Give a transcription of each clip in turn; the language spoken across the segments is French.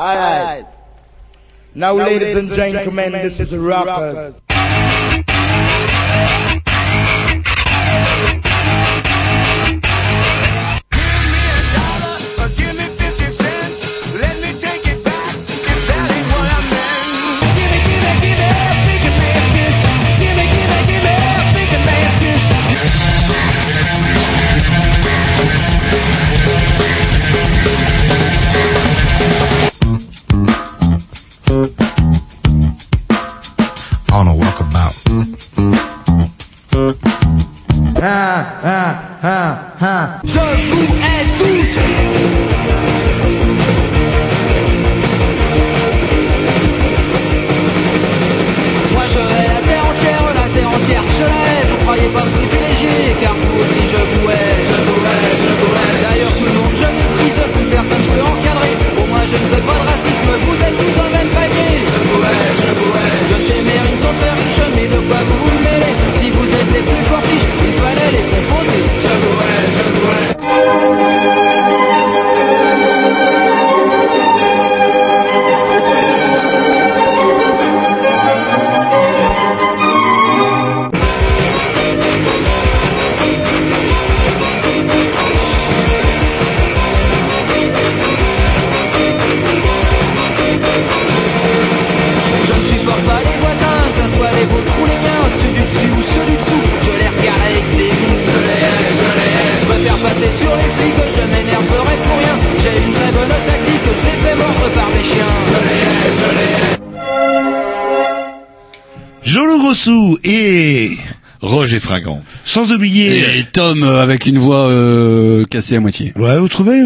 All right. Now, now ladies, ladies and gentlemen, gentlemen this, this is Rockers. rockers. Fringant. sans oublier. Et Tom euh, avec une voix euh, cassée à moitié. Ouais, vous trouvez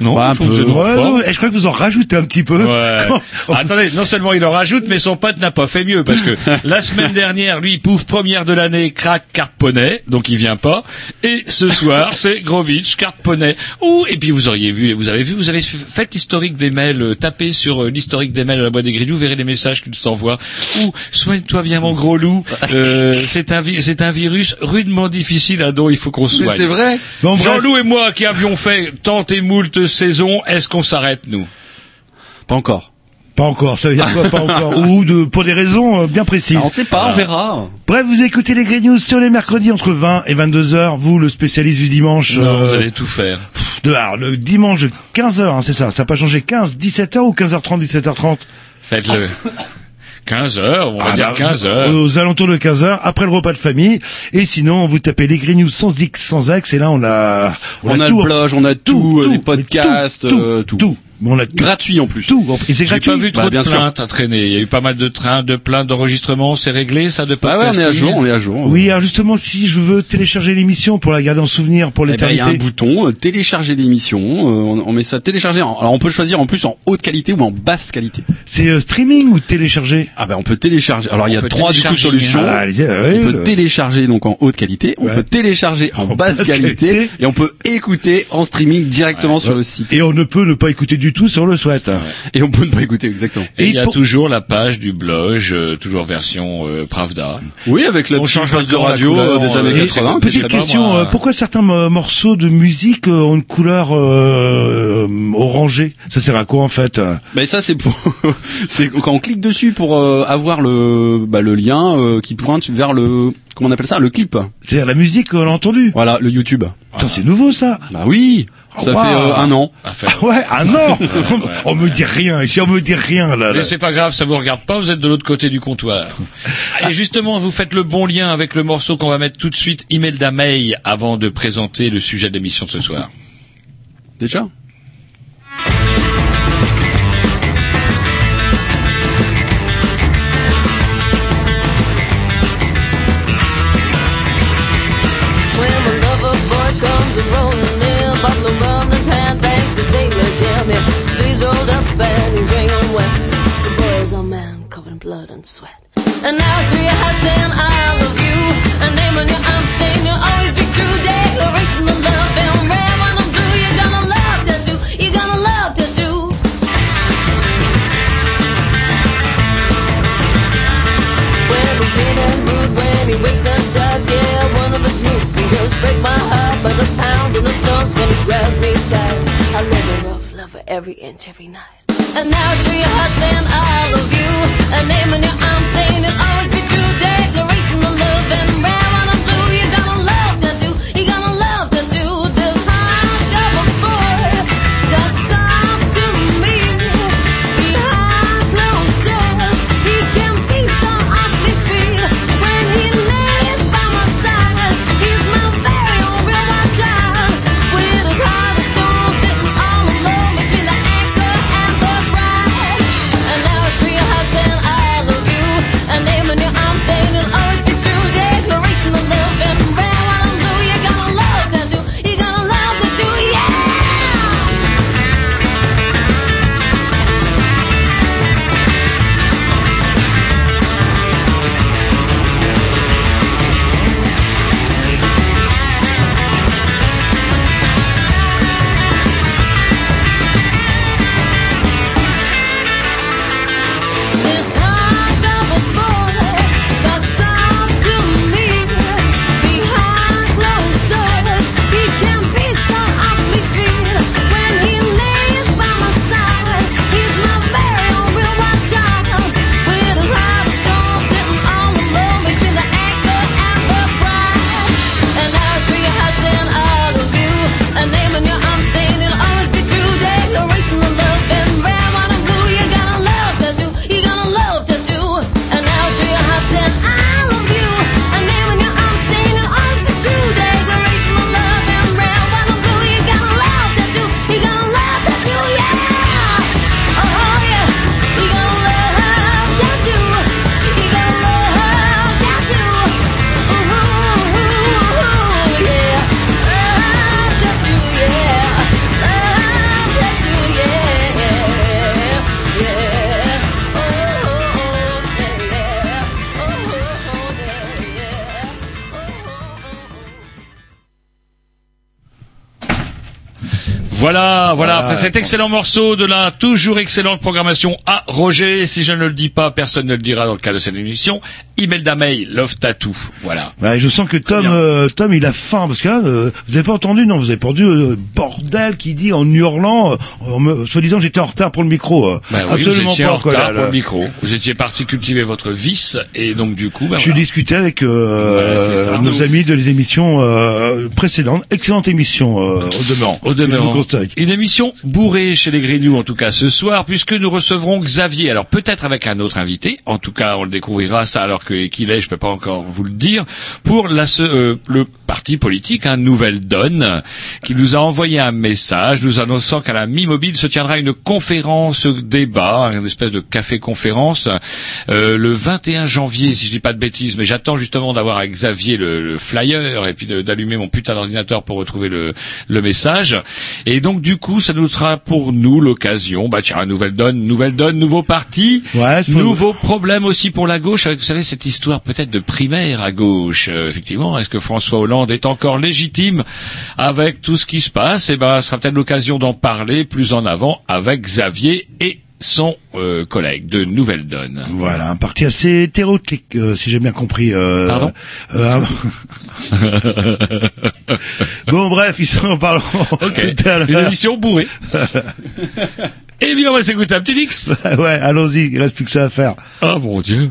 Non, un je trouve peu. Ouais, ouais, et je crois que vous en rajoutez un petit peu. Ouais. Comment- Attendez, non seulement il en rajoute, mais son pote n'a pas fait mieux parce que la semaine dernière, lui, pouf, première de l'année, crack, carte poney, donc il vient pas. Et ce soir, c'est Grovitch, carte poney. Ouh, et puis vous auriez vu, vous avez vu, vous avez fait l'historique des mails, euh, tapez sur euh, l'historique des mails à la boîte des grilles, vous verrez les messages qu'il s'envoie. Ouh, soigne-toi bien mon gros loup. Euh, c'est un, vi- c'est un virus rudement difficile, hein, dont il faut qu'on soigne. c'est vrai. Bon. Jean-Loup et moi qui avions fait tant et moult saisons, est-ce qu'on s'arrête, nous? Pas encore. Pas encore, ça veut dire quoi, pas encore Ou de, pour des raisons euh, bien précises. on sait pas, on verra. Bref, vous écoutez les Grey News sur les mercredis entre 20 et 22 heures. Vous, le spécialiste du dimanche. Non, euh, vous allez tout faire. de, alors, le dimanche 15 heures, hein, c'est ça. Ça n'a pas changé. 15, 17 heures ou 15h30, 17h30 Faites-le. 15 heures, on va Ah dire bah, 15 heures. Aux alentours de 15 heures, après le repas de famille. Et sinon, vous tapez les Grey News sans X, sans X, et là, on a, On, a, tout, le blog, on a tout, euh, tout, les podcasts, tout, euh, tout, tout. Tout. On a tout. Gratuit en plus. Tout. C'est J'ai gratuit. pas vu trop Bah, bien de sûr. plaintes à traîner. Il y a eu pas mal de trains, de plaintes, d'enregistrements. C'est réglé, ça, de Bah ouais, on est à jour, on est à jour. Oui, alors justement, si je veux télécharger l'émission pour la garder en souvenir pour Eh ben, il y a un l'éternité. bouton euh, télécharger l'émission. euh, on, on met ça télécharger. en- alors on peut le choisir en plus en haute qualité ou en basse qualité. c'est euh, streaming ou télécharger? Ah ben on peut télécharger. Alors il y a trois du coup solutions. Ah, ah on peut le- télécharger donc en haute qualité, on peut télécharger en basse basse qualité, qualité. et on peut écouter en streaming directement sur le site. Et on ne peut ne pas écouter du tout sur le sweat. Et on peut ne pas écouter exactement. Et il y a pour- toujours la page du blog, euh, toujours version euh, Pravda. Oui, avec la On petite change de radio couleur, euh, des euh, années et- 80. et- que j'ai Petite question, moi. euh, pourquoi certains mo- morceaux de musique ont une couleur euh, orangée? Ça sert à quoi en fait? Mais ça c'est pour c'est quand on clique dessus pour euh, avoir le bah, le lien euh, qui pointe vers le comment on appelle ça? Le clip. C'est-à-dire la musique qu'on a entendue. Voilà, le YouTube. Putain, c'est nouveau ça. Bah oui, ça Oh, fait wow. euh, un an. Ah ouais, ah non On me dit rien, ici on me dit rien là. là. Mais c'est pas grave, ça vous regarde pas, vous êtes de l'autre côté du comptoir. Et justement, vous faites le bon lien avec le morceau qu'on va mettre tout de suite, Imelda May, avant de présenter le sujet de l'émission de ce soir. Déjà? And sweat. And now your heart saying I love you, a name on your arm saying you'll always be true. Declaration of love and red when I'm blue. You're gonna love tattoo, you're gonna love tattoo. When he's mean and rude, when he wakes and starts, yeah, one of his moves can just break my heart. But the pounds and the thumps when he grabs me tight. I live a rough, love for every inch, every night. And now to your heart saying I love you. A name in your arms saying it'll always Voilà, voilà, après cet excellent morceau de la toujours excellente programmation à Roger, si je ne le dis pas, personne ne le dira dans le cas de cette émission, Imelda May, Love Tattoo, voilà. Ouais, je sens que Tom, euh, Tom, il a faim parce que là, euh, vous avez pas entendu, non, vous avez pas entendu euh, bordel qui dit en hurlant, euh, en me- soi-disant j'étais en retard pour le micro. euh. Bah oui, Absolument vous étiez pas en quoi, retard là, pour le micro. Vous étiez parti cultiver votre vice et donc du coup, bah, Je suis voilà. discuté avec euh, c'est ça. nos amis de les émissions euh, précédentes. Excellente émission euh, au demeurant. Au demeurant. Une émission bourrée chez les Grignoux, en tout cas ce soir, puisque nous recevrons Xavier. Alors peut-être avec un autre invité. En tout cas, on le découvrira ça alors que qu'il est, je peux pas encore vous le dire. Pour la, euh, le parti politique, un Nouvelle Donne, qui nous a envoyé un message nous annonçant qu'à la mi-mobile se tiendra une conférence débat, une espèce de café-conférence, euh, le 21 janvier, si je dis pas de bêtises. Mais j'attends justement d'avoir avec Xavier le, le flyer et puis d'allumer mon putain d'ordinateur pour retrouver le, le message. Et donc du coup, ça nous sera pour nous l'occasion, bah tiens, nouvelle donne, nouvelle donne, nouveau parti, Ouais, nouveau problème aussi pour la gauche, avec vous savez cette histoire peut-être de primaire à gauche. Euh, effectivement, est-ce que François Hollande est encore légitime avec tout ce qui se passe? Et ben, ce sera peut-être l'occasion d'en parler plus en avant avec Xavier et son euh, collègue de Nouvelle Donne. Voilà, un parti assez hétéroclite, euh, si j'ai bien compris. euh, Pardon Bon, bref, ils s'en parleront tout à Une émission bourrée. Eh bien, on va s'écouter un petit mix. ouais, allons-y, il reste plus que ça à faire. Oh mon Dieu.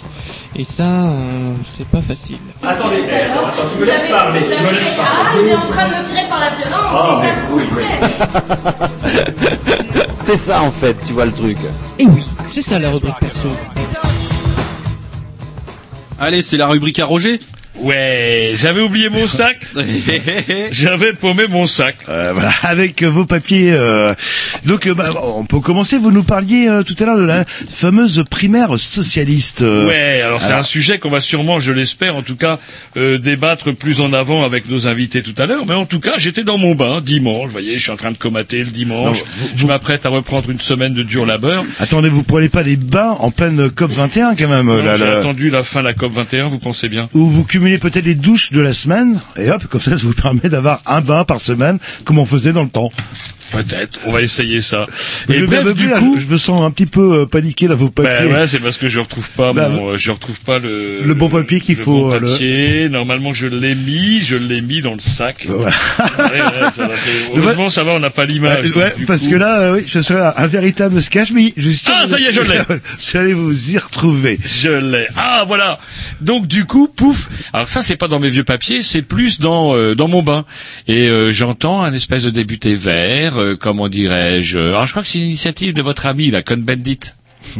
Et ça, euh, c'est pas facile. Attendez, attends, attends, tu me laisses parler, tu me laisses parler. Ah, il est en train de me tirer par la violence, Ah, et ça coûterait. C'est ça en fait, tu vois le truc. Et oui, c'est ça la rubrique perso. Allez, c'est la rubrique à Roger. Ouais, j'avais oublié mon sac. j'avais paumé mon sac. Euh, voilà, avec euh, vos papiers. euh, donc, euh, bah, on peut commencer. Vous nous parliez euh, tout à l'heure de la fameuse primaire socialiste. euh, Ouais, alors c'est alors- un sujet qu'on va sûrement, je l'espère, en tout cas, euh, débattre plus en avant avec nos invités tout à l'heure. Mais en tout cas, j'étais dans mon bain dimanche. Vous voyez, je suis en train de comater le dimanche. Non, vous- je m'apprête à reprendre une semaine de dur labeur. Attendez, vous prenez pas des bains en pleine COP 21 quand même, J'ai attendu la fin de la COP 21, vous pensez bien? Où vous cumulez peut-être les douches de la semaine et hop, comme ça, ça vous permet d'avoir un bain par semaine, comme on faisait dans le temps. Peut-être, on va essayer ça. je, Et bref, me- du coup, je me sens un petit peu euh, paniqué là, vos papiers. Ben ouais, c'est parce que je retrouve pas Bah, mon, euh, je retrouve pas le le bon papier qu'il faut, Bon euh, le- papier. Normalement, je l'ai mis, je l'ai mis dans le sac. Voilà. Ouais, ouais, ça Heureusement, ça va, on n'a pas l'image. Euh, ouais, Du parce coup- que là, euh, oui, je serais un, véritable sketch, mais je suis Ah, ça y est, je l'ai. je suis allé vous y retrouver. Je l'ai. Ah voilà. Donc du coup, pouf. Alors ça c'est pas dans mes vieux papiers, c'est plus dans euh, dans mon bain. Et euh, j'entends un espèce de débuté vert, euh, comment dirais-je. Alors je crois que c'est une initiative de votre ami la Con Bendit.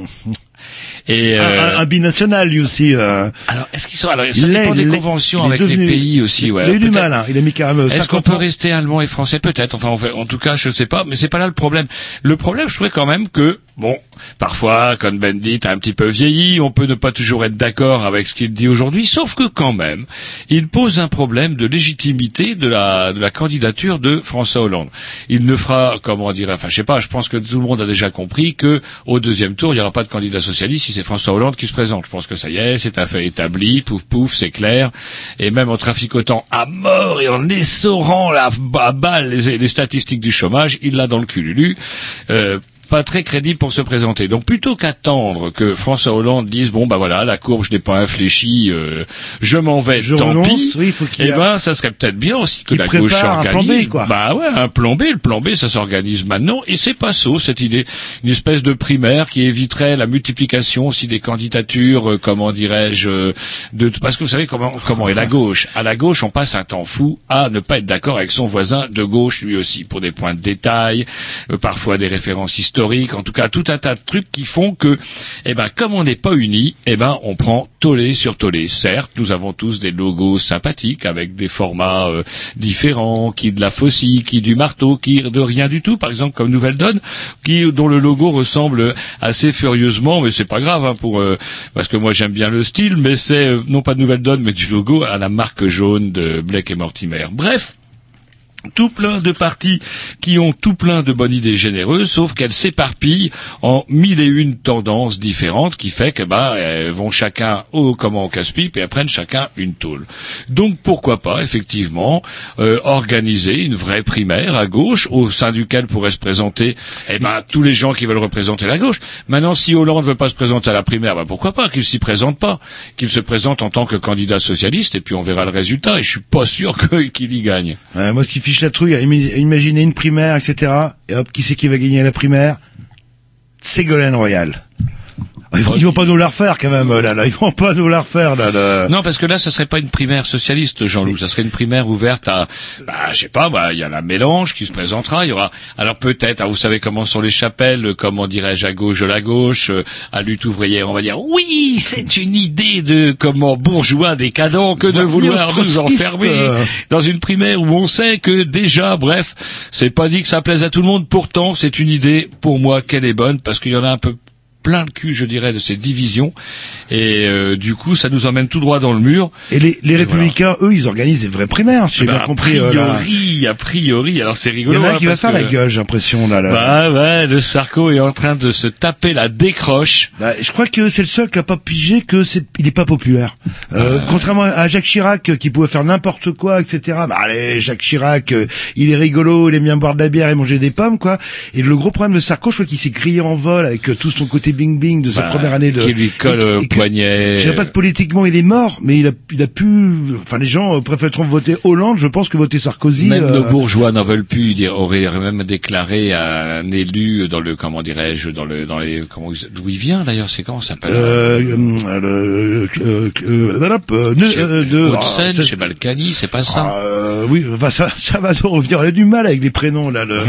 Et Un, euh, un- un binational, lui aussi. Euh, alors est-ce qu'ils sont alors ça il dépend est- des il conventions est avec devenu- les pays aussi. Ouais. il a eu du mal, hein. il a mis carrément Est-ce 50 qu'on peut rester allemand et français peut-être? Enfin, en, fait, en tout cas, je sais pas, mais c'est pas là le problème. Le problème, je trouvais quand même que bon, parfois, quand Bendit a un petit peu vieilli, on peut ne pas toujours être d'accord avec ce qu'il dit aujourd'hui, sauf que quand même, il pose un problème de légitimité de la de la candidature de François Hollande. Il ne fera, comment dire, enfin, je sais pas, je pense que tout le monde a déjà compris que au deuxième tour, il n'y aura pas de candidat socialiste si c'est François Hollande qui se présente. Je pense que ça y est, c'est un fait établi, pouf pouf, c'est clair. Et même en traficotant à mort et en essorant la à balle les, les statistiques du chômage, il l'a dans le cululu. Euh, pas très crédible pour se présenter. Donc plutôt qu'attendre que François Hollande dise bon bah voilà la courbe je n'ai pas infléchi, euh, je m'en vais, Je tant renonce, pis. oui, faut Eh ben ça serait peut-être bien aussi que la gauche s'organise. Bah ouais, un plan B. Le plan B, ça s'organise maintenant. Et c'est pas ça, cette idée. Une espèce de primaire qui éviterait la multiplication aussi des candidatures, euh, comment dirais-je, euh, de, parce que vous savez comment, comment est la gauche. À la gauche, on passe un temps fou à ne pas être d'accord avec son voisin de gauche, lui aussi, pour des points de détail, euh, parfois des références historiques, en tout cas, tout un tas de trucs qui font que, eh ben, comme on n'est pas unis, eh ben, on prend tollé sur tollé. Certes, nous avons tous des logos sympathiques avec des formats euh, différents, qui de la faucille, qui du marteau, qui de rien du tout, par exemple comme Nouvelle Donne, qui dont le logo ressemble assez furieusement, mais c'est pas grave hein, pour euh, parce que moi j'aime bien le style, mais c'est euh, non pas de Nouvelle Donne, mais du logo à la marque jaune de Blake et Mortimer. Bref. Tout plein de partis qui ont tout plein de bonnes idées généreuses, sauf qu'elles s'éparpillent en mille et une tendances différentes, qui fait que bah elles vont chacun au comment au casse-pipe et apprennent chacun une tôle. Donc pourquoi pas effectivement euh, organiser une vraie primaire à gauche au sein duquel pourraient se présenter eh ben tous les gens qui veulent représenter la gauche. Maintenant si Hollande veut pas se présenter à la primaire, bah pourquoi pas qu'il s'y présente pas, qu'il se présente en tant que candidat socialiste et puis on verra le résultat. Et je suis pas sûr qu'il y gagne. Moi, ce qui fiche la une primaire, etc. Et hop, qui c'est qui va gagner la primaire? Ségolène Royal. Ils vont, ils vont pas nous la refaire quand même, là, là. Ils vont pas nous la refaire, là. là. Non, parce que là, ça serait pas une primaire socialiste, Jean-Loup. Ça serait une primaire ouverte à, bah, je sais pas, bah, il y a la mélange qui se présentera. Il y aura, alors peut-être, ah, vous savez comment sont les chapelles, comment dirais-je, à gauche de la gauche, euh, à lutte ouvrière, on va dire, oui, c'est une idée de, comment, bourgeois décadent que de vouloir nous enfermer dans une primaire où on sait que déjà, bref, c'est pas dit que ça plaise à tout le monde. Pourtant, c'est une idée, pour moi, qu'elle est bonne, parce qu'il y en a un peu plein le cul, je dirais, de ces divisions. Et euh, du coup, ça nous emmène tout droit dans le mur. Et les, les Et républicains, eux, ils organisent des vraies primaires, si j'ai Bah, bien compris. A euh, là. priori, a priori. Alors c'est Il y rigolo. en a hein, qui va faire que- la gueule, j'ai l'impression, là. là. Bah ouais, le Sarko est en train de se taper la décroche. Bah, je crois que c'est le seul qui a pas pigé que c'est, il est pas populaire. Euh, Contrairement à Jacques Chirac euh, qui pouvait faire n'importe quoi, etc. Bah allez, Jacques Chirac, euh, il est rigolo, il aime bien boire de la bière et manger des pommes, quoi. Et le gros problème de Sarko, je crois qu'il s'est grillé en vol avec tout son côté bing bing de sa Bah, première année de. qui lui colle et- au et que- poignet. Je sais pas que politiquement il est mort, mais il a, il a pu. Enfin, les gens préfèreront voter Hollande, je pense, que voter Sarkozy. Même euh, nos bourgeois n'en veulent plus. Ils auraient même déclaré un élu dans le comment dirais-je dans le dans les comment d'où il vient d'ailleurs c'est comment ça s'appelle? Euh, euh, le- euh, euh, euh, euh, ah, chez Balkany, c'est pas ça? Ah, euh, oui, ça, ça va nous revenir. On a du mal avec les prénoms là. Le,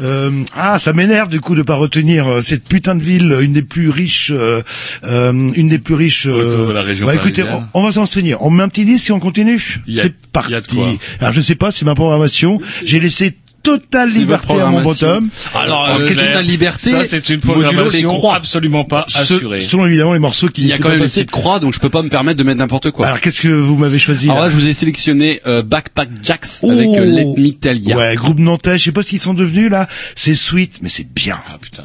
euh, ah, ça m'énerve du coup de pas retenir cette putain de ville, une des plus riches, euh, euh, une des plus riches. euh, Autour de la région bah, écoutez, on, va s'enseigner. On met un petit disque et on continue. C'est il y a de parti. quoi. Alors je sais pas, c'est ma programmation. J'ai laissé totale liberté à mon bottom. Alors, euh, totale liberté. Ça c'est une programmation croix. absolument pas Ce- assurée. selon évidemment les morceaux qui. Il y a quand même passer. petites croix, donc je peux pas me permettre de mettre n'importe quoi. Alors qu'est-ce que vous m'avez choisi Alors là là, je vous ai sélectionné euh, Backpack Jacks avec euh. Let Me Tell Ya. Ouais, groupe nantais, je sais pas ce qu'ils sont devenus là. C'est sweet, mais c'est bien. Ah putain.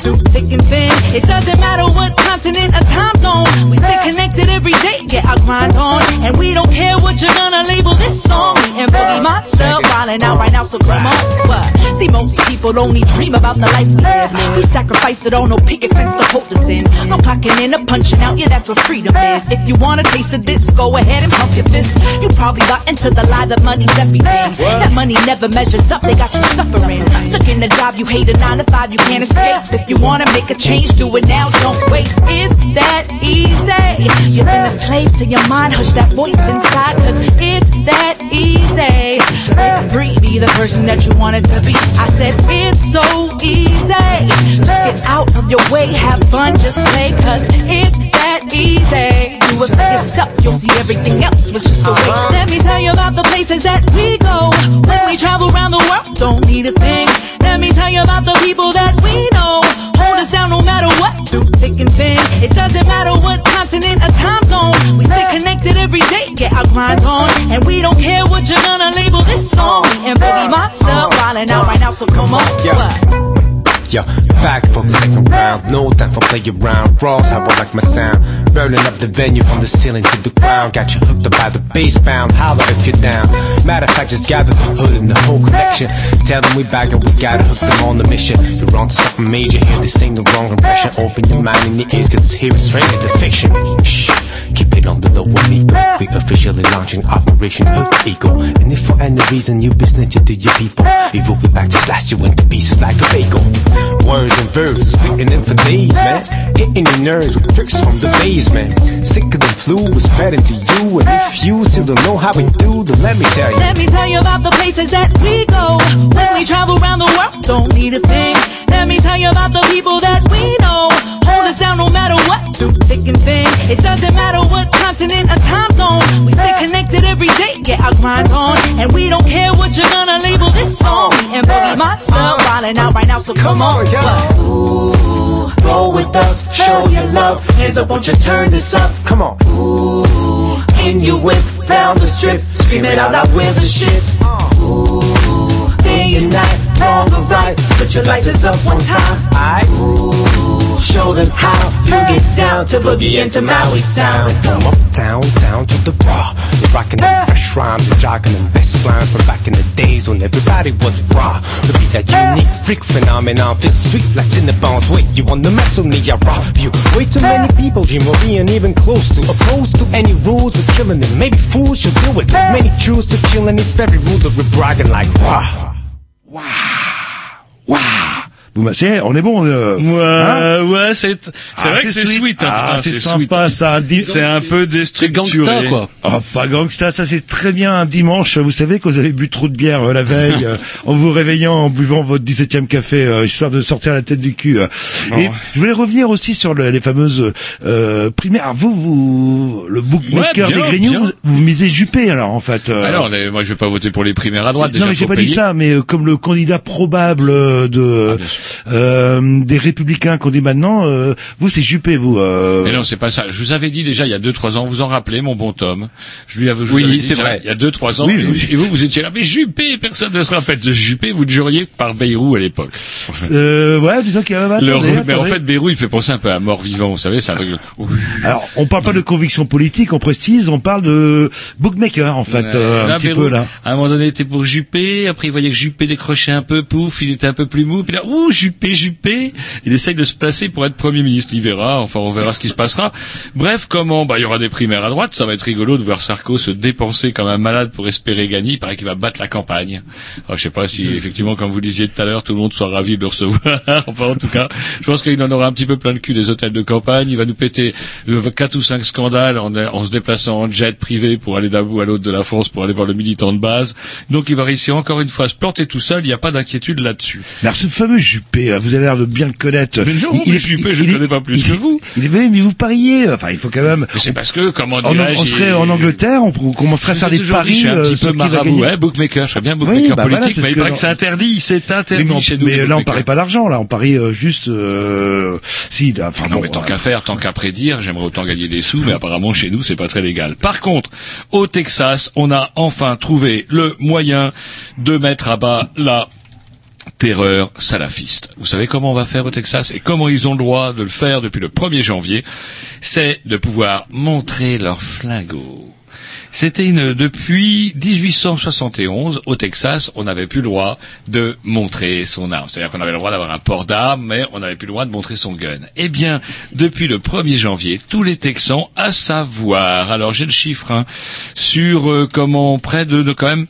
through thick and thin. It doesn't matter what continent or time zone. We stay connected every day, get our grind on, and we don't care what you're gonna label this song. We and Boogie Monster wildin' out right now, so come on. What? See, most people only dream about the life we live. We sacrifice it all, no picket fence to hold us in. No clocking in or punching out, yeah, that's what freedom is. If you wanna taste of this, go ahead and pump your fist. You probably got into the lie that money's everything. That money never measures up, they got you suffering. Stuck in a job, you hate a nine to five, you can't escape. If you wanna make a change, do it now, don't wait. Is that easy? You've been a slave to your mind, hush that voice inside, cause it's that easy. Break free, be the person that you wanted to be. I said it's so easy. Just get out of your way, have fun, just play, cause it's that easy. Do it for yourself, you'll see everything else was just a waste. Let me tell you about the places that we go when we travel around the world. Don't need a thing. Let me tell you about the people that we know. Hold us down no matter what, through thick and thin. It doesn't matter what continent or time zone. We stay connected every day, get our grind on, and we don't care what you're gonna label this song. And Boogie Monster wildin' out right now, so come on. What? Yo, back for the second round. No time for play around. Raws, how I like my sound. Burning up the venue from the ceiling to the ground. Got you hooked up by the bass bound. Holla if you're down. Matter of fact, just gather the hood and the whole connection. Tell them we back and we gotta hook them on the mission. You're on to something major here. This ain't the wrong impression. Open your mind and your ears, cause here it's straight into fiction. Shh. Keep it on the low with me. We officially launching Operation Hook Eagle. And if for any reason you be snitching to your people, we will be back to slice you into pieces like a bagel. Words and verbs, spitting in for days, man. Hitting your nerves with tricks from the basement. Sick of the flu was spreading to you. And if you still don't know how we do, then let me tell you. Let me tell you about the places that we go when we travel around the world. Don't need a thing. Let me tell you about the people that we know. Hold us down no matter what, through thick and thin. It doesn't matter what continent or time zone. We stay connected every day, get our grind on. And we don't care what you're gonna label this song. And Boogie Monster wildin' out right now, so come on. What? Ooh, roll with us, show your love. Hands up, won't you turn this up? Come on. Ooh, in your whip, down the strip, scream it out loud with the shit. Uh. Ooh, day and night, wrong or right, put your lighters up one time. I Ooh, show them how you get down to boogie and to Maui sound. Come uptown, down down to the raw. You're rocking the fresh rhymes and jogging the best lines from back in the days when everybody was raw. To be that unique freak phenomenon, feel sweet like Cinnabons. Wait, you want the mess with me? I rob you. Way too many people dream of being even close to opposed to any rules. We're killing it. Maybe fools should do it. Many choose to chill and it's very rude that we're bragging like 哇哇！哇 Vous c'est, on est bon. Euh, hein Ouais, ouais, c'est c'est Ah, vrai que c'est sweet. hein, Ah, putain, c'est sweet. sympa ça. C'est un peu déstructuré. gangsta, quoi. Oh, pas gangsta, ça c'est très bien un dimanche. Vous savez que vous avez bu trop de bière euh, la veille, euh, en vous réveillant, en buvant votre 17e café, euh, histoire de sortir la tête du cul. euh. Et je voulais revenir aussi sur le- les fameuses euh, primaires. Alors, Vous, vous, le bookmaker Ouais, bien, des Grignoux, vous, vous misez Juppé alors en fait. euh. Alors, moi, je vais pas voter pour les primaires à droite. Déjà, non mais j'ai pas dit ça, mais euh, comme le candidat probable de euh, des Républicains qu'on dit maintenant, euh, vous c'est Juppé vous. euh. Mais non, c'est pas ça. Je vous avais dit déjà il y a deux trois ans, vous en rappelez, mon bon Tom. Je lui avais. je Oui, c'est vrai. Il y a deux trois ans. Oui, et, oui. et vous, vous étiez là. Mais Juppé, personne ne se rappelle de Juppé. Vous le juriez par Bayrou à l'époque. Euh, ouais, disons qu'il y a Le- attendez, mais en fait, Bayrou, il fait penser un peu à mort vivant. Vous savez, c'est un truc. Oui. Alors, on parle pas de conviction politique, on précise, on parle de bookmaker en fait, Ouais. euh, Là, un petit Bayrou, peu là. À un moment donné, il était pour Juppé. Après, il voyait que Juppé décrochait un peu. Pouf, il était un peu plus mou. Puis là, ouh, Juppé, Juppé. Il essaye de se placer pour être Premier ministre. Il verra. Enfin, on verra ce qui se passera. Bref, comment? Bah, il y aura des primaires à droite. Ça va être rigolo de voir Sarko se dépenser comme un malade pour espérer gagner. Il paraît qu'il va battre la campagne. Alors, je sais pas si, effectivement, comme vous disiez tout à l'heure, tout le monde soit ravi de le recevoir. enfin, en tout cas, je pense qu'il en aura un petit peu plein le cul des hôtels de campagne. Il va nous péter euh, quatre ou cinq scandales en, en se déplaçant en jet privé pour aller d'un bout à l'autre de la France pour aller voir le militant de base. Donc, il va réussir encore une fois à se planter tout seul. Il n'y a pas d'inquiétude là-dessus. Alors ce fameux Juppé, là, vous avez l'air de bien le connaître. Mais non, mais Juppé, je le connais pas plus il que vous. Il mais mais vous pariez. Enfin, il faut quand même. Mais c'est parce que, comment On, on serait il- en Angleterre, on, on commencerait à faire des dit, paris. je suis un euh, petit peu marabout, ouais, bookmaker, je serais bien Oui, bookmaker bah politique, mais il paraît que c'est interdit, c'est interdit Mais, chez nous. mais là, on parie pas l'argent. Là, on parie euh, juste. Euh, si, enfin Non, bon. mais tant qu'à faire, tant qu'à prédire, j'aimerais autant gagner des sous, mais apparemment chez nous, c'est pas très légal. Par contre, au Texas, on a enfin trouvé le moyen de mettre à bas la terreur salafiste. Vous savez comment on va faire au Texas et comment ils ont le droit de le faire depuis le 1er janvier? C'est de pouvoir montrer leur flingot. C'était une depuis 1871 au Texas, on n'avait plus le droit de montrer son arme. C'est-à-dire qu'on avait le droit d'avoir un port d'armes, mais on n'avait plus le droit de montrer son gun. Eh bien, depuis le 1er janvier, tous les Texans, à savoir, alors j'ai le chiffre hein, sur euh, comment près de, de quand même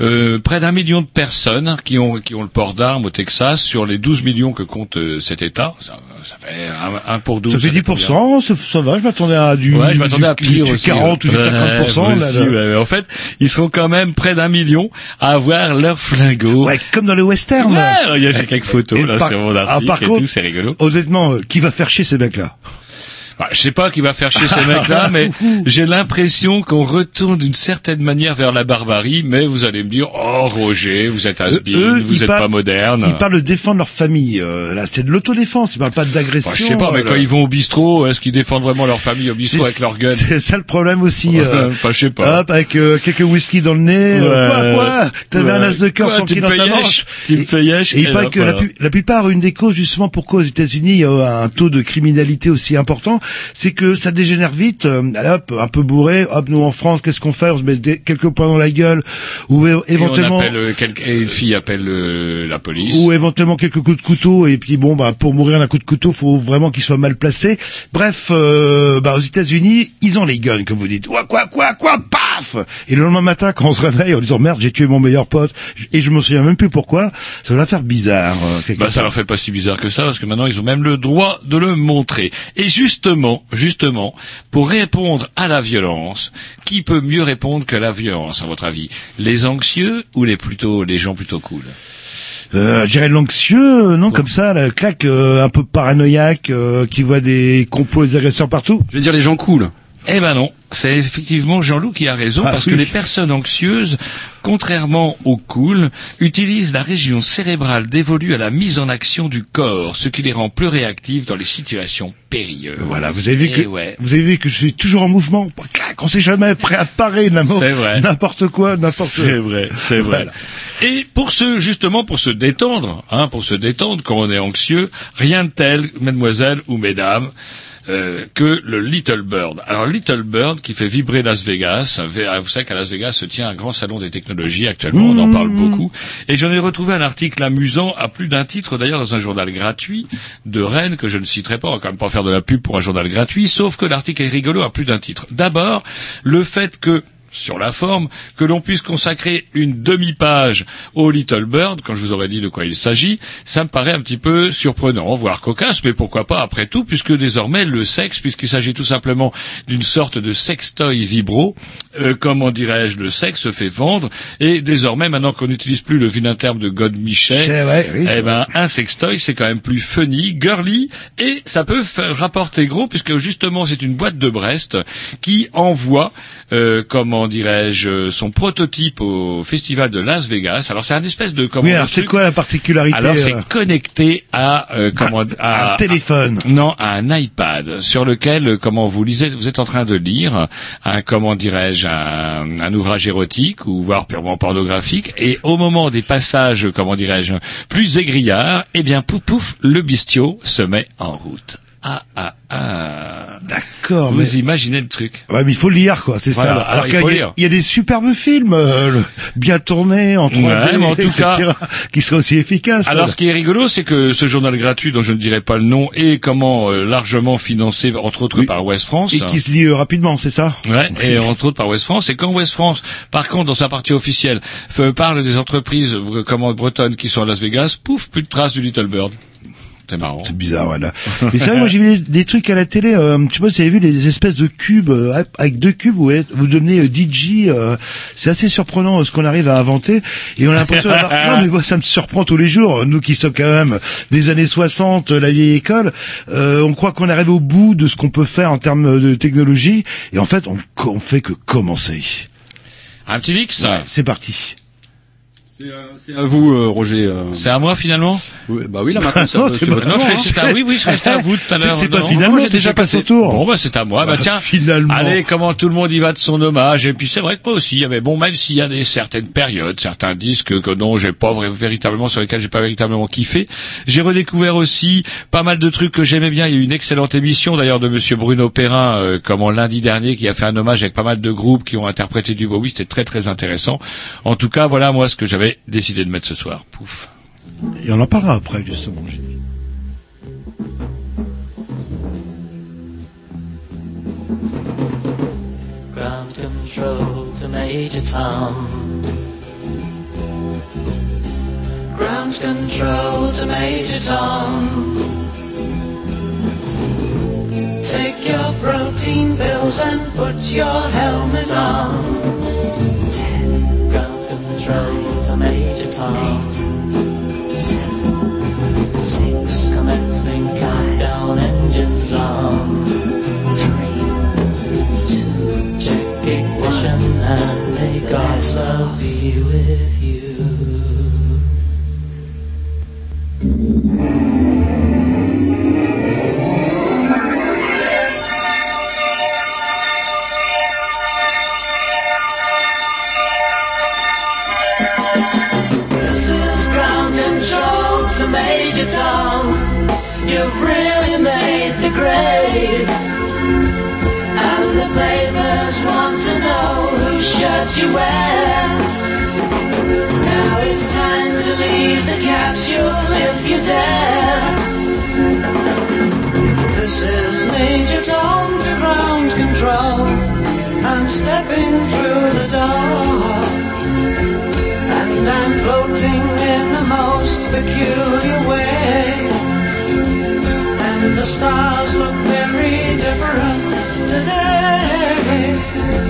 euh, près d'un million de personnes qui ont qui ont le port d'armes au Texas sur les 12 millions que compte euh, cet État. Ça, ça fait un, un pour 12. Ça fait fait combien 10%, ça, ça va, je m'attendais à du, Ouais, je m'attendais à du- pire du aussi. 40 ou du ouais. 50%. Ouais, là, aussi, là. ouais, en fait, ils seront quand même près d'un million à avoir leur flingot. Ouais, comme dans les westerns. Ouais, il y a j'ai quelques photos Et là par- sur mon ah, article par et contre, tout, c'est rigolo. Honnêtement, euh, qui va faire chier ces mecs-là? Bah, je sais pas qui va faire chier ces mecs-là, mais j'ai l'impression qu'on retourne d'une certaine manière vers la barbarie, mais vous allez me dire, oh Roger, vous êtes has eux, vous êtes parlent- pas moderne. Ils parlent de défendre leur famille. euh, là, c'est de l'autodéfense. Ils parlent pas d'agression. Bah, je sais pas, mais euh, quand ils vont au bistrot, est-ce qu'ils défendent vraiment leur famille au bistrot avec leur gun C'est ça le problème aussi. euh, Enfin, je sais pas. Hop, avec euh, quelques whisky dans le nez. euh, Ouais. quoi, quoi T'avais un Ouais. as de cœur me dans ta manche. Tu me fais Et hop, que la, la plupart, une des causes justement pourquoi aux États-Unis il y a un taux de criminalité aussi important, c'est que ça dégénère vite. euh, allez, hop, un peu bourré. Hop, nous en France, qu'est-ce qu'on fait? On se met des- quelques points dans la gueule, ou Et éventuellement. on appelle, euh, quel- et une fille appelle euh, la police. ou éventuellement quelques coups de couteau et puis bon bah pour mourir d'un coup de couteau faut vraiment qu'il soit mal placé bref euh, bah aux États-Unis ils ont les guns comme vous dites quoi quoi quoi quoi paf Et le lendemain matin, quand on se réveille en disant merde, j'ai tué mon meilleur pote, et je me souviens même plus pourquoi, ça va faire bizarre. euh, Bah, ça leur fait pas si bizarre que ça, parce que maintenant ils ont même le droit de le montrer. Et justement, justement, pour répondre à la violence, qui peut mieux répondre que la violence, à votre avis? Les anxieux ou les plutôt les gens plutôt cool? Euh, je dirais l'anxieux, non, comme ça, la claque, euh, un peu paranoïaque, euh, qui voit des complots et des agresseurs partout. Je vais dire les gens cool. Eh ben non, c'est effectivement Jean-Loup qui a raison, Ah, parce oui. que les personnes anxieuses, contrairement aux cool, utilisent la région cérébrale dévolue à la mise en action du corps, ce qui les rend plus réactifs dans les situations périlleuses. Voilà, vous avez vu Eh que ouais. vous avez vu que je suis toujours en mouvement. Clac, on sait jamais prêt à parer n'importe quoi, n'importe. C'est vrai, c'est vrai. Voilà. Et pour se justement pour se détendre, hein, pour se détendre quand on est anxieux, rien de tel, mademoiselle ou mesdames. euh, que le Little Bird. Alors Little Bird qui fait vibrer Las Vegas. Vous savez qu'à Las Vegas se tient un grand salon des technologies actuellement. On en parle beaucoup. Et j'en ai retrouvé un article amusant à plus d'un titre d'ailleurs dans un journal gratuit de Rennes que je ne citerai pas. On va quand même pas faire de la pub pour un journal gratuit. Sauf que l'article est rigolo à plus d'un titre. D'abord le fait que sur la forme, que l'on puisse consacrer une demi-page au Little Bird, quand je vous aurais dit de quoi il s'agit, ça me paraît un petit peu surprenant, voire cocasse, mais pourquoi pas après tout, puisque désormais le sexe, puisqu'il s'agit tout simplement d'une sorte de sextoy vibro, euh, comment dirais-je, le sexe se fait vendre, et désormais, maintenant qu'on n'utilise plus le vilain terme de God Michel, oui, eh ben, un sextoy, c'est quand même plus funny, girly, et ça peut faire rapporter gros, puisque justement, c'est une boîte de Brest qui envoie, euh, comment dirais-je, son prototype au festival de Las Vegas. Alors, c'est un espèce de, comment Oui, de alors c'est quoi la particularité alors c'est euh, connecté à euh, comment à un téléphone. non, à un iPad sur lequel, euh, comment vous lisez, vous êtes en train de lire un, comment dirais-je, un, un ouvrage érotique ou voire purement pornographique, et au moment des passages, comment dirais-je, plus aigrillards, eh bien, pouf pouf, le bestiau se met en route. Ah ah ah. D'accord. Vous mais... imaginez le truc. Ouais, mais il faut le lire, quoi. C'est Voilà, ça. alors, Alors il qu'il y, a- lire. il y a des superbes films, euh, le- bien tournés en 3D, Ouais, en tout etc., cas- qui seraient aussi efficaces. Alors, ce qui est rigolo, c'est que ce journal gratuit, dont je ne dirai pas le nom, est comment euh, largement financé, entre autres Oui. par West France. et qui se lit euh, rapidement, c'est ça Ouais, et entre autres par West France. Et quand West France, par contre, dans sa partie officielle, parle des entreprises euh, comment bretonnes qui sont à Las Vegas, pouf, plus de traces du Little Bird. C'est marrant. C'est bizarre, voilà. Mais c'est vrai, moi j'ai vu des, des trucs à la télé. Euh, je sais pas si vous avez vu des espèces de cubes euh, avec deux cubes où vous devenez euh, DJ. euh, c'est assez surprenant euh, ce qu'on arrive à inventer. Et on a l'impression non, mais moi ça me surprend tous les jours. Nous qui sommes quand même des années 60, euh, la vieille école, euh, on croit qu'on arrive au bout de ce qu'on peut faire en termes de technologie. Et en fait, on, on fait que commencer. Un petit X C'est parti. C'est euh, c'est à vous, euh, Roger. euh. C'est à moi finalement Oui, bah oui, là maintenant, c'est Non, c'est c'est c'est à oui, restais à vous tout à C'est- l'heure. c'est pas non finalement, j'ai déjà passé au tour. Bon bah c'est à moi. Bah, Bah, tiens, finalement. allez, comment tout le monde y va de son hommage? Et puis c'est vrai que moi aussi, il y avait bon, même s'il y a des certaines périodes, certains disques que non, j'ai pas véritablement sur lesquels j'ai pas véritablement kiffé. J'ai redécouvert aussi pas mal de trucs que j'aimais bien. Il y a eu une excellente émission d'ailleurs de Monsieur Bruno Perrin, euh, comment lundi dernier, qui a fait un hommage avec pas mal de groupes qui ont interprété du Bowie. C'était très très intéressant. En tout cas, voilà moi ce que j'avais décidé de mettre ce soir. Pouf. Et on en parlera après justement. Ground control to Major Tom. Ground control to Major Tom. Take your protein pills and put your helmet on. Ten. Ground control to Major Tom. Seven. Six. Commencing countdown engines on. Three. Two. Check ignition and may God's love be with what you wear. Now it's time to leave the capsule if you dare. This is Major Tom to ground control. I'm stepping through the door. And I'm floating in the most peculiar way. And the stars look very different today.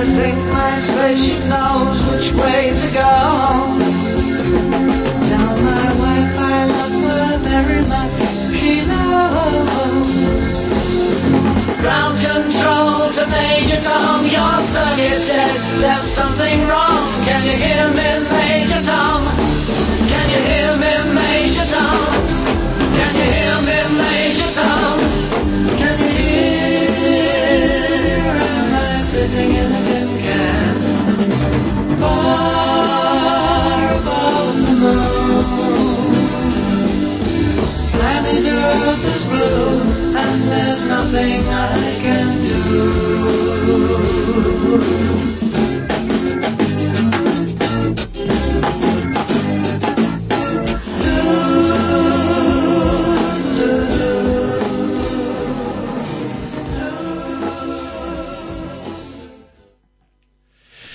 I think my spaceship knows which way to go. Tell my wife I love her very much, she knows. Ground control to Major Tom, your circuit's dead. There's something wrong. Can you hear me, Major Tom? Can you hear me, Blue, and there's nothing I can do.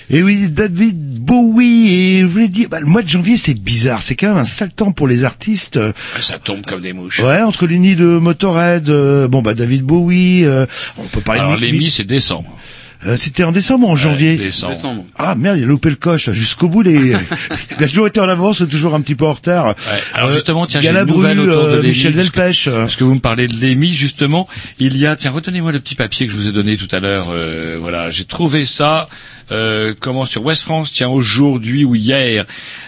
Et oui, David bah, le mois de janvier c'est bizarre, c'est quand même un sale temps pour les artistes. euh, Ah, Ça tombe comme des mouches. Ouais, entre les nids de Motorhead, euh, bon bah David Bowie, euh, on peut parler Alors de les mi, c'est décembre. Euh, C'était en décembre ou en janvier décembre. Ah merde, il a loupé le coche jusqu'au bout. Les... il a toujours été en avance, toujours un petit peu en retard. Alors Euh, justement, tiens, j'ai une nouvelle autour de euh, l'Émi, Michel parce que- Delpech. Parce que vous me parlez de l'EMI, justement, il y a, tiens, retenez-moi le petit papier que je vous ai donné tout à l'heure. euh, voilà, j'ai trouvé ça. Euh, comment sur West France, tiens, aujourd'hui ou hier,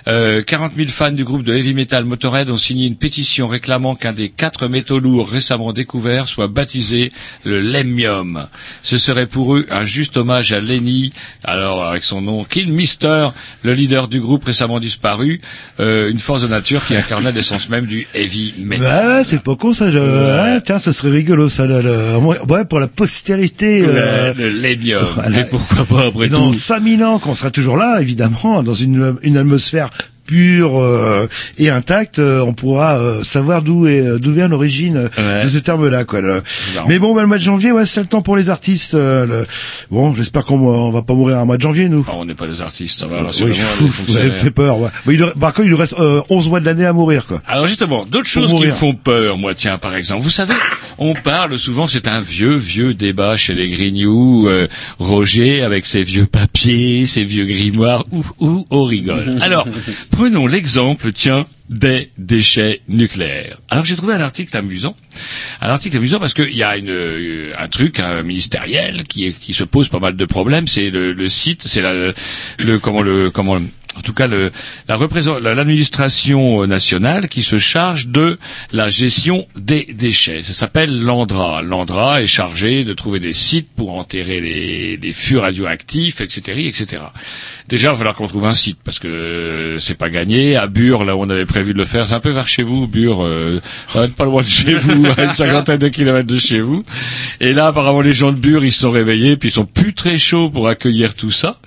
euh, 40 000 fans du groupe de heavy metal Motorhead ont signé une pétition réclamant qu'un des quatre métaux lourds récemment découverts soit baptisé le Lemmium. Ce serait pour eux un juste hommage à Lenny, alors avec son nom Kill Mister, le leader du groupe récemment disparu, euh, une force de nature qui incarnait l'essence même du heavy metal. Ouais, c'est pas con ça. Je... Ouais, tiens, ce serait rigolo ça. le- le- Ouais, pour la postérité. euh, Le, le Lemmium. Pourquoi pas après dans tout 5000 ans, qu'on sera toujours là, évidemment, dans une, une atmosphère pure euh, et intacte, euh, on pourra euh, savoir d'où est euh, d'où vient l'origine euh, de ce terme-là. Quoi. le-. Mais bon, bah, le mois de janvier, ouais, c'est le temps pour les artistes. euh, le- Bon, j'espère qu'on on va pas mourir un mois de janvier, nous. Ah, on n'est pas des artistes, ça va, Oui, vous avez fait peur. Ouais. Bah, il par contre, il nous reste euh, 11 mois de l'année à mourir, quoi. Alors justement, d'autres choses qui me font peur, moi, tiens, par exemple. Vous savez, on parle souvent, c'est un vieux, vieux débat chez les Grignoux, euh, Roger, avec ses vieux papiers, ses vieux grimoires, ou, ou, on rigole. Alors, prenons l'exemple, tiens, des déchets nucléaires. Alors j'ai trouvé un article amusant, un article amusant parce qu'il y a une, euh, un truc un ministériel qui, qui se pose pas mal de problèmes. C'est le, le site, c'est la, le comment le comment en tout cas le, la l'administration nationale qui se charge de la gestion des déchets. Ça s'appelle l'ANDRA. L'ANDRA est chargé de trouver des sites pour enterrer les, les fûts radioactifs, etc., etc. Déjà, il va falloir qu'on trouve un site parce que euh, c'est pas gagné. À Bure, là où on avait prévu de le faire, c'est un peu vers chez vous, Bure, euh, pas loin de chez vous, à une cinquantaine de kilomètres de chez vous. Et là, apparemment, les gens de Bure, ils se sont réveillés, puis ils sont plus très chauds pour accueillir tout ça.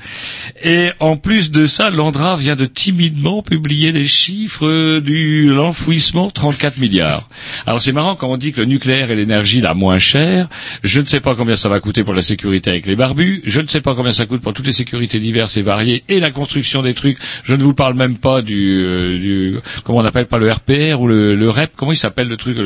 Et en plus de ça, l'Andra vient de timidement publier les chiffres du l'enfouissement 34 milliards. Alors c'est marrant quand on dit que le nucléaire est l'énergie la moins chère. Je ne sais pas combien ça va coûter pour la sécurité avec les barbus. Je ne sais pas combien ça coûte pour toutes les sécurités diverses et variées et la construction des trucs. Je ne vous parle même pas du, euh, du comment on appelle pas le RPR ou le, le REP. Comment il s'appelle le truc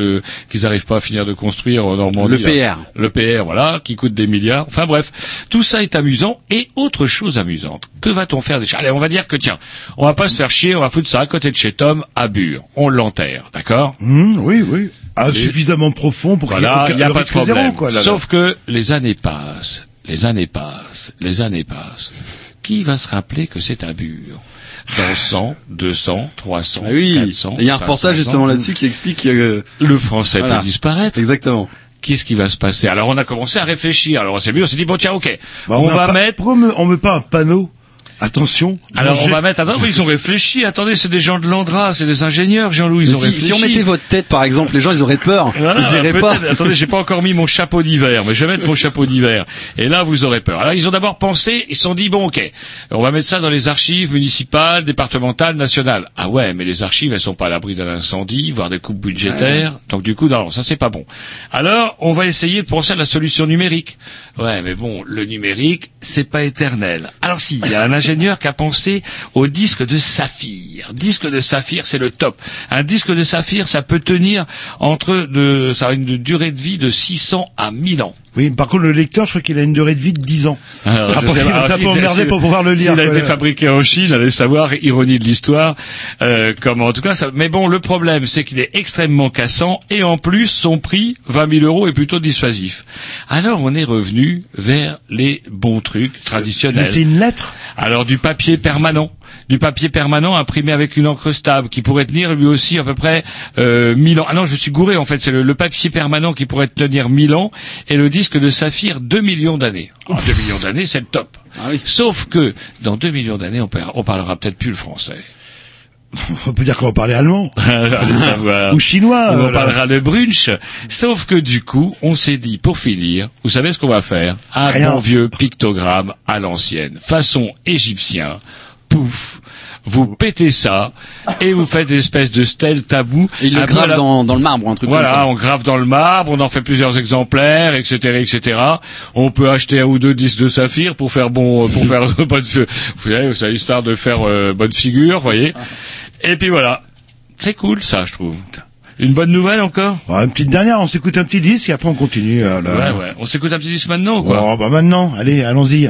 qu'ils n'arrivent pas à finir de construire en Normandie Le PR. le PR, voilà, qui coûte des milliards. Enfin bref, tout ça est amusant. Et autre chose amusante, que va-t-on faire des Allez, on va dire que tiens, on va pas se faire chier, on va foutre ça à côté de chez Tom, à Bure. On l'enterre, d'accord? Hum, oui, oui. Ah, Et- suffisamment profond pour qu'il y ait aucun- a le pas de risque zéro, problème. quoi, là, là. Sauf que les années passent, les années passent, les années passent. Qui va se rappeler que c'est un Bure? Dans 100, 200, 300, Ah oui, 400, il y a un reportage 500, justement là-dessus qui explique que Le français Voilà. peut disparaître. Exactement. Qu'est-ce qui va se passer? Alors on a commencé à réfléchir. Alors on s'est vu, on s'est dit bon tiens ok, Bah, on, va pas- mettre. On met pas un panneau Attention. Alors on va mettre. Attends, mais ils ont réfléchi. Attendez, c'est des gens de l'Andra, c'est des ingénieurs, Jean-Louis. Ils ont si, réfléchi. si on mettait votre tête par exemple, les gens ils auraient peur. Voilà, ils iraient pas. Attendez, j'ai pas encore mis mon chapeau d'hiver, mais je vais mettre mon chapeau d'hiver. Et là, vous aurez peur. Alors, ils ont d'abord pensé, ils se sont dit, bon, ok, on va mettre ça dans les archives municipales, départementales, nationales. Ah ouais, mais les archives, elles sont pas à l'abri d'un incendie, voire des coupes budgétaires. Donc, du coup, non, ça c'est pas bon. Alors, on va essayer de penser à la solution numérique. Ouais, mais bon, le numérique, c'est pas éternel. Alors si, il y a un ingénieur qui a pensé au disque de saphir. Disque de saphir, c'est le top. Un disque de saphir, ça peut tenir entre de, ça a une durée de vie de 600 à 1000 ans. Oui, par contre, le lecteur, je crois qu'il a une durée de vie de 10 ans. Alors, Après, il va si- si- pour pouvoir le lire. S'il a été fabriqué en Chine, allez savoir, ironie de l'histoire, euh, comment, en tout cas, ça, mais bon, le problème, c'est qu'il est extrêmement cassant, et en plus, son prix, 20 000 euros, est plutôt dissuasif. Alors, on est revenu vers les bons trucs traditionnels. Mais c'est une lettre Alors du papier permanent, du papier permanent imprimé avec une encre stable qui pourrait tenir lui aussi à peu près euh, 1000 ans. Ah non, je me suis gouré en fait, c'est le, le papier permanent qui pourrait tenir 1000 ans et le disque de saphir 2 millions d'années. 2 millions d'années, c'est le top. Ah oui. Sauf que dans 2 millions d'années, on, par- on parlera peut-être plus le français. On peut dire qu'on va parler allemand. Ou chinois. On parlera de brunch. Sauf que du coup, on s'est dit, pour finir, vous savez ce qu'on va faire? Un Rien. bon vieux pictogramme à l'ancienne, façon égyptien. Pouf, vous pétez ça et vous faites une espèce de stèle tabou. Et il le peu grave la- dans, dans le marbre, un truc comme voilà, ça. on grave dans le marbre, on en fait plusieurs exemplaires, etc., etc. On peut acheter un ou deux disques de saphir pour faire bon, pour faire bonne, vous savez, c'est histoire de faire euh, bonne figure, voyez. Et puis voilà, c'est cool ça, je trouve. Une bonne nouvelle encore? Bon, une petite dernière, on s'écoute un petit disque et après on continue. euh, là. Ouais, ouais. On s'écoute un petit disque maintenant ou quoi? Oh, bah maintenant, allez, allons-y.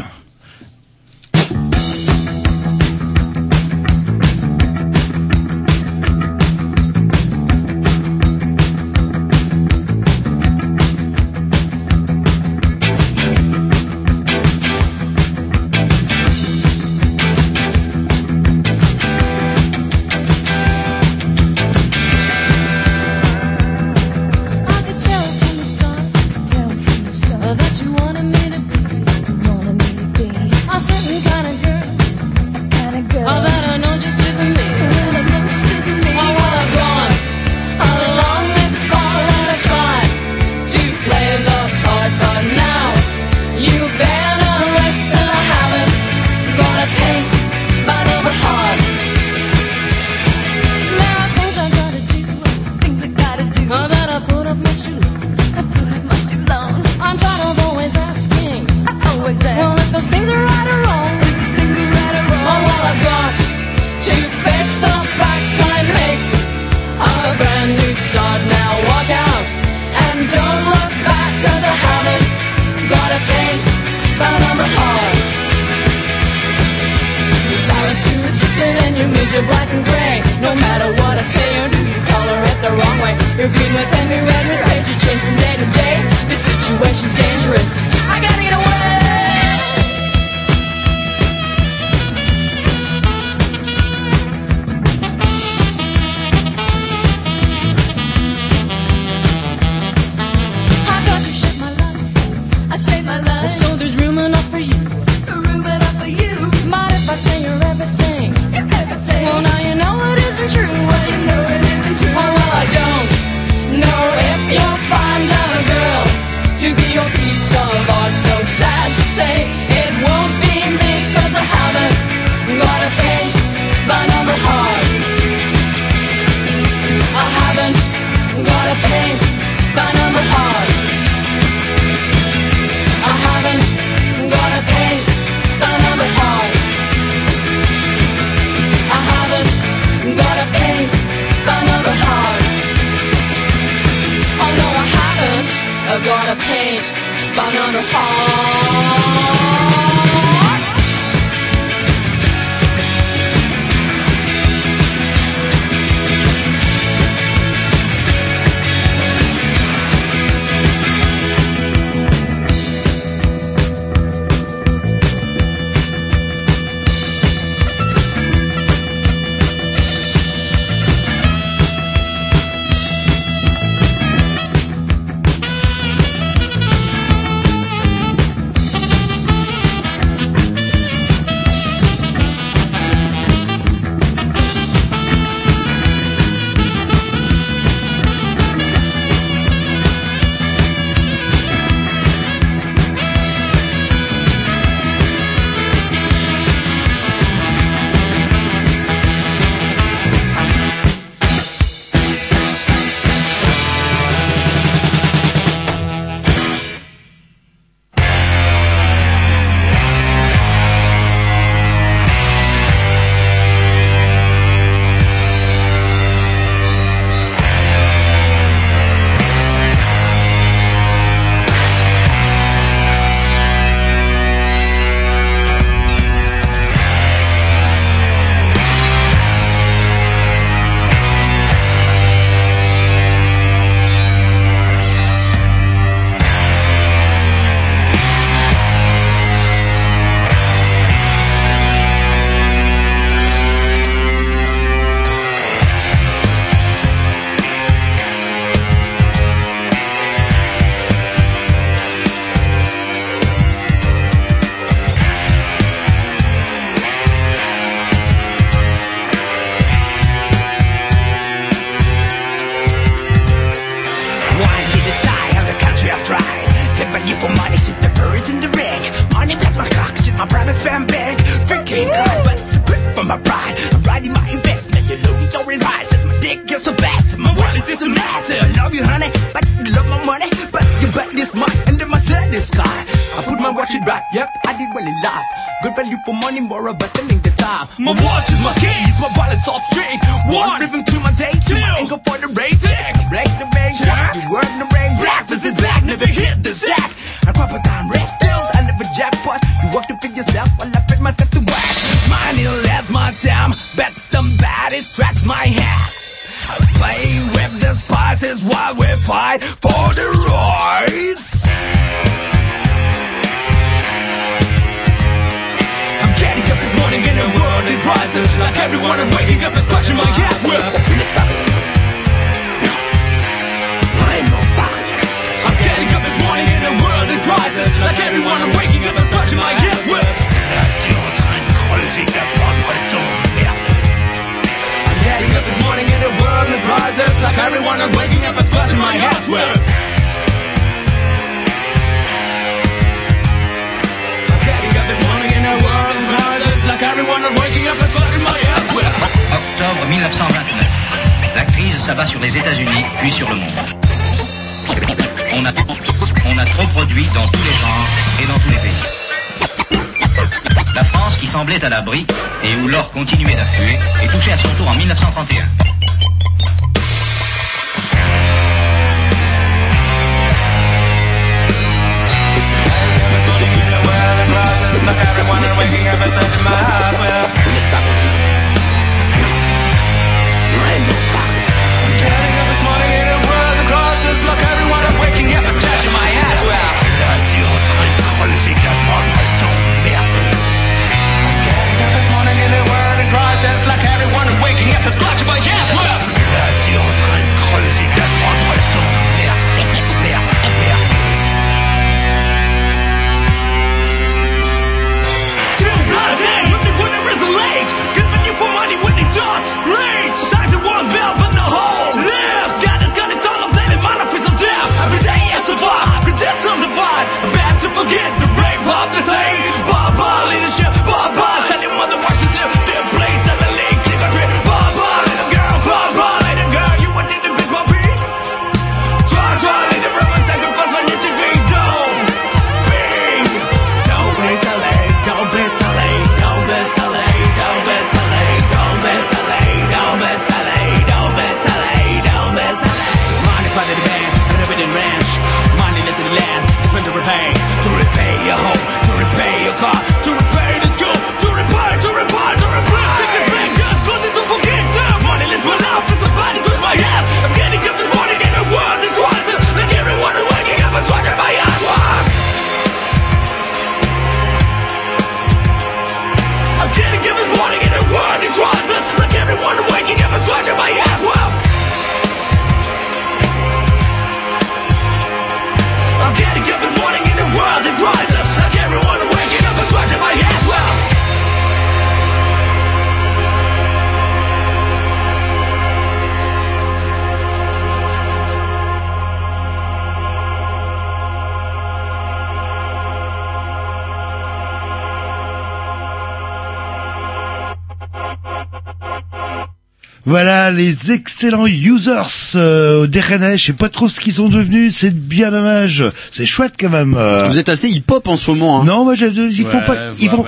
Voilà les excellents users euh, au DRNS. Je sais pas trop ce qu'ils sont devenus. C'est bien dommage. C'est chouette quand même. Vous êtes assez hip-hop en ce moment. Hein. Non, bah, je, ils font pas. Ils font.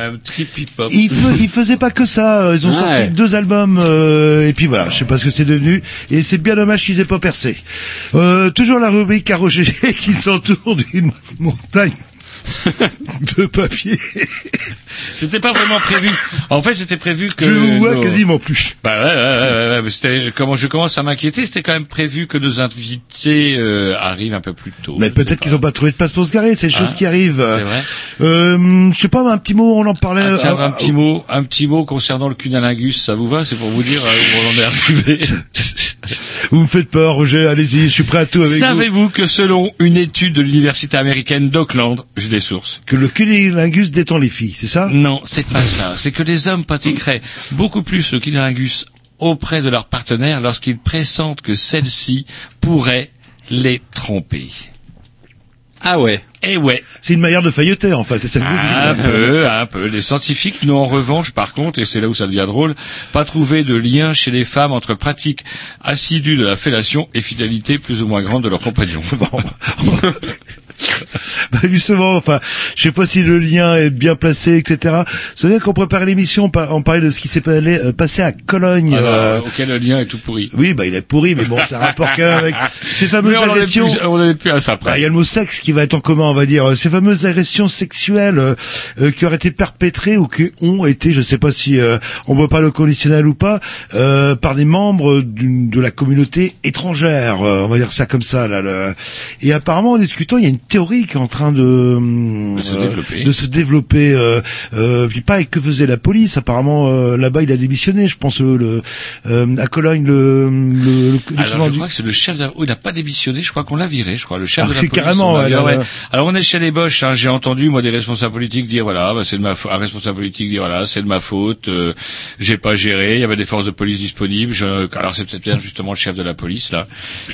Ils, faisaient pas que ça. Ils ont sorti deux albums euh, et puis voilà. Je sais pas ce que c'est devenu. Et c'est bien dommage qu'ils aient pas percé. Euh, toujours la rubrique à qui s'entoure d'une montagne de papier. c'était pas vraiment prévu. En fait, c'était prévu que. Je vous vois quasiment plus. Bah ouais, ouais, ouais, ouais c'était comment je commence à m'inquiéter. C'était quand même prévu que nos invités euh, arrivent un peu plus tôt. Mais peut-être qu'ils n'ont pas trouvé de place pour se garer. C'est des hein, choses qui arrivent. C'est vrai. Euh, je sais pas, un petit mot. On en parlait. Ah, tiens, euh, un petit euh, mot, un petit mot concernant le cunnilingus. Ça vous va C'est pour vous dire euh, où on en est arrivé. Vous me faites peur, Roger. Allez-y, je suis prêt à tout avec Savez vous. Que selon une étude de l'université américaine d'Auckland, j'ai des sources. Que le cunilingus détend les filles, c'est ça? Non, c'est pas ça. C'est que les hommes pratiqueraient beaucoup plus le cunilingus auprès de leurs partenaires lorsqu'ils pressentent que celle-ci pourrait les tromper. Ah ouais. Eh ouais. C'est une manière de failloter en fait. Ça un peu, un peu. Les scientifiques n'ont en revanche, par contre, et c'est là où ça devient drôle, pas trouvé de lien chez les femmes entre pratique assidue de la fellation et fidélité plus ou moins grande de leurs compagnons. Bah, justement, enfin, je sais pas si le lien est bien placé, etc. Savez qu'on préparait l'émission, on par- on parlait de ce qui s'est euh, passé à Cologne. Alors, euh, auquel le lien est tout pourri. Oui, bah il est pourri, mais bon, ça rapporte quand même avec ces fameuses on agressions. plus- on est plus à ça Bah, après. Il y a le mot sexe qui va être en commun, on va dire. Ces fameuses agressions sexuelles euh, euh, qui auraient été perpétrées ou qui ont été, je sais pas si euh, on voit pas le conditionnel ou pas, euh, par des membres de la communauté étrangère. euh, on va dire ça comme ça. Là, le- Et apparemment, en discutant, il y a une théorie qui est en train de, hum, se euh, développer. de se développer. Euh, euh, puis pas et que faisait la police? Apparemment, euh, là-bas, il a démissionné. Je pense euh, le, euh, à Cologne, le, le, le, Alors, je du- crois que c'est le chef de oh, il n'a pas démissionné, je crois qu'on l'a viré, je crois, le chef Ah, de la police. carrément, on ouais, viré. Alors, on est chez les Boches, hein, j'ai entendu, moi, des responsables politiques dire, voilà, bah, c'est de ma faute, un responsable politique dire, voilà, c'est de ma faute, euh, j'ai pas géré, il y avait des forces de police disponibles, je... alors c'est peut-être bien justement le chef de la police, là,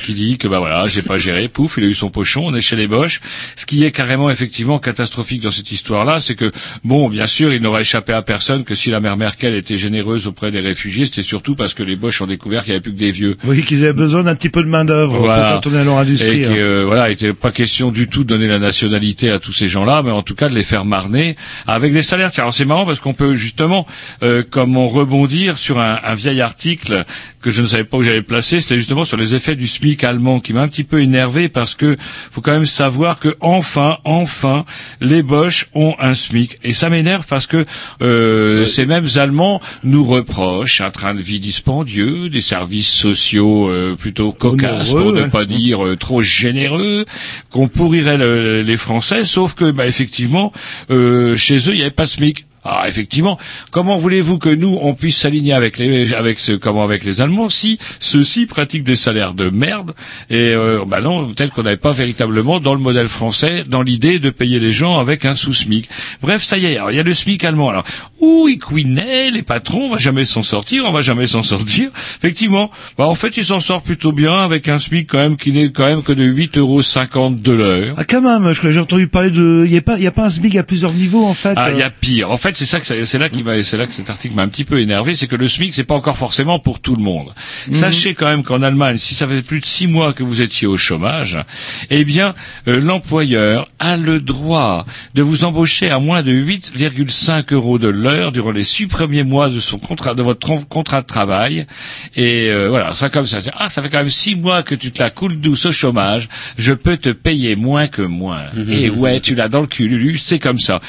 qui dit que, bah voilà, j'ai pas géré, pouf, il a eu son pochon, on est chez les Boches. Ce qui est carrément, effectivement, catastrophique dans cette histoire-là, c'est que, bon, bien sûr, il n'aura échappé à personne que si la mère Merkel était généreuse auprès des réfugiés, c'était surtout parce que les Boches ont découvert qu'il n'y avait plus que des vieux. Voyez qu'ils avaient besoin d'un petit peu de main d'œuvre pour faire tourner leur industrie. Et hein. euh, voilà, il était pas question du tout de donner la nationalité à tous ces gens-là, mais en tout cas de les faire marner avec des salaires. Alors c'est marrant parce qu'on peut justement, euh, comme on rebondir sur un, un vieil article que je ne savais pas où j'avais placé, c'était justement sur les effets du SMIC allemand qui m'a un petit peu énervé parce que faut quand même savoir que enfin, enfin, les Boches ont un SMIC. Et ça m'énerve parce que euh, ces mêmes Allemands nous reprochent un train de vie dispendieux, des services sociaux euh, plutôt cocasses pour ne pas dire euh, trop généreux, qu'on pourrirait le- les Français, sauf que bah, effectivement euh, chez eux il n'y avait pas de SMIC. Ah, effectivement. Comment voulez-vous que nous on puisse s'aligner avec les avec ce comment avec les Allemands si ceux-ci pratiquent des salaires de merde et euh, bah non peut-être qu'on n'avait pas véritablement dans le modèle français dans l'idée de payer les gens avec un sous-SMIC. Bref, ça y est. Alors il y a le SMIC allemand. Alors ils couinaient les patrons, on va jamais s'en sortir, on va jamais s'en sortir. Effectivement, bah en fait ils s'en sortent plutôt bien avec un SMIC quand même qui n'est quand même que de 8,50 euros de l'heure. Ah quand même, j'ai entendu parler de, il y a pas, il y a pas un SMIC à plusieurs niveaux en fait. Ah, il y euh. a pire. En fait, c'est ça que c'est là qui m'a, c'est là que cet article m'a un petit peu énervé, c'est que le SMIC c'est pas encore forcément pour tout le monde. Mhm. Sachez quand même qu'en Allemagne, si ça fait plus de six mois que vous étiez au chômage, eh bien, euh, l'employeur a le droit de vous embaucher à moins de 8,5 euros de l'heure durant les six premiers mois de son contrat, de votre contrat de travail. Et euh, voilà, ça comme ça. Ah, ça fait quand même six mois que tu te la coules douce au chômage. Je peux te payer moins que moins. Et ouais, tu l'as dans le cul, Lulu, c'est comme ça.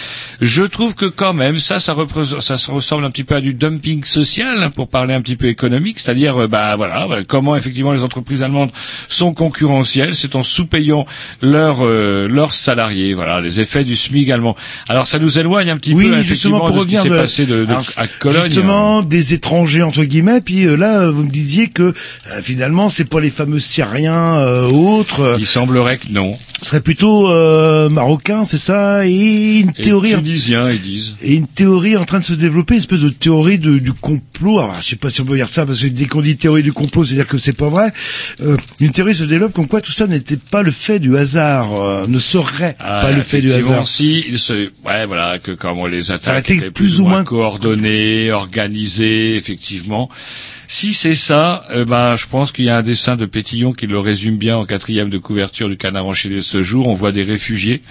Je trouve que quand même, ça, ça, représente- ça se ressemble un petit peu à du dumping social, hein, pour parler un petit peu économique, c'est-à-dire, euh, bah voilà, bah, comment effectivement les entreprises allemandes sont concurrentielles, c'est en sous-payant leurs euh, leurs salariés, voilà, les effets du SMIC allemand. Alors ça nous éloigne un petit oui, peu effectivement pour de ce qui s'est passé de, de- Alors, à Cologne. Justement, des étrangers entre guillemets. Puis euh, là, vous me disiez que euh, finalement, c'est pas les fameux Syriens euh, autres. Il semblerait que non. Ce serait plutôt euh, marocain, c'est ça, et une Et théorie. tunisiens, ils disent. Et une théorie en train de se développer, une espèce de théorie de, du complot. Alors, je sais pas si on peut dire ça, parce que dès qu'on dit théorie du complot, c'est-à-dire que c'est pas vrai. Euh, une théorie se développe comme quoi tout ça n'était pas le fait du hasard, euh, ne serait Ah, pas le fait du hasard. Si, il se, ouais, voilà, que comment les Ça a attaques été étaient plus ou moins- coordonnées, organisées, effectivement. Si c'est ça, eh ben, je pense qu'il y a un dessin de Pétillon qui le résume bien en quatrième de couverture du Canard enchaîné ce jour. On voit des réfugiés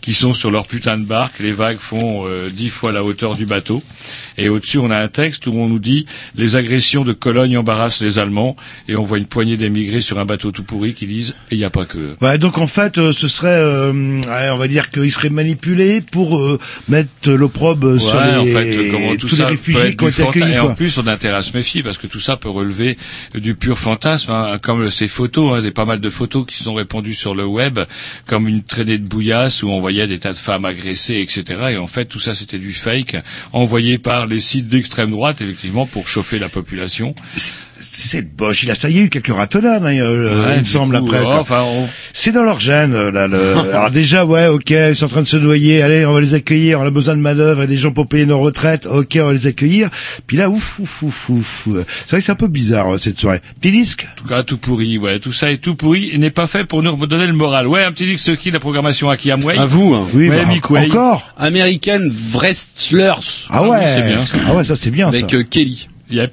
qui sont sur leur putain de barque. Les vagues font euh, dix fois la hauteur du bateau. Et au-dessus, on a un texte où on nous dit les agressions de Cologne embarrassent les Allemands. Et on voit une poignée d'émigrés sur un bateau tout pourri qui disent il n'y a pas que. Ouais, donc en fait, euh, ce serait, euh, ouais, on va dire qu'il serait manipulé pour mettre l'opprobre sur Ouais, les, en fait, comment tout tous ça les réfugiés qui ont été accueillis. Et en plus, on a intérêt à se méfier parce que tout ça peut relever du pur fantasme, hein, comme ces photos, hein, des pas mal de photos qui sont répandues sur le web, comme une traînée de bouillasse où on voyait des tas de femmes agressées, etc. Et en fait, tout ça, c'était du fake envoyé par les sites d'extrême droite, effectivement, pour chauffer la population. Cette Bosch, il a ça y a eu quelques ratonnades, hein, euh, Ouais, il me semble coup, après. enfin, on- C'est dans leur gène, euh, là. Le... Alors déjà, ouais, ok, ils sont en train de se noyer. Allez, on va les accueillir. On a besoin de main d'œuvre et des gens pour payer nos retraites. Ok, on va les accueillir. Puis là, ouf, ouf, ouf, ouf. C'est vrai que c'est un peu bizarre euh, cette soirée. Petit disque? En tout cas, tout pourri, ouais. Tout ça est tout pourri et n'est pas fait pour nous donner le moral. Ouais, un petit disque qui la programmation à qui à moi. À vous. Hein. Oui, Ouais, bah, encore. American Wrestlers. Ah oui, ouais, c'est bien, ça. Ah ouais, ça c'est bien Avec ça. euh, Kelly. Yep.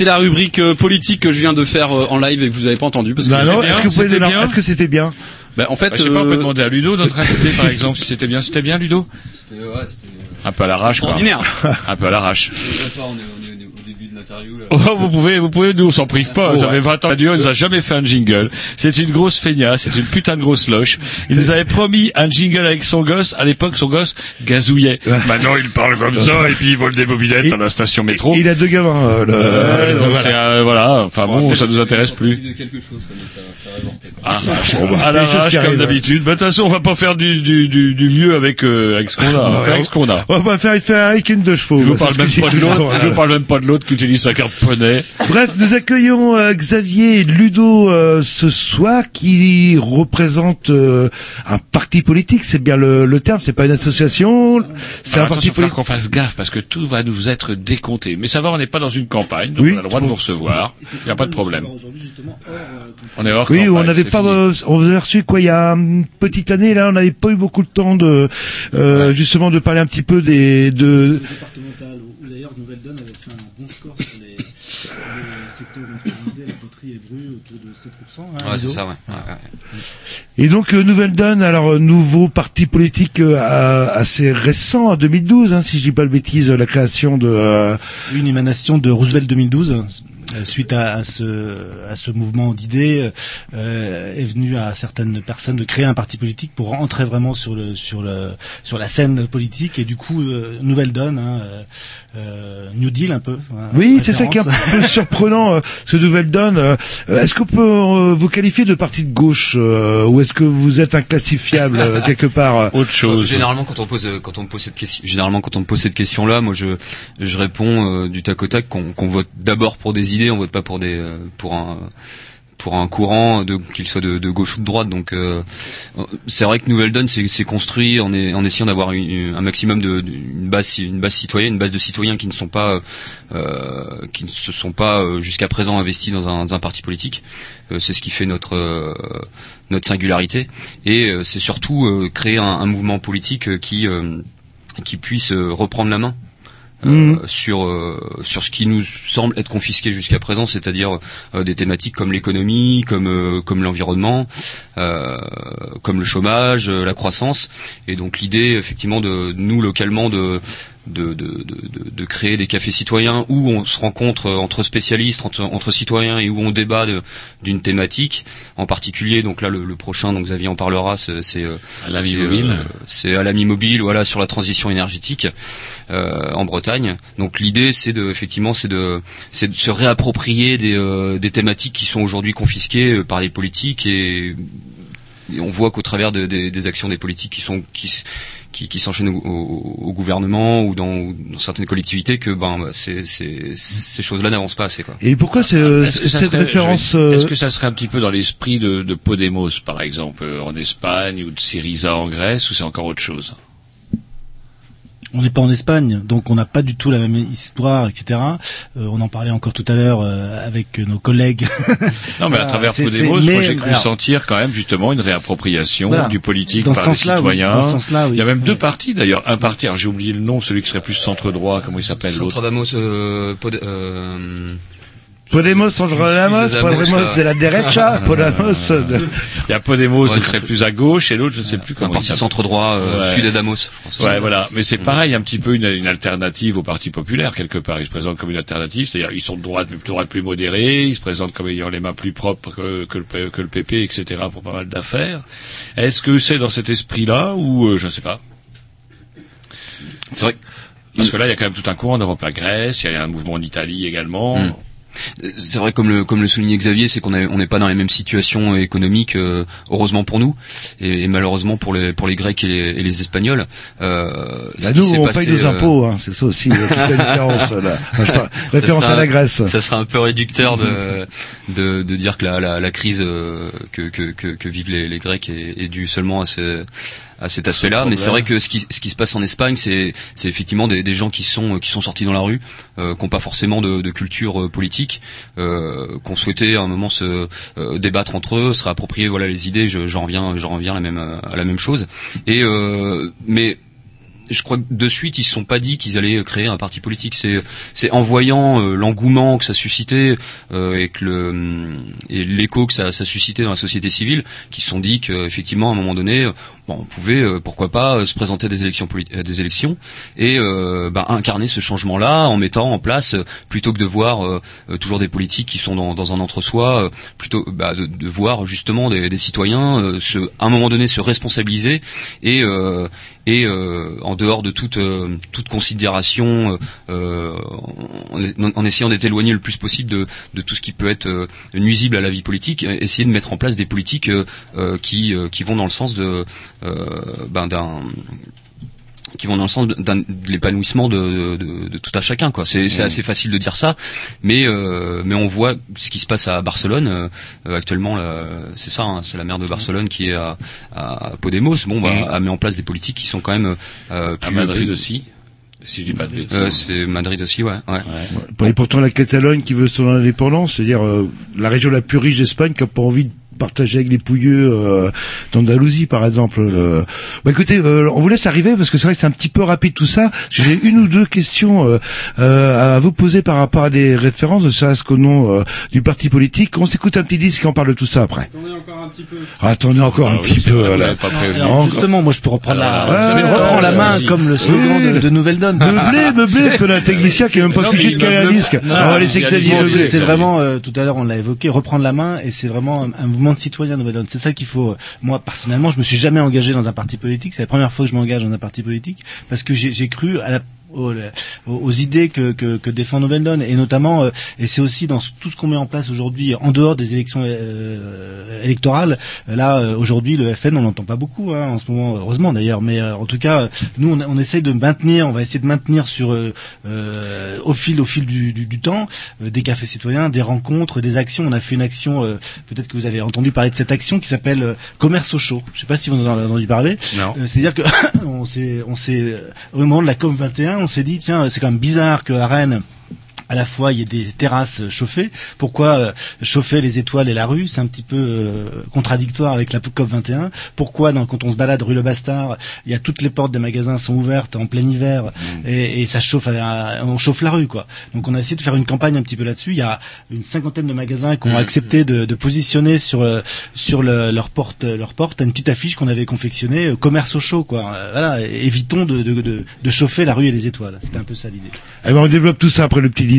C'est la rubrique euh, politique que je viens de faire euh, en live et que vous n'avez pas entendu parce que Bah non, est-ce que vous pouvez c'était bien est-ce que c'était bien Bah, en fait, Bah, je sais pas, on peut euh, demander à Ludo, notre invité, par exemple, si c'était bien. C'était bien, Ludo Un peu à l'arrache, quoi. Ordinaire. Un peu à l'arrache. Oh, vous pouvez, vous pouvez, nous, on s'en prive pas. Ça fait 20 ans que Radio, il nous a jamais fait un jingle. C'est une grosse feignasse, c'est une putain de grosse loche. Il nous avait promis un jingle avec son gosse. À l'époque, son gosse gazouillait. Maintenant, il parle comme ça, et puis il vole des mobilettes à la station métro. Il a deux gamins. euh, le- Euh, donc voilà. euh, voilà. Enfin bon, ça nous intéresse plus. Ah, Bon, bah, à l'arrache comme arrivent. d'habitude. Bah, de toute façon, on va pas faire du, du, du, du mieux avec, euh, avec ce qu'on a. On va faire avec ce qu'on a. On va faire, il fait avec une de chevaux. Je vous parle même pas de l'autre. Je vous parle même pas de l'autre qui utilise sa carte Bref, nous accueillons euh, Xavier et Ludo euh, ce soir qui représente euh, un parti politique, c'est bien le, le terme, c'est pas une association, c'est un parti politique. qu'on fasse gaffe parce que tout va nous être décompté. Mais ça va, on n'est pas dans une campagne, donc Oui. on a le droit de vous recevoir. Il n'y a pas de problème. On est hors Oui, campagne, on n'avait pas, euh, on vous a reçu quoi il y a une petite année là, on n'avait pas eu beaucoup de temps de euh, justement de parler un petit peu des de de 7%. Hein, Ouais, c'est ça, ouais. Et donc euh, Nouvelle Donne, alors euh, nouveau parti politique euh, assez récent, en 2012, hein, si je dis pas de bêtises, la création de. euh, Une émanation de Roosevelt 2012. Euh, Suite à, à ce, à ce mouvement d'idées, euh, est venu à certaines personnes de créer un parti politique pour entrer vraiment sur le sur le sur la scène politique et du coup euh, nouvelle donne, hein, euh, euh, New Deal un peu. hein, Oui, c'est ça qui est un peu surprenant, euh, ce Nouvelle Donne. euh, est-ce qu'on peut euh, vous qualifier de parti de gauche euh, ou est-ce que vous êtes inclassifiable euh, quelque part Autre chose. Généralement, quand on pose, quand on me pose cette question, généralement quand on me pose cette question-là, moi je, je réponds euh, du tac au tac qu'on qu'on vote d'abord pour des idées, on vote pas pour des, euh, pour un, courant, qu'il soit de, gauche ou de droite. Donc euh, c'est vrai que Nouvelle Donne s'est construit en, essayant d'avoir un maximum de, une base, une base citoyenne, une base de citoyens qui ne sont pas, euh, qui ne se sont pas euh, jusqu'à présent investis dans un, parti politique. Euh, c'est ce qui fait notre euh, singularité. Et euh, c'est surtout euh, créer un, mouvement politique euh, qui euh, puisse euh, reprendre la main. Euh, Mhm. sur euh, sur ce qui nous semble être confisqué jusqu'à présent, c'est-à-dire euh, des thématiques comme l'économie, comme euh, comme l'environnement, euh, comme le chômage, euh, la croissance. Et donc l'idée, effectivement, de nous localement de de, de, de, de- créer des cafés citoyens où on se rencontre entre spécialistes, entre, entre citoyens et où on débat d'une thématique en particulier. Donc là, le, le prochain, donc Xavier en parlera, c'est c'est, euh, À l'ami c'est, mobile. à l'ami mobile, voilà, sur la transition énergétique euh, en Bretagne. Donc l'idée, c'est de effectivement, c'est de c'est de se réapproprier des, euh, des thématiques qui sont aujourd'hui confisquées euh, par les politiques et, et on voit qu'au travers de- des- des actions des politiques qui sont qui qui, qui s'enchaînent au, au- au gouvernement ou dans, ou dans certaines collectivités que ben bah, c'est, c'est, ces choses-là n'avancent pas assez quoi. Et pourquoi c'est, euh, cette serait- référence vais- euh, Est-ce que ça serait un petit peu dans l'esprit de, de Podemos, par exemple, euh, en Espagne, ou de Syriza en Grèce, ou c'est encore autre chose? On n'est pas en Espagne, donc on n'a pas du tout la même histoire, etc. Euh, on en parlait encore tout à l'heure euh, avec nos collègues. Non, mais à Voilà, travers Podemos, moi j'ai cru alors, sentir quand même justement une réappropriation Voilà. du politique Dans ce par les oui. citoyens. Dans ce sens-là, oui. Il y a même deux partis d'ailleurs. Un parti, alors j'ai oublié le nom, celui qui serait plus centre droit, comment il s'appelle l'autre? Centre Damos, euh, Pod- euh, Podemos, Podemos, Excusez-moi, Podemos de la derecha, Podemos de... Il y a Podemos Ouais, qui serait plus à gauche et l'autre je ne sais plus un comment il parti centre droit, euh, Ouais. celui d'Adamos. je. Ouais, voilà. Mais c'est pareil, un petit peu une, une alternative au Parti populaire quelque part. Ils se présentent comme une alternative, c'est-à-dire ils sont de droite, mais de droite plus modérée. Ils se présentent comme ayant les mains plus propres que, que le, P- que le PP, etc. pour pas mal d'affaires. Est-ce que c'est dans cet esprit-là ou euh, je ne sais pas C'est vrai. Parce que là, il y a quand même tout un courant en Europe, la Grèce, il y a un mouvement en Italie également. Mm. C'est vrai, comme le, comme le soulignait Xavier, c'est qu'on est- on n'est pas dans les mêmes situations économiques, euh, heureusement pour nous, et, et malheureusement pour les, pour les Grecs et les, et les Espagnols. Euh, Bah, nous, on passé, paye nos euh, impôts, hein, c'est ça aussi euh, toute la différence. Là. Enfin, sera- à la Grèce. Ça sera un peu réducteur de, de, de dire que la, la, la crise euh, que, que, que, que vivent les, les Grecs est, est due seulement à, ce, à cet aspect-là. Mais c'est vrai que ce qui, ce qui se passe en Espagne, c'est, c'est effectivement des, des gens qui sont, qui sont sortis dans la rue, euh, qui n'ont pas forcément de, de culture euh, politique, euh, qu'on souhaitait à un moment se euh, débattre entre eux, se réapproprier voilà les idées. Je, j'en reviens, j'en reviens à la même, à la même chose. Et euh, mais je crois que de suite ils se sont pas dit qu'ils allaient créer un parti politique. C'est c'est en voyant euh, l'engouement que ça suscitait euh, et que le et l'écho que ça, ça suscitait dans la société civile qu'ils se sont dit qu'effectivement à un moment donné euh, bon, on pouvait euh, pourquoi pas euh, se présenter à des élections à des élections et euh, bah, incarner ce changement là en mettant en place euh, plutôt que de voir euh, euh, toujours des politiques qui sont dans, dans un entre-soi euh, plutôt bah, de, de voir justement des, des citoyens euh, se à un moment donné se responsabiliser et euh, et euh, en dehors de toute euh, toute considération, euh, en, essayant d'être éloigné le plus possible de, de tout ce qui peut être euh, nuisible à la vie politique, euh, essayer de mettre en place des politiques euh, euh, qui euh, qui vont dans le sens de euh, ben, d'un qui vont dans le sens d'un- de l'épanouissement de, de, de tout à chacun quoi. C'est c'est Mm. assez facile de dire ça, mais euh, mais on voit ce qui se passe à Barcelone euh, euh, actuellement. là, C'est ça, hein, c'est la maire de Barcelone qui est à, à Podemos. Bon, bah, Mm. a mis en place des politiques qui sont quand même euh, À plus- Madrid plus- aussi, si je dis pas de. Euh, c'est Madrid aussi, ouais. ouais. Et pourtant la Catalogne qui veut son indépendance, c'est-à-dire euh, la région la plus riche d'Espagne qui a pas envie de partager avec les pouilleux euh, d'Andalousie par exemple. Euh, Bah écoutez, euh, on vous laisse arriver parce que c'est vrai que c'est un petit peu rapide tout ça. J'ai une ou deux questions euh, euh, à vous poser par rapport à des références, ne serait-ce qu'au nom euh, du parti politique. On s'écoute un petit disque et on parle de tout ça après. Attendez encore un petit peu. Attendez encore Ah un oui, petit peu. vrai, prévenu. Alors, justement, moi je peux reprendre Alors, la, ouais, je reprends ouais, la main comme le slogan Oui, de, de Nouvelle Donne. Meublé, meublé, parce qu'on a un technicien qui est même pas Non, mais fiché il de caler un disque. Non, On va laisser Xavier c'est vraiment, tout à l'heure on l'a évoqué, reprendre la main et c'est vraiment un, un mouvement de citoyen Nouvelle Donne. C'est ça qu'il faut. euh, Moi personnellement, je me suis jamais engagé dans un parti politique. C'est la première fois que je m'engage dans un parti politique parce que j'ai cru à la aux, aux idées que, que, que défend Nouvelle Donne. Et notamment euh, et c'est aussi dans tout ce qu'on met en place aujourd'hui en dehors des élections euh, électorales Euh, là euh, aujourd'hui le FN on n'entend pas beaucoup hein, en ce moment heureusement d'ailleurs. Mais euh, en tout cas nous on, on essaye de maintenir on va essayer de maintenir sur euh, au fil au fil du, du, du temps euh, des cafés citoyens des rencontres des actions. On a fait une action euh, peut-être que vous avez entendu parler de cette action qui s'ppelle euh, commerce au chaud. Je sais pas si vous en avez entendu parler. Non. C'est-à-dire que on s'est, on s'est, au moment de la COP 21, on s'est dit tiens, c'est quand même bizarre que à Rennes à la fois il y ait des terrasses chauffées. Pourquoi euh, chauffer les étoiles et la rue C'est un petit peu euh, contradictoire avec la COP 21. Pourquoi dans, quand on se balade rue Le Bastard, il y a toutes les portes des magasins sont ouvertes en plein hiver et, et ça chauffe, à la- on chauffe la rue quoi. Donc on a essayé de faire une campagne un petit peu là-dessus. Il y a une cinquantaine de magasins qui ont accepté de, de positionner sur euh, sur le- leur porte leur porte une petite affiche qu'on avait confectionnée euh, commerce au chaud quoi. Euh, Voilà, évitons de, de, de, de chauffer la rue et les étoiles. C'était un peu ça l'idée. Eh ben, on développe tout ça après le petit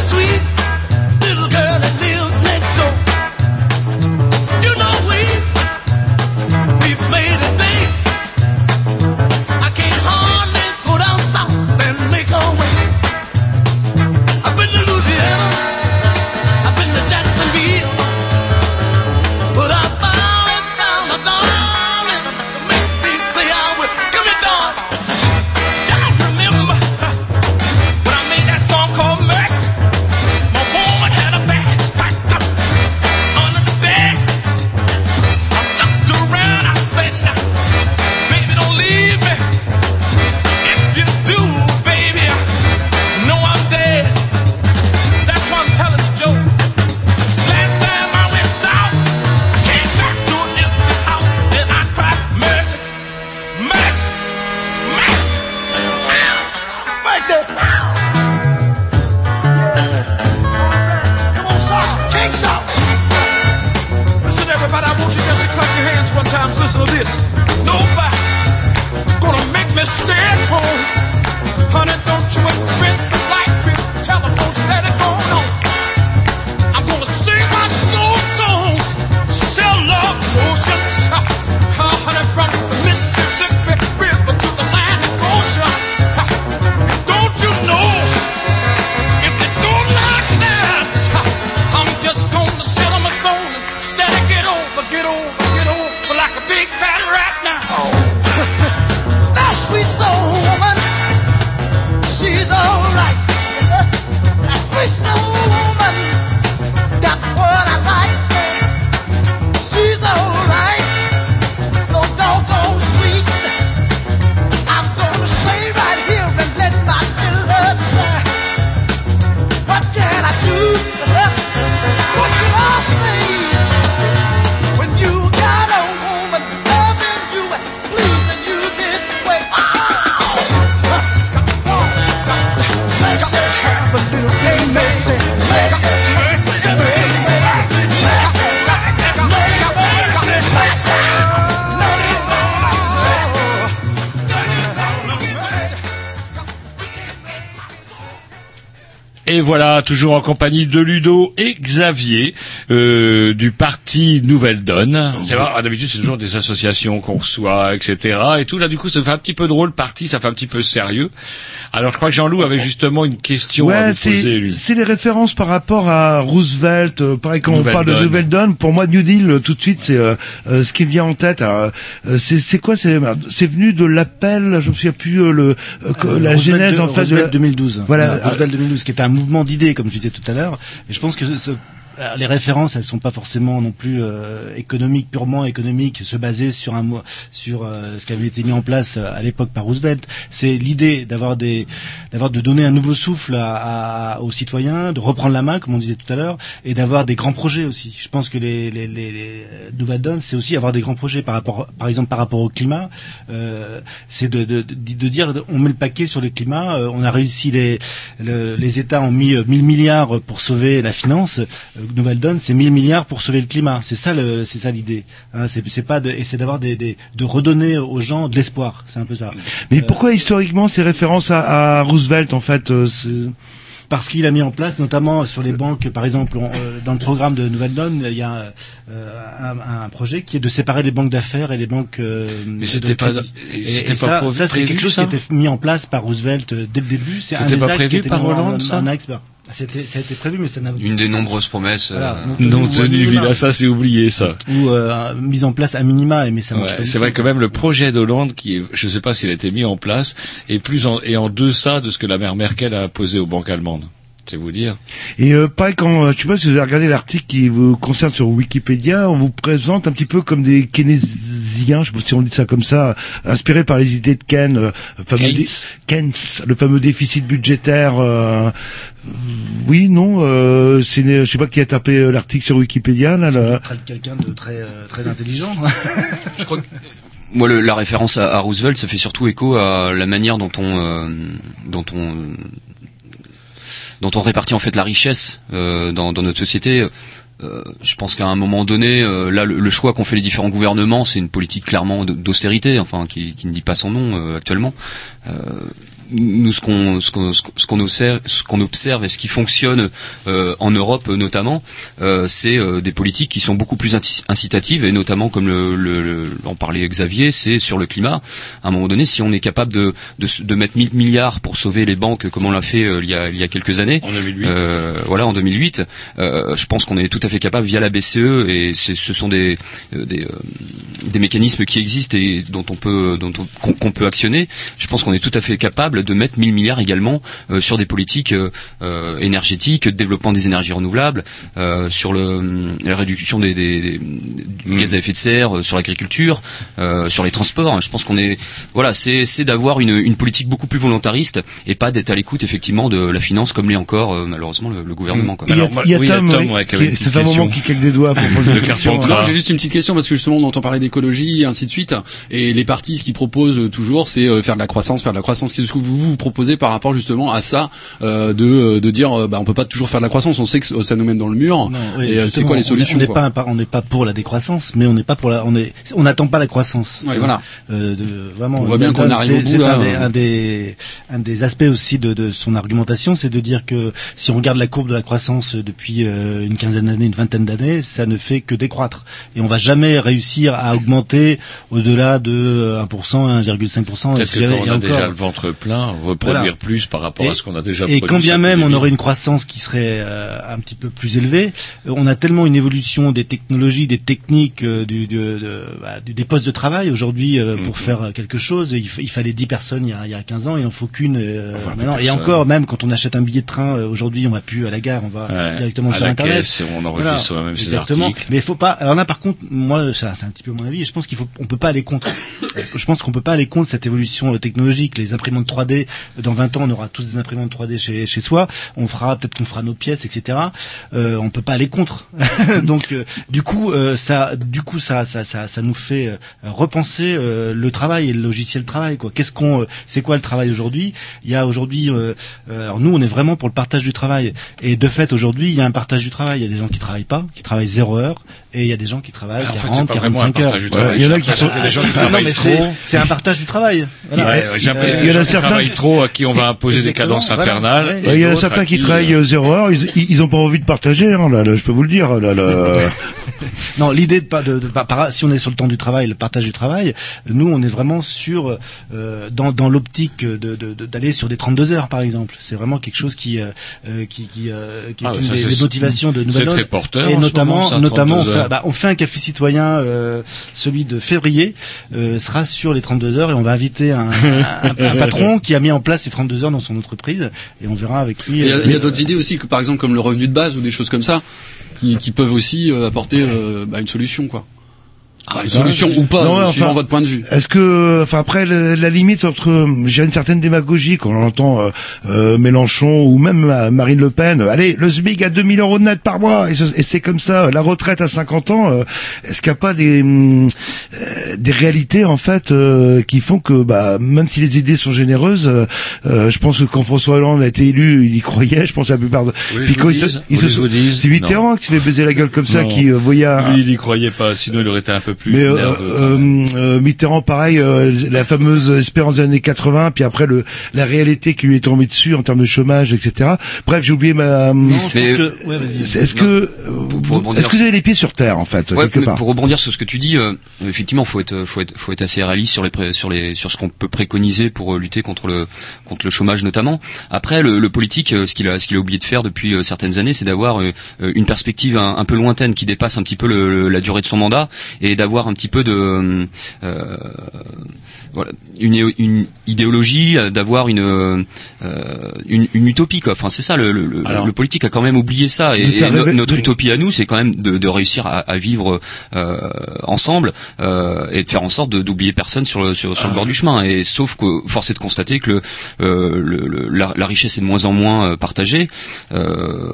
sweet voilà, toujours en compagnie de Ludo et Xavier euh, du parti Nouvelle Donne. C'est vrai, ah, d'habitude c'est toujours des associations qu'on reçoit, etc. Et tout là, du coup, ça fait un petit peu drôle. Parti, ça fait un petit peu sérieux. Alors, je crois que Jean-Loup avait justement une question à Ouais, vous poser, c'est les références par rapport à Roosevelt. euh, pareil, quand on parle de. Nouvelle Donne, pour moi, New Deal, euh, tout de suite, c'est euh, euh, ce qui me vient en tête. Alors, euh, c'est c'est quoi C'est c'est venu de l'appel, je me souviens plus euh, le euh, Euh, la Roosevelt genèse de- en fait de Roosevelt la- 2012. Voilà. Euh, Roosevelt 2012, qui était un mouvement d'idées, comme je disais tout à l'heure. Et je pense que euh, les références, elles sont pas forcément non plus euh, économiques, purement économiques, se baser sur un sur euh, ce qui avait été mis en place à l'époque par Roosevelt. C'est l'idée d'avoir des, d'avoir de donner un nouveau souffle aux citoyens, de reprendre la main, comme on disait tout à l'heure, et d'avoir des grands projets aussi. Je pense que les, les, les, les nouvelles donnes, c'est aussi avoir des grands projets par rapport, par exemple, par rapport au climat. C'est de, de, de, dire, on met le paquet sur le climat. on a réussi les, le- les États ont mis euh, 1000 milliards pour sauver la finance. Euh, Nouvelle donne, c'est 1000 milliards pour sauver le climat. C'est ça, c'est ça l'idée. Hein, c'est, pas de, et c'est d'avoir des, des, de redonner aux gens de l'espoir. C'est un peu ça. Mais pourquoi historiquement ces références à, à Roosevelt en fait euh, parce qu'il a mis en place, notamment sur les banques, par exemple, on- euh, dans le programme de Nouvelle Donne, il y a euh, un, un projet qui est de séparer les banques d'affaires et les banques. euh, Mais c'était pas- et pas ça, ça c'est quelque chose ça qui a été mis en place par Roosevelt euh, dès le début. C'est un C'était des pas axes qui prévu a été par en- Hollande, en- ça en axe, bah, C'était, ça a été prévu, mais ça n'a Une des nombreuses promesses. Voilà, euh, non Non tenu tenu, ou lui, à là, ça c'est oublié, ça. ou euh, mise en place à minima, mais ça marche Ouais, pas du c'est vrai que même le projet d'Hollande, qui est, je ne sais pas s'il a été mis en place, est plus en, est en deçà de ce que la mère Merkel a imposé aux banques allemandes. C'est vous dire. Et euh, pareil, quand euh, je sais pas si vous avez regardé l'article qui vous concerne sur Wikipédia, on vous présente un petit peu comme des keynésiens, je sais pas si on dit ça comme ça, inspirés par les idées de Keynes, euh, le fameux Keynes. le fameux déficit budgétaire. euh, oui, non, euh, c'est, je sais pas qui a tapé euh, l'article sur Wikipédia là. là. quelqu'un de très euh, très intelligent. Je crois que moi, le- la référence à, à Roosevelt, ça fait surtout écho à la manière dont on, euh, dont on, dont on répartit en fait la richesse euh, dans, notre société. Euh, je pense qu'à un moment donné, euh, là, le, choix qu'ont fait les différents gouvernements, c'est une politique clairement d'austérité, enfin, qui, ne dit pas son nom actuellement. Nous, ce qu'on ce qu'on ce qu'on- observe, ce qu'on observe et ce qui fonctionne euh, en Europe euh, notamment, euh, c'est euh, des politiques qui sont beaucoup plus incitatives et notamment comme le, le, le- en parlait Xavier, c'est sur le climat. À un moment donné, si on est capable de de, mettre 1000 milliards pour sauver les banques comme on l'a fait il y a il y a quelques années, En 2008. euh, voilà en 2008, euh, je pense qu'on est tout à fait capable via la BCE et ce sont des des, des mécanismes qui existent et dont on peut dont on- qu'on qu'on peut actionner. Je pense qu'on est tout à fait capable de mettre 1000 milliards également euh, sur des politiques euh, euh, énergétiques, de développement des énergies renouvelables, euh, sur le la réduction des, des, des- du gaz à effet de serre, euh, sur l'agriculture, euh, sur les transports. Je pense qu'on est voilà, c'est c'est d'avoir une, une politique beaucoup plus volontariste et pas d'être à l'écoute effectivement de la finance comme l'est encore euh, malheureusement le, le gouvernement. Quoi. Il y a, il y a Tom, oui, qui- c'est un moment qui claque des doigts pour poser une question. J'ai juste une petite question parce que justement on entend parler d'écologie et ainsi de suite et les partis ce qu'ils proposent toujours c'est euh, faire de la croissance faire de la croissance qu'est-ce que vous vous proposez par rapport justement à ça euh, de de dire euh, bah on peut pas toujours faire de la croissance on sait que ça nous mène dans le mur Non, oui, et euh, c'est quoi les on- solutions On n'est pas, on n'est pas pour la décroissance. croissance, mais on n'est pas pour la, on est, on n'attend pas la croissance. Ouais, voilà. Euh, de, vraiment. On voit bien qu'on arrive au c'est- bout, c'est un, des, un des, un des aspects aussi de, de son argumentation, c'est de dire que si on regarde la courbe de la croissance depuis euh, une quinzaine d'années, une vingtaine d'années, ça ne fait que décroître. Et on va jamais réussir à augmenter au-delà de euh, 1%, 1,5%. Peut-être et que jamais- quand et on a encore. déjà le ventre plein, reproduire Voilà. plus par rapport à ce qu'on a déjà Et produit. quand bien même on aurait une croissance qui serait euh, un petit peu plus élevée, euh, on a tellement une évolution des technologies, des techniques, euh, du, du- de- bah, du- des postes de travail aujourd'hui euh, Mhm. pour faire quelque chose. Il, fa- il fallait 10 personnes il y a, il y a 15 ans, il en faut qu'une Enfin, maintenant. Et encore, même quand on achète un billet de train aujourd'hui, on va plus à la gare, on va Ouais, directement à sur la internet. caisse et on enregistre soi-même ses exactement. articles. Mais il faut pas. Alors là, par contre, moi, ça, c'est un petit peu mon avis. et Je pense qu'il faut, on peut pas aller contre. je pense qu'on peut pas aller contre cette évolution technologique. Les imprimantes 3D, dans 20 ans, on aura tous des imprimantes 3D chez, chez soi. On fera peut-être qu'on fera nos pièces, etc. Euh, on peut pas aller contre. Donc, euh, du coup, euh, ça, du coup, ça, ça, ça, ça nous fait euh, repenser le travail et le logiciel travail. Qu'est-ce qu'on, c'est quoi le travail aujourd'hui? Il y a aujourd'hui, alors nous, on est vraiment pour le partage du travail. Et de fait, aujourd'hui, il y a un partage du travail. Il y a des gens qui travaillent pas, qui travaillent zéro heure, et il y a des gens qui travaillent En fait, 40, c'est pas vraiment un 45 heures. il y en a qui sont- l'impression qu'il y a des gens Si, qui si, non, travaillent mais trop. c'est- un partage du travail. Voilà. Ouais, qu'il y en a certains- certains qui travaillent trop, à qui on va imposer des cadences infernales. Il y en a certains qui travaillent euh, euh, zéro heure, ils, ils ils ont pas envie de partager, hein, là, là, je peux vous le dire, là, là. Non, l'idée de pas de, de- par- si on est sur le temps du travail, le partage du travail, nous on est vraiment sur euh, dans, dans l'optique de- de- de- d'aller sur des 32 heures par exemple. C'est vraiment quelque chose qui euh, euh, qui qui, euh, qui est Ah, une ça, des, motivations de c'est Nouvelle très porteur Et en ce notamment moment, ça, notamment on 32 fait, bah, on fait un café citoyen euh, celui de février euh, sera sur les 32 heures et on va inviter un, un, un patron qui a mis en place les 32 heures dans son entreprise et on verra avec lui Il y a, euh, il y a d'autres idées aussi, que, par exemple comme le revenu de base ou des choses comme ça, qui, peuvent aussi euh, apporter euh, bah, une solution, quoi. Enfin, une solution ou pas, Non, euh, suivant enfin, votre point de vue. Est-ce que, enfin après, le- la limite entre, j'ai une certaine démagogie quand on entend euh, euh, Mélenchon ou même euh, Marine Le Pen. euh, Allez, le SMIC à 2000 euros de net par mois et, ce- et c'est comme ça. La retraite à 50 ans. euh, Est-ce qu'il n'y a pas des euh, des réalités en fait euh, qui font que, bah, même si les idées sont généreuses, euh, euh, je pense que quand François Hollande a été élu, il y croyait. Je pense à la plupart de. Oui, Puis je quand vous il se- se sont- c'est Mitterrand qui se fait baiser la gueule comme ça, Non. qui euh, voyait un, Lui, il y croyait pas, sinon il aurait été un peu plus mais euh, nerveux. euh, euh, Mitterrand, pareil, euh, la fameuse espérance des années 80, puis après le la réalité qui lui est tombée dessus en termes de chômage, etc. Bref, j'ai oublié ma. non, je Mais- pense que ouais, vas-y. Est-ce que euh, pour vous- rebondir est-ce que vous avez les pieds sur terre en fait Ouais, quelque part pour rebondir sur ce que tu dis, euh, effectivement, faut être, faut être, faut être assez réaliste sur les, pré- sur les, sur ce qu'on peut préconiser pour euh, lutter contre le, contre le chômage notamment. Après, le, le politique, euh, ce qu'il a, ce qu'il a oublié de faire depuis euh, certaines années, c'est d'avoir euh, euh, une perspective un, un peu lointaine qui dépasse un petit peu le- le- la durée de son mandat et d'avoir un petit peu de, euh, voilà, une, une idéologie, euh, d'avoir une, euh, une, une utopie quoi. Enfin, c'est ça. Le, le, le- Alors. le politique a quand même oublié ça et, no- notre utopie à nous, c'est quand même de, de réussir à, à vivre euh, ensemble euh, et de faire en sorte d'oublier personne sur le sur, sur le bord du chemin. Et sauf que force est de constater que le, euh, le- le- la, la richesse est de moins en moins euh, partagée. Euh,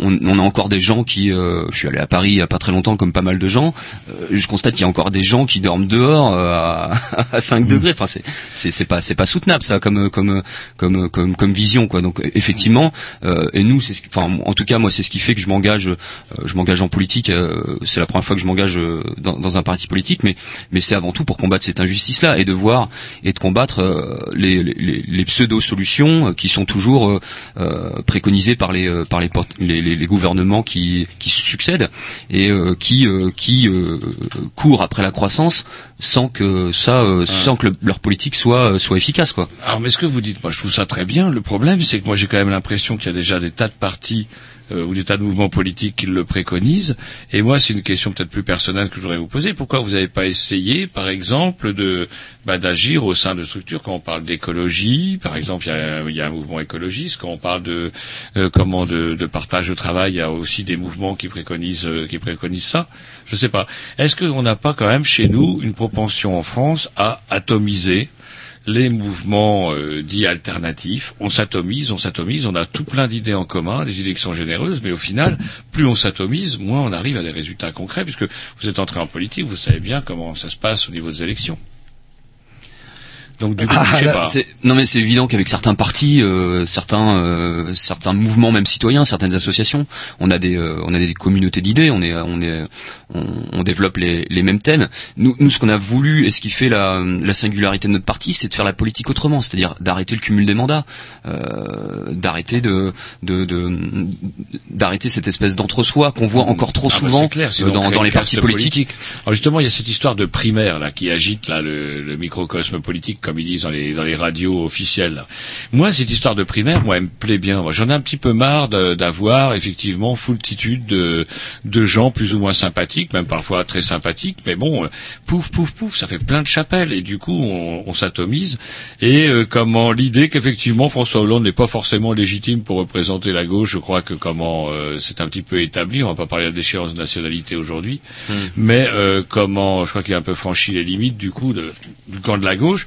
on, on a encore des gens qui, euh, je suis allé à Paris il y a pas très longtemps, comme pas mal de gens. euh, je constate qu'il y a encore des gens qui dorment dehors euh, à, à 5 degrés. Enfin, c'est c'est pas c'est pas soutenable ça comme comme comme comme comme vision quoi. Donc effectivement, euh, et nous c'est ce enfin en tout cas moi c'est ce qui fait que je m'engage euh, je m'engage en politique. euh, c'est la première fois que je m'engage euh, dans, dans un parti politique, mais mais c'est avant tout pour combattre cette injustice là et de voir et de combattre euh, les, les, les pseudo solutions qui sont toujours préconisées par les par les, les, les- gouvernements qui qui succèdent et qui qui courent après la croissance sans que ça euh, sans que le- leur politique soit euh, soit efficace quoi. Alors, mais ce que vous dites, moi, je trouve ça très bien. Le problème, c'est que moi, j'ai quand même l'impression qu'il y a déjà des tas de partis euh, ou des tas de mouvements politiques qui le préconisent. Et moi, c'est une question peut-être plus personnelle que je voudrais vous poser. Pourquoi vous n'avez pas essayé, par exemple, de bah, d'agir au sein de structures quand on parle d'écologie, par exemple, il y a, un mouvement écologiste. Quand on parle de euh, comment de, partage de travail, il y a aussi des mouvements qui préconisent euh, qui préconisent ça. Je sais pas. Est-ce qu'on n'a pas quand même chez nous une propension en France à atomiser les mouvements euh, dits alternatifs, on s'atomise, on s'atomise, on a tout plein d'idées en commun, des idées qui sont généreuses, mais au final, plus on s'atomise, moins on arrive à des résultats concrets, puisque vous êtes entré en politique, vous savez bien comment ça se passe au niveau des élections. Donc du coup, Ah, je sais là, pas. c'est- non mais c'est évident qu'avec certains partis, euh, certains, euh, certains mouvements même citoyens, certaines associations, on a des, euh, on a des communautés d'idées, on est, on est, on, on développe les, les mêmes thèmes. Nous, nous, ce qu'on a voulu et ce qui fait la, la singularité de notre parti, c'est de faire la politique autrement, c'est-à-dire d'arrêter le cumul des mandats, euh, d'arrêter de, de, de- d'arrêter cette espèce d'entre-soi qu'on voit encore trop Ah bah, souvent clair, euh, dans, dans les partis politiques. Alors justement, il y a cette histoire de primaire là qui agite là le, le microcosme politique, comme ils disent dans les dans les radios officielles. Moi, cette histoire de primaire, moi, elle me plaît bien. Moi, J'en ai un petit peu marre d'avoir effectivement foultitude de de gens plus ou moins sympathiques, même parfois très sympathiques. Mais bon, euh, pouf pouf pouf, ça fait plein de chapelles et du coup, on, on s'atomise. Et euh, comment l'idée qu'effectivement François Hollande n'est pas forcément légitime pour représenter la gauche, je crois que comment euh, c'est un petit peu établi. On va pas parler de la déchéance de nationalité aujourd'hui, mais euh, comment je crois qu'il a un peu franchi les limites du coup de- du camp de la gauche.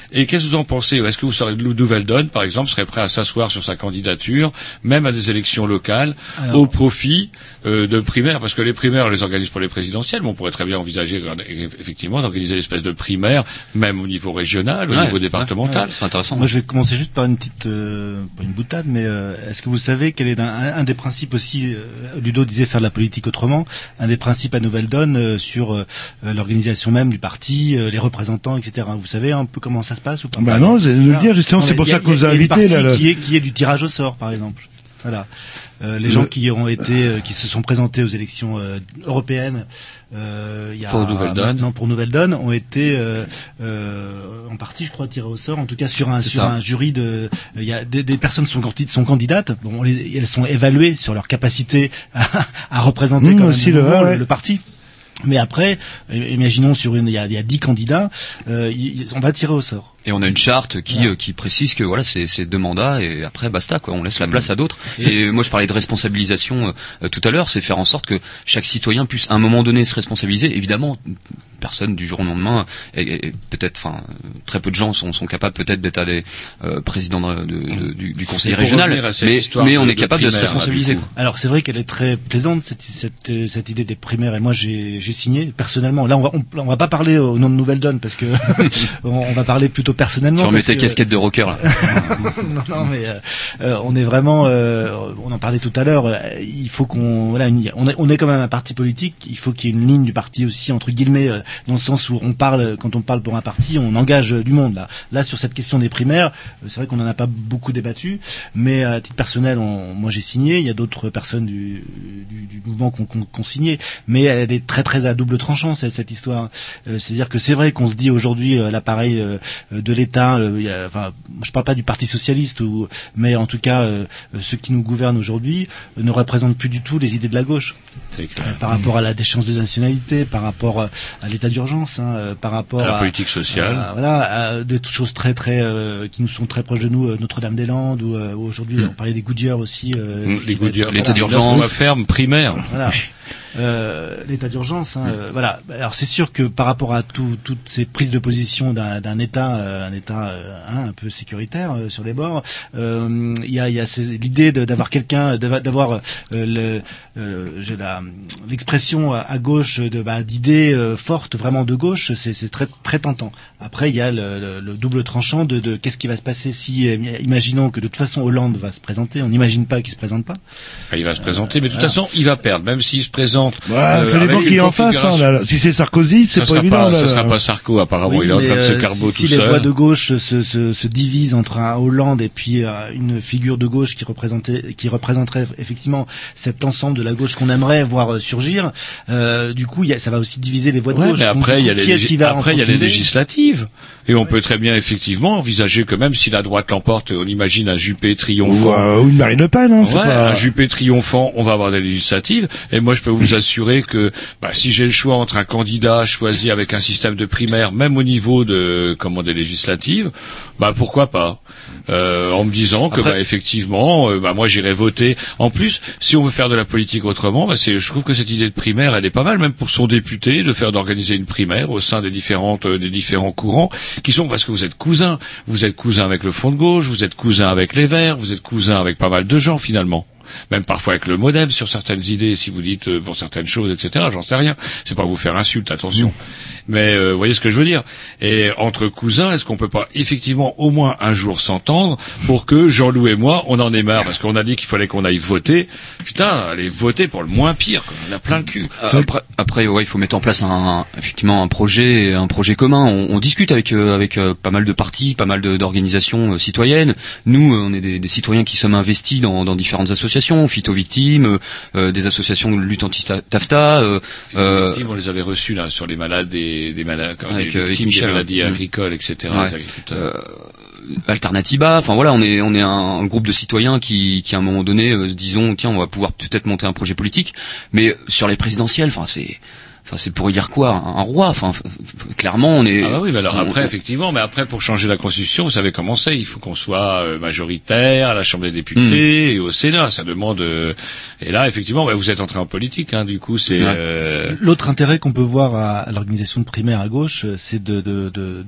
Et qu'est-ce que vous en pensez? Est-ce que vous serez de nouvelle donne, par exemple, serait prêt à s'asseoir sur sa candidature, même à des élections locales, Alors- au profit euh, de primaires? Parce que les primaires, on les organise pour les présidentielles, mais on pourrait très bien envisager euh, effectivement d'organiser l'espèce de primaire, même au niveau régional, au Ouais, niveau départemental. ouais, c'est intéressant. Moi, je vais commencer juste par une petite, euh, pas une boutade, mais euh, est-ce que vous savez quel est un, un des principes aussi euh, Ludo disait faire de la politique autrement. Un des principes à Nouvelle Donne euh, sur l'organisation même du parti, euh, les représentants, etc. Vous savez un peu comment ça se passe ou pas Bah non, vous allez nous le dire, justement, c'est pour ça qu'on vous il y a une invité, là, le- Qui est, qui est du tirage au sort, par exemple. Voilà. Euh, les Le- gens qui ont été, euh, qui se sont présentés aux élections euh, européennes, euh, il y a Pour Nouvelle Donne. maintenant pour Nouvelle Donne, ont été euh, euh, en partie, je crois, tirés au sort. En tout cas, sur un sur un jury de, il y a des, des personnes sont, sont candidates. Bon, on les- elles sont évaluées sur leur capacité à, à représenter Mmh, quand même aussi le- ouais, le parti. Mais après, euh, imaginons sur une, il y a, 10 candidats, euh, on va tirer au sort. Et on a une charte qui, euh, qui précise que voilà, c'est c'est deux mandats et après basta quoi. On laisse la place à d'autres. Et moi je parlais de responsabilisation euh, euh, tout à l'heure, c'est faire en sorte que chaque citoyen puisse à un moment donné se responsabiliser. Évidemment, personne du jour au lendemain, et, et peut-être, enfin, très peu de gens sont, sont capables peut-être d'être à des euh, présidents de- de- de- du, du conseil régional, mais, mais on est capable de se là, responsabiliser. quoi. Alors c'est vrai qu'elle est très plaisante cette, cette, euh, cette idée des primaires et moi j'ai j'ai signé personnellement. Là on va on, on va pas parler au nom de Nouvelle Donne parce que on, on va parler plutôt personnellement. Tu remets ta que- casquette de rocker là. non, non, mais euh, euh, on est vraiment, euh, on en parlait tout à l'heure. il faut qu'on, voilà, une- on est, on est quand même un parti politique. Il faut qu'il y ait une ligne du parti aussi entre guillemets, dans le sens où on parle, quand on parle pour un parti, on engage du monde là. Là, sur cette question des primaires, c'est vrai qu'on en a pas beaucoup débattu, mais à titre personnel, on- moi j'ai signé. Il y a d'autres personnes du, du, du mouvement qu'on- qu'on signé, mais elle est très très à double tranchant cette, cette histoire. Euh, C'est-à-dire que c'est vrai qu'on se dit aujourd'hui l'appareil euh, de l'État, il y a- enfin, je parle pas du Parti socialiste, ou, mais en tout cas, euh, ceux qui nous gouvernent aujourd'hui euh, ne représentent plus du tout les idées de la gauche. C'est clair. Euh, par rapport à la déchéance de nationalité, par rapport à l'état d'urgence, hein, euh, par rapport À la politique sociale. à- voilà, à des choses très très euh, qui nous sont très proches de nous, euh, Notre-Dame-des-Landes ou euh, ou aujourd'hui Hmm. on parlait des Goodyear aussi. euh, Mm, qui Les Goodyear, voilà, l'état d'urgence, ferme primaire. voilà. Euh, l'état d'urgence, hein, euh, voilà. Alors c'est sûr que par rapport à tout- toutes ces prises de position d'un d'un État, euh, un État hein, un peu sécuritaire sur les bords, il y a, y a l'idée d'avoir quelqu'un, d'avoir- le, l'expression à, gauche de bah, d'idées fortes, vraiment de gauche, c'est très très tentant. Après il y a le, le- le double tranchant de, de qu'est-ce qui va se passer si, imaginons que de toute façon Hollande va se présenter, on n'imagine pas qu'il se présente pas. Ah, Il va se présenter, mais de toute façon, il va perdre, même s'il se présente. Ouais, euh, ça dépend avec qui en face. Hein, là. Si c'est Sarkozy, c'est ça pas sera évident. pas, là, ça là. sera pas Sarko, apparemment. Oui, il est en train de se euh, carbo si, tout si les voix de gauche se, se, se divisent entre un Hollande et puis euh, une figure de gauche qui représentait, qui représenterait effectivement cet ensemble de la gauche qu'on aimerait voir euh, surgir, euh, du coup, il y a, ça va aussi diviser les voix de Ouais, gauche. mais après, il y a les, après, il y a les législatives. Et on peut très bien, effectivement, envisager que même si la droite l'emporte, on imagine un Juppé triomphant. ou une Marine Le Pen. Hein, Ouais, pas- un Juppé triomphant, on va avoir des législatives. Et moi, je peux vous assurer que bah, si j'ai le choix entre un candidat choisi avec un système de primaire, même au niveau de comment des législatives, bah pourquoi pas? Euh, En me disant que bah, effectivement, euh, bah, moi j'irai voter. En plus, si on veut faire de la politique autrement, bah, je trouve que cette idée de primaire, elle est pas mal, même pour son député, de faire d'organiser une primaire au sein des différentes euh, des différents courants qui sont parce que vous êtes cousins, vous êtes cousins avec le Front de gauche, vous êtes cousins avec les Verts, vous êtes cousins avec pas mal de gens finalement. Même parfois avec le modem sur certaines idées, si vous dites euh, pour certaines choses, etc. J'en sais rien. C'est pas vous faire insulte, attention. Mais euh, voyez ce que je veux dire. Et entre cousins, est-ce qu'on peut pas effectivement au moins un jour s'entendre pour que Jean-Loup et moi, on en ait marre? Parce qu'on a dit qu'il fallait qu'on aille voter. Putain, allez voter pour le moins pire. Quoi. On a plein le cul. Après, après, ouais, il faut mettre en place un, effectivement un projet, un projet commun. On, on discute avec euh, avec euh, pas mal de partis, pas mal d'organisations euh, citoyennes. Nous, euh, on est des, des citoyens qui sommes investis dans, dans différentes associations, phyto victimes, euh, des associations de lutte anti-TAFTA. Euh, euh, victimes, on les avait reçus là sur les malades des, des malades, comme Avec, les avec victimes Michel, des maladies agricoles, etc. Ouais. les agriculteurs. Alternativa, enfin voilà, on est on est un, un groupe de citoyens qui, qui à un moment donné, euh, disons tiens, on va pouvoir peut-être monter un projet politique, mais sur les présidentielles, enfin c'est Enfin, c'est pour dire quoi Un roi? Enfin, clairement, on est. Ah bah oui, mais alors on- après, on- effectivement, mais après, pour changer la Constitution, vous savez comment c'est. Il faut qu'on soit euh, majoritaire à la Chambre des députés et au Sénat. Ça demande... euh, Et là, effectivement, bah, vous êtes entré en politique, hein, du coup, c'est... euh, L'autre intérêt qu'on peut voir à, l'organisation de primaires à gauche, euh, c'est de, de, de,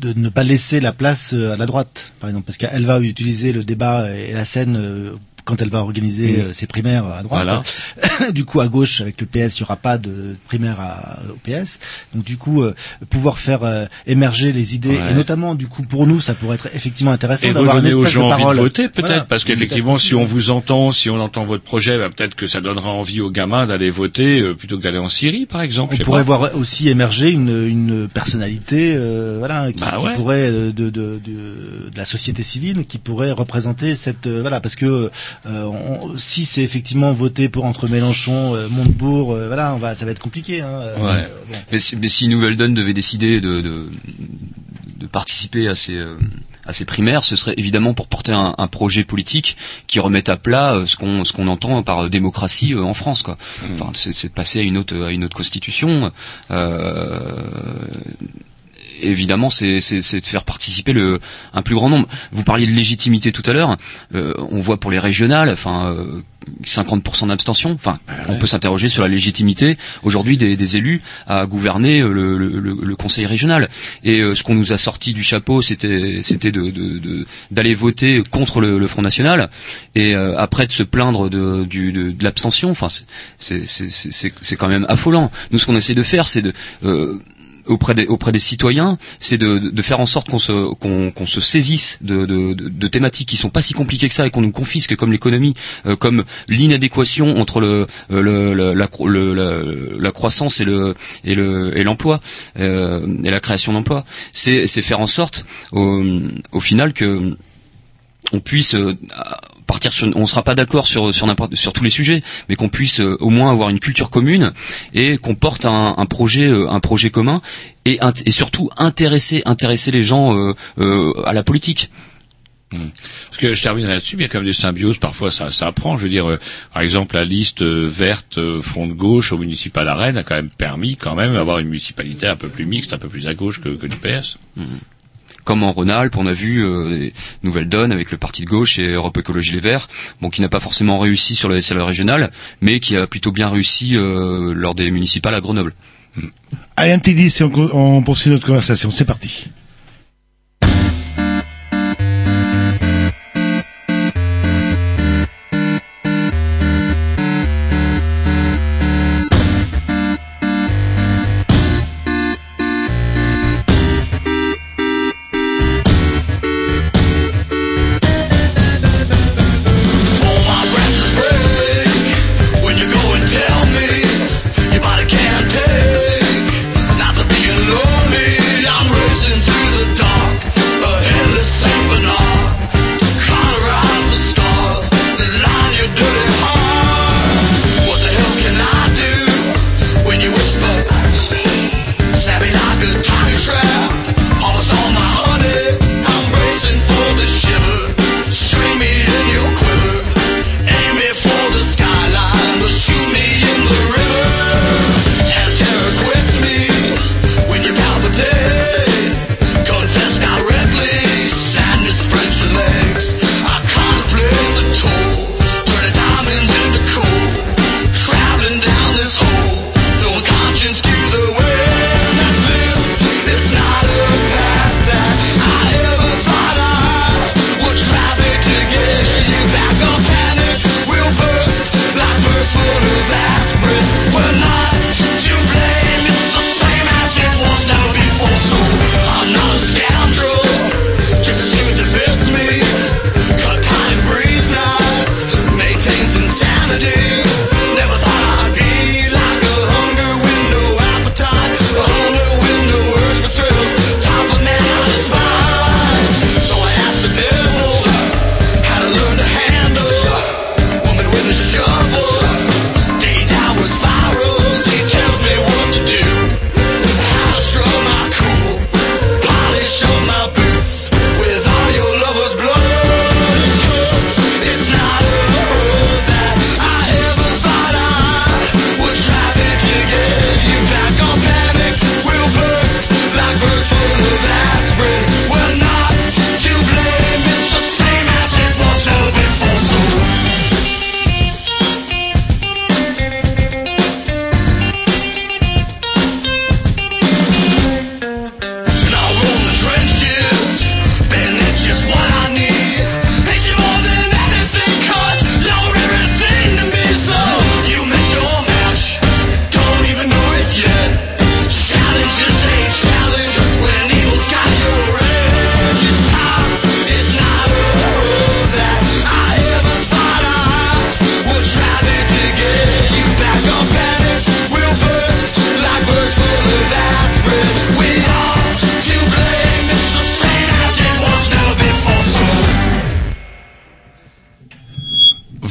de ne pas laisser la place à la droite, par exemple, parce qu'elle va utiliser le débat et la scène euh, quand elle va organiser euh, ses primaires à droite. Voilà. du coup, à gauche, avec le PS, il n'y aura pas de primaire à, au PS. Donc, du coup, euh, pouvoir faire euh, émerger les idées, Ouais. et notamment, du coup, pour nous, ça pourrait être effectivement intéressant d'avoir une redonner aux espèce gens de envie parole. de voter, peut-être, Voilà. parce qu'effectivement, si on vous entend, si on entend votre projet, bah, peut-être que ça donnera envie aux gamins d'aller voter euh, plutôt que d'aller en Syrie, par exemple. On pourrait pas. voir aussi émerger une, une personnalité, euh, voilà, qui, Bah qui ouais. pourrait euh, de, de, de, de la société civile, qui pourrait représenter cette, euh, voilà, parce que euh, on- si c'est effectivement voté pour entre Mélenchon, euh, Montebourg, euh, voilà, on va, ça va être compliqué. Hein, euh, Ouais. bon. Mais, si- mais si Nouvelle Donne devait décider de, de, de participer à ces, euh, à ces primaires, ce serait évidemment pour porter un, un projet politique qui remette à plat euh, ce qu'on ce qu'on entend par euh, démocratie euh, en France. Quoi. Enfin, c'est c'est de passer à une autre à une autre constitution. Évidemment, c'est de faire participer le un plus grand nombre. Vous parliez de légitimité tout à l'heure. Euh, on voit pour les régionales, enfin. euh, 50% d'abstention. Enfin, on peut s'interroger sur la légitimité aujourd'hui des, des élus à gouverner euh, le, le- le- conseil régional. Et euh, ce qu'on nous a sorti du chapeau, c'était c'était de de- de- d'aller voter contre le, le Front National et euh, après de se plaindre de, du- de, de l'abstention. Enfin, c'est quand même affolant. Nous, ce qu'on essaie de faire, c'est de euh, auprès des citoyens, c'est de, faire en sorte qu'on se qu'on se saisisse de, thématiques qui sont pas si compliquées que ça et qu'on nous confisque comme l'économie, euh, comme l'inadéquation entre le, euh, la, croissance et le et le et l'emploi euh, et la création d'emplois. C'est faire en sorte au final que on puisse euh, partir sur on sera pas d'accord sur sur n'importe sur tous les sujets mais qu'on puisse euh, au moins avoir une culture commune et qu'on porte un, un projet euh, un projet commun et, et surtout intéresser intéresser les gens à la politique Parce que je terminerai là-dessus, mais il y a quand même des symbioses, parfois ça, ça apprend. Je veux dire, euh, par exemple, la liste euh, verte euh, front de gauche au municipal à Rennes a quand même permis quand même d'avoir une municipalité un peu plus mixte, un peu plus à gauche que, que du PS. Comme en Rhône-Alpes, on a vu euh, les nouvelles donnes avec le parti de gauche et Europe Écologie Les Verts, bon, qui n'a pas forcément réussi sur le SLE régional, mais qui a plutôt bien réussi euh, lors des municipales à Grenoble. Allez, un on poursuit notre conversation. C'est parti.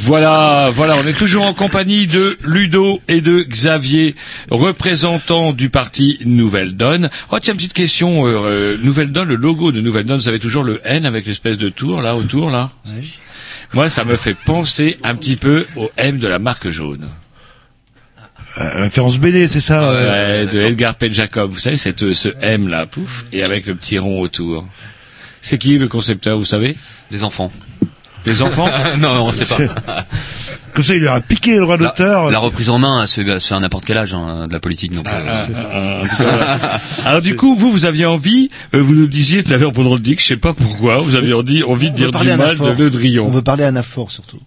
Voilà, voilà, on est toujours en compagnie de Ludo et de Xavier, représentants du parti Nouvelle Donne. Oh tiens, petite question, euh, euh, Nouvelle Donne, le logo de Nouvelle Donne, vous avez toujours le N avec l'espèce de tour là autour là Moi, ça me fait penser un petit peu au M de la marque jaune. Euh, référence BD, c'est ça euh, Ouais, de Edgar P. Jacob, vous savez, c'est euh, ce M là, pouf, et avec le petit rond autour. C'est qui le concepteur, vous savez? Les enfants. Les enfants Non, on sait pas. Comme ça, il leur a piqué le droit d'auteur. La reprise en main, c'est c'est à n'importe quel âge hein, de la politique. Donc, euh, Alors du coup, vous, vous aviez envie, euh, vous nous disiez tout à l'heure pendant le dic, je sais pas pourquoi, vous aviez envie, envie de On dire du mal anaphore. de Le Drion. On veut parler anaphore surtout.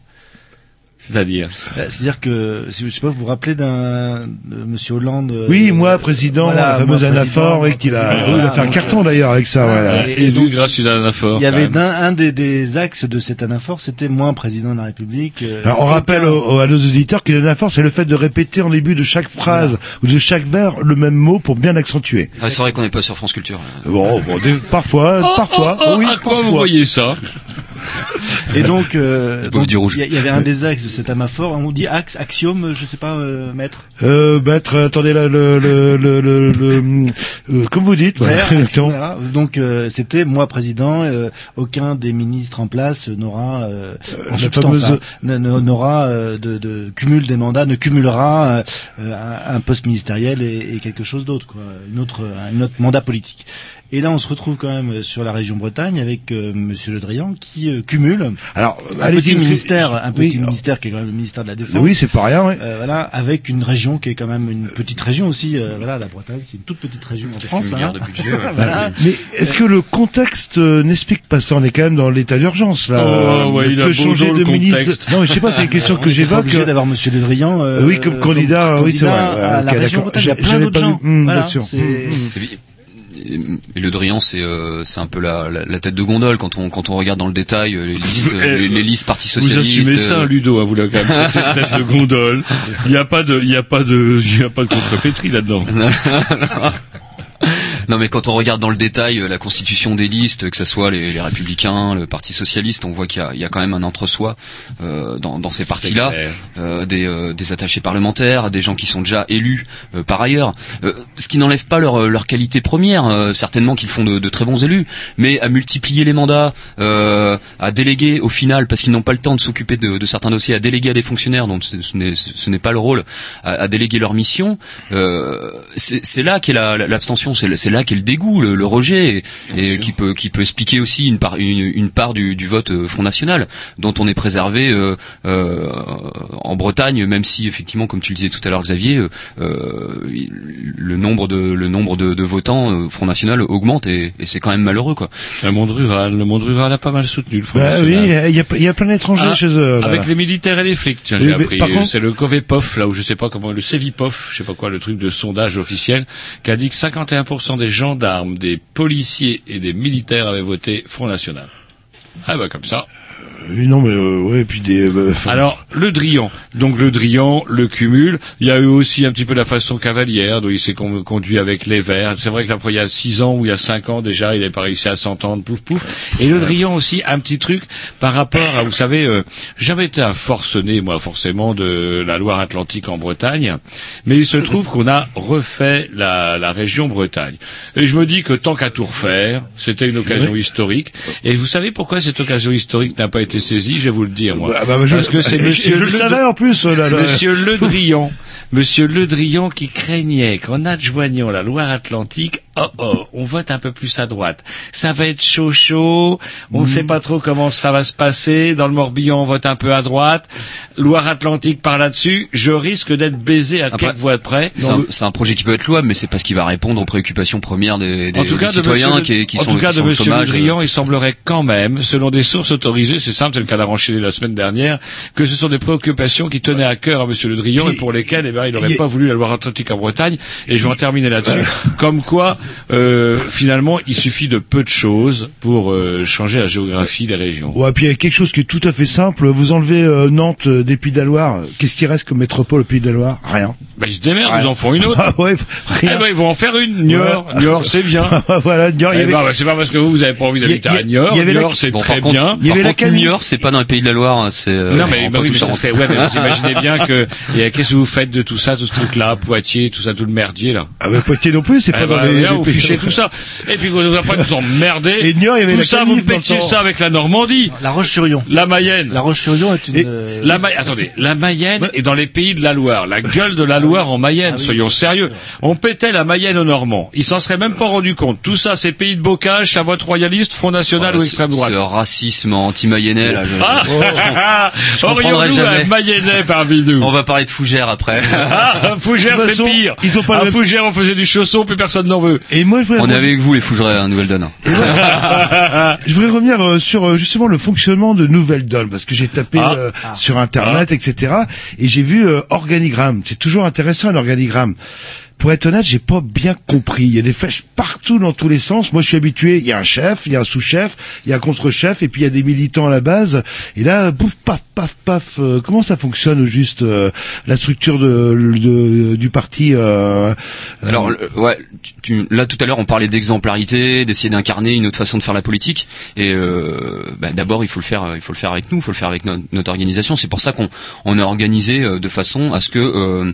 C'est-à-dire Euh, C'est-à-dire que, si- je sais pas, vous vous rappelez d'un de Monsieur Hollande. euh, Oui, moi, président, voilà, la fameuse anaphore, oui, qu'il a, voilà, il a fait un carton d'ailleurs avec ça, voilà. et- et donc, grâce à une anaphore. Il y avait d'un un des, des axes de cet anaphore, c'était moins président de la République. euh, Alors, on rappelle au- au- à nos auditeurs que l'anaphore, c'est le fait de répéter en début de chaque phrase ou de chaque vers le même mot pour bien l'accentuer. ah, c'est vrai qu'on n'est pas sur France Culture. Bon, bon, des- parfois, Oh, parfois, oh, oh, oui, à quoi parfois. vous voyez ça? Et donc, euh, il y, avait un des axes de cet anaphore. On dit axe, axiome, je sais pas, euh, maître. Euh, maître, attendez là, le, le, le, le, le- euh, comme vous dites, voilà. Donc euh, c'était moi président, euh, aucun des ministres en place n'aura euh, en substance fameuse- hein, n'aura euh, de, de cumul des mandats, ne cumulera un, un poste ministériel et, et quelque chose d'autre, quoi, une autre un autre mandat politique. Et là, on se retrouve quand même sur la région Bretagne avec euh, Monsieur Le Drian qui euh, cumule Alors, un petit ministère, un petit oui, ministère qui est quand même le ministère de la Défense. Oui, c'est pas rien, oui. Euh, voilà, avec une région qui est quand même une petite région aussi. euh, voilà, la Bretagne, c'est une toute petite région en France. hein. guerre de budget, ouais. Voilà. Mais est-ce que le contexte euh, n'explique pas ça? On est quand même dans l'état d'urgence là. Oh, ouais, Est-ce il a changer de le ministre. Non, mais je sais pas, c'est une question On que j'évoque. obligé d'avoir Monsieur Le Drian. euh, Oui, comme candidat, comme oui, c'est vrai. à la région. Bretagne. Il y a J'ai- plein d'autres gens. Hum, voilà, Et le Drian, c'est euh, c'est un peu la, la, la tête de gondole quand on quand on regarde dans le détail euh, les listes les, les listes partis Vous socialistes. assumez ça, euh, Ludo, hein, vous l'avez quand même espèce de gondole. Il n'y a pas de, il y a pas de, il y a pas de contrepétrie là-dedans. Non mais quand on regarde dans le détail euh, la constitution des listes, que ce soit les, les républicains, le parti socialiste, on voit qu'il y y a quand même un entre-soi euh, dans, dans ces partis-là, euh, des, euh, des attachés parlementaires, des gens qui sont déjà élus euh, par ailleurs, Euh, ce qui n'enlève pas leur, leur qualité première, euh, certainement qu'ils font de, de très bons élus, mais à multiplier les mandats, euh, à déléguer au final, parce qu'ils n'ont pas le temps de s'occuper de, de certains dossiers, à déléguer à des fonctionnaires dont ce, n'est- pas le rôle, à, à déléguer leur mission, euh, c'est là qu'est la- la- l'abstention, c'est c'est là qu'est le dégoût, le, le rejet, et, et qui peut qui peut expliquer aussi une part une, une part du, du vote euh, Front National, dont on est préservé euh, euh, en Bretagne, même si effectivement, comme tu le disais tout à l'heure, Xavier, le nombre de le nombre de, de votants euh, Front National augmente et, et c'est quand même malheureux quoi. Le monde rural, le monde rural a pas mal soutenu le Front Bah oui, National. il y a, il y a plein d'étrangers Ah, chez eux. là. Avec les militaires et les flics, tiens, Oui, j'ai appris. par contre- C'est le Covepof, là où je sais pas comment, le Cevipof, je sais pas quoi, le truc de sondage officiel, qui a dit que 51% des gendarmes, des policiers et des militaires avaient voté Front National. Ah bah comme ça. Oui, non, mais euh, ouais, et puis des. euh, Alors, le Drian. Donc, le Drian, le cumul. Il y a eu aussi un petit peu la façon cavalière, dont il s'est con- conduit avec les Verts. C'est vrai que là, il y a six ans ou il y a cinq ans déjà, il n'est pas réussi à s'entendre, pouf pouf. Et le Drian aussi, un petit truc par rapport à, vous savez, euh, j'ai jamais été un forcené, moi, forcément, de la Loire-Atlantique en Bretagne. Mais il se trouve qu'on a refait la, la région Bretagne. Et je me dis que tant qu'à tout refaire, c'était une occasion historique. Et vous savez pourquoi cette occasion historique n'a pas été saisie Je vais vous le dire, moi. bah, bah, je- Parce que c'est monsieur je le savais en plus, euh, là, là. Monsieur Le Drian, Monsieur Le Drian qui craignait qu'en adjoignant la Loire-Atlantique, oh oh, on vote un peu plus à droite. Ça va être chaud chaud, on ne sait pas trop comment ça va se passer. Dans le Morbihan, on vote un peu à droite. Loire-Atlantique par là-dessus, je risque d'être baisé à Après, quelques voix de près. C'est un, projet qui peut être louable, mais c'est parce qu'il va répondre aux préoccupations premières des, des, en tout des cas, de citoyens qui, qui en sont, tout cas, de Monsieur Le chômage. euh. Drian, il semblerait quand même, selon des sources autorisées, c'est simple, c'est le cas d'Aranchélé la semaine dernière, que ce sont des préoccupations qui tenaient à cœur à Monsieur Le Drian et pour lesquelles, eh ben, il n'aurait pas voulu la Loire-Atlantique en Bretagne. Et je vais en terminer là-dessus. Comme quoi, euh, finalement, il suffit de peu de choses pour euh, changer la géographie des régions. Ouais, puis il y a quelque chose qui est tout à fait simple. Vous enlevez euh, Nantes euh, des Pays de la Loire. Qu'est-ce qui reste comme métropole au Pays de la Loire? Rien. Bah, ils se démerdent, ils en font une autre. Ah ouais, Eh rien. ben, ils vont en faire une. Niort. Niort, c'est bien. voilà, Niort, il y Eh avait- ben, bah, c'est pas parce que vous, vous avez pas envie d'habiter à Niort. il y avait la- Niort, c'est Bon, très contre, bien. Il y avait par la contre. Niort, c'est pas dans les pays de la Loire, hein, c'est. euh, Non, mais, bah oui, mais ça Poitou-Charentes. serait, ouais, mais vous imaginez bien que, qu'est-ce que vous faites de tout ça, tout ce truc-là, Poitiers, tout ça, tout le merdier, là? Ah bah Poitiers non plus, c'est Eh pas dans ben, les, vous tout ça. Et puis, vous après, vous emmerdez. Et Niort, il y avait tout la ça, vous pétiez ça avec la Normandie. La Roche-sur-Yon. La Mayenne. La Roche-sur-Yon est une. Et euh, La Ma- attendez, la Mayenne est dans les pays de la Loire, la gueule de la Loire en Mayenne, soyons sérieux. On pétait la Mayenne aux Normands. Ils s'en seraient même pas rendu compte. Tout ça, c'est pays de bocage, à vote royaliste, Front National Voilà, ou extrême droite. Ce racisme anti-mayennais, là. je- Ah, je comprendrai Aurions-nous jamais. un Mayennais parmi nous On va parler de Fougère après. Ah, Fougère, c'est pire. ils ont pas Fougère, on faisait du chausson, plus personne n'en veut. Et moi, je voulais On est avec vous, les Fougerets, à Nouvelle Donne. Je voudrais revenir euh, sur euh, justement le fonctionnement de Nouvelle Donne parce que j'ai tapé Ah. euh, sur internet, etc. Et j'ai vu euh, organigramme. C'est toujours intéressant un organigramme. Pour être honnête, j'ai pas bien compris. Il y a des flèches partout dans tous les sens. Moi, je suis habitué. Il y a un chef, il y a un sous-chef, il y a un contre-chef, et puis il y a des militants à la base. Et là, pouf, paf, paf, paf. euh, comment ça fonctionne au juste euh, la structure du parti euh, Alors, ouais, là tout à l'heure on parlait d'exemplarité, d'essayer d'incarner une autre façon de faire la politique. Et bah, d'abord il faut le faire, il faut le faire avec nous, il faut le faire avec no- notre organisation. C'est pour ça qu'on on a organisé de façon à ce que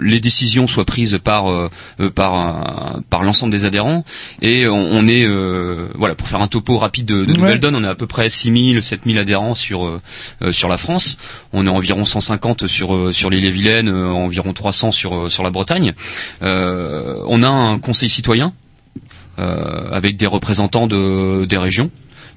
les décisions soient prises par euh, euh, par un- par l'ensemble des adhérents. Et on, on est euh, voilà pour faire un topo rapide de, de Ouais. Nouvelle Donne, on a à peu près 6000, 7000 adhérents sur euh, sur la France. On est environ 150 sur sur l'île-et-Vilaine, euh, environ 300 sur sur la Bretagne. On a un conseil citoyen avec des représentants de des régions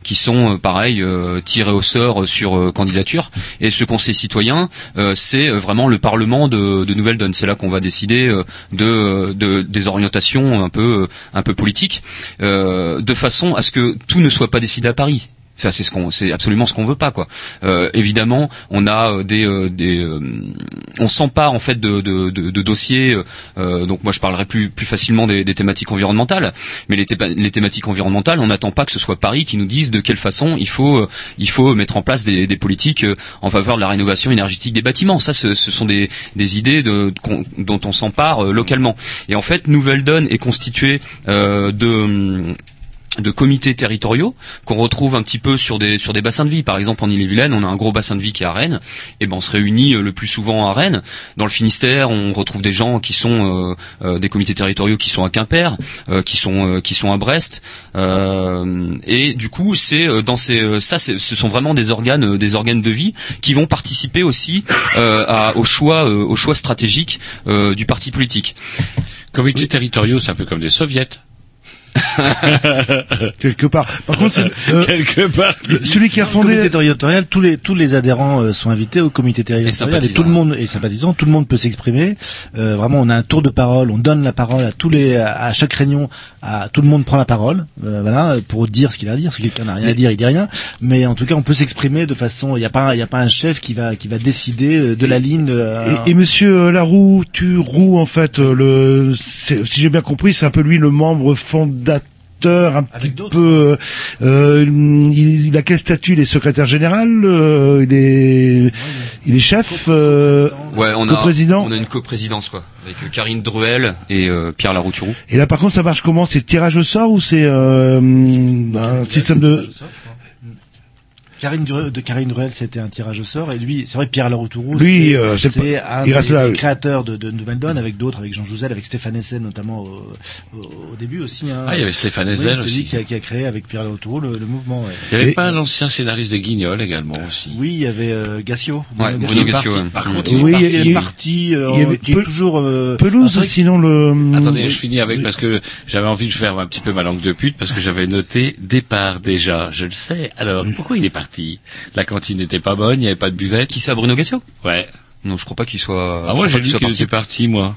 qui sont euh, pareil euh, tirés au sort sur euh, candidature. Et ce conseil citoyen c'est vraiment le parlement de, de Nouvelle Donne c'est là qu'on va décider de, de des orientations un peu un peu politiques de façon à ce que tout ne soit pas décidé à Paris ça c'est ce qu'on, c'est absolument ce qu'on veut pas quoi. Euh, évidemment, on a euh, des, euh, des euh, on s'empare en fait de, de, de, de dossiers. euh, donc moi je parlerai plus plus facilement des, des thématiques environnementales, mais les, théma- les thématiques environnementales, on n'attend pas que ce soit Paris qui nous dise de quelle façon il faut euh, il faut mettre en place des, des politiques euh, en faveur de la rénovation énergétique des bâtiments. Ça, ce, sont des, des idées de, dont on s'empare euh, localement. Et en fait, Nouvelle Donne est constituée euh, de de comités territoriaux qu'on retrouve un petit peu sur des sur des bassins de vie. Par exemple, en Ille-et-Vilaine, on a un gros bassin de vie qui est à Rennes. Et ben, on se réunit euh, le plus souvent à Rennes. Dans le Finistère, on retrouve des gens qui sont euh, euh, des comités territoriaux qui sont à Quimper, euh, qui sont euh, qui sont à Brest. Euh, et du coup, c'est dans ces ça, ce sont vraiment des organes des organes de vie qui vont participer aussi euh, à, au choix euh, au choix stratégique euh, du parti politique. Comités territoriaux, c'est un peu comme des soviets. quelque part. Par contre, c'est, euh, Quelque part. le- celui qui a Le comité fondé. territorial, tous les tous les adhérents euh, sont invités au comité territorial et, sympathisants. tout le monde et sympathisants, tout le monde peut s'exprimer. Euh, vraiment, on a un tour de parole, on donne la parole à tous les à, à chaque réunion, à tout le monde prend la parole, euh, voilà, pour dire ce qu'il a à dire. Si quelqu'un n'a rien à dire, il dit rien. Mais en tout cas, on peut s'exprimer de façon. Il n'y a pas il y a pas un chef qui va qui va décider euh, de la ligne. euh, Et, et Monsieur Laroux, tu Roux, en fait, le, si j'ai bien compris, c'est un peu lui le membre fondateur, un petit peu. euh, il, il a quel statut Il est secrétaire général euh, Il est, il est chef. euh, Ouais, on a Co-président on a une coprésidence quoi, avec euh, Karine Druel et euh, Pierre Larouturou. Et là, par contre, ça marche comment? C'est tirage au sort ou c'est euh, un système de Karine de Karine Ruel, c'était un tirage au sort, et lui, c'est vrai, Pierre Laroutourou, Lui, c'est euh, c'est c'est un il reste des, là, des oui. créateurs de, de Nouvelle Donne, avec d'autres, avec Jean Jouzel, avec Stéphane Essen notamment au, au, début aussi. Hein. Ah, il y avait Stéphane Oui, Essen c'est aussi. lui qui a, qui a créé avec Pierre Laroutourou le, le mouvement. ouais. Il y avait Et- pas un ancien scénariste des Guignols également aussi. Oui, il y avait euh, Gassio. Ouais, Gassio. Gassio, parti. Par contre, il est Oui, parti. il Il est parti, euh, il y avait qui est Pe- toujours... euh, pelouse, c'est que- sinon le. Attendez, je finis avec parce que j'avais envie de faire un petit peu ma langue de pute parce que j'avais noté départ déjà. Je le sais. Alors pourquoi il est parti La cantine n'était pas bonne, il n'y avait pas de buvette. Qui c'est Bruno Gassio Ouais. Non, je crois pas qu'il soit. Ah je moi crois j'ai pas lu soit qu'il parti. était parti moi.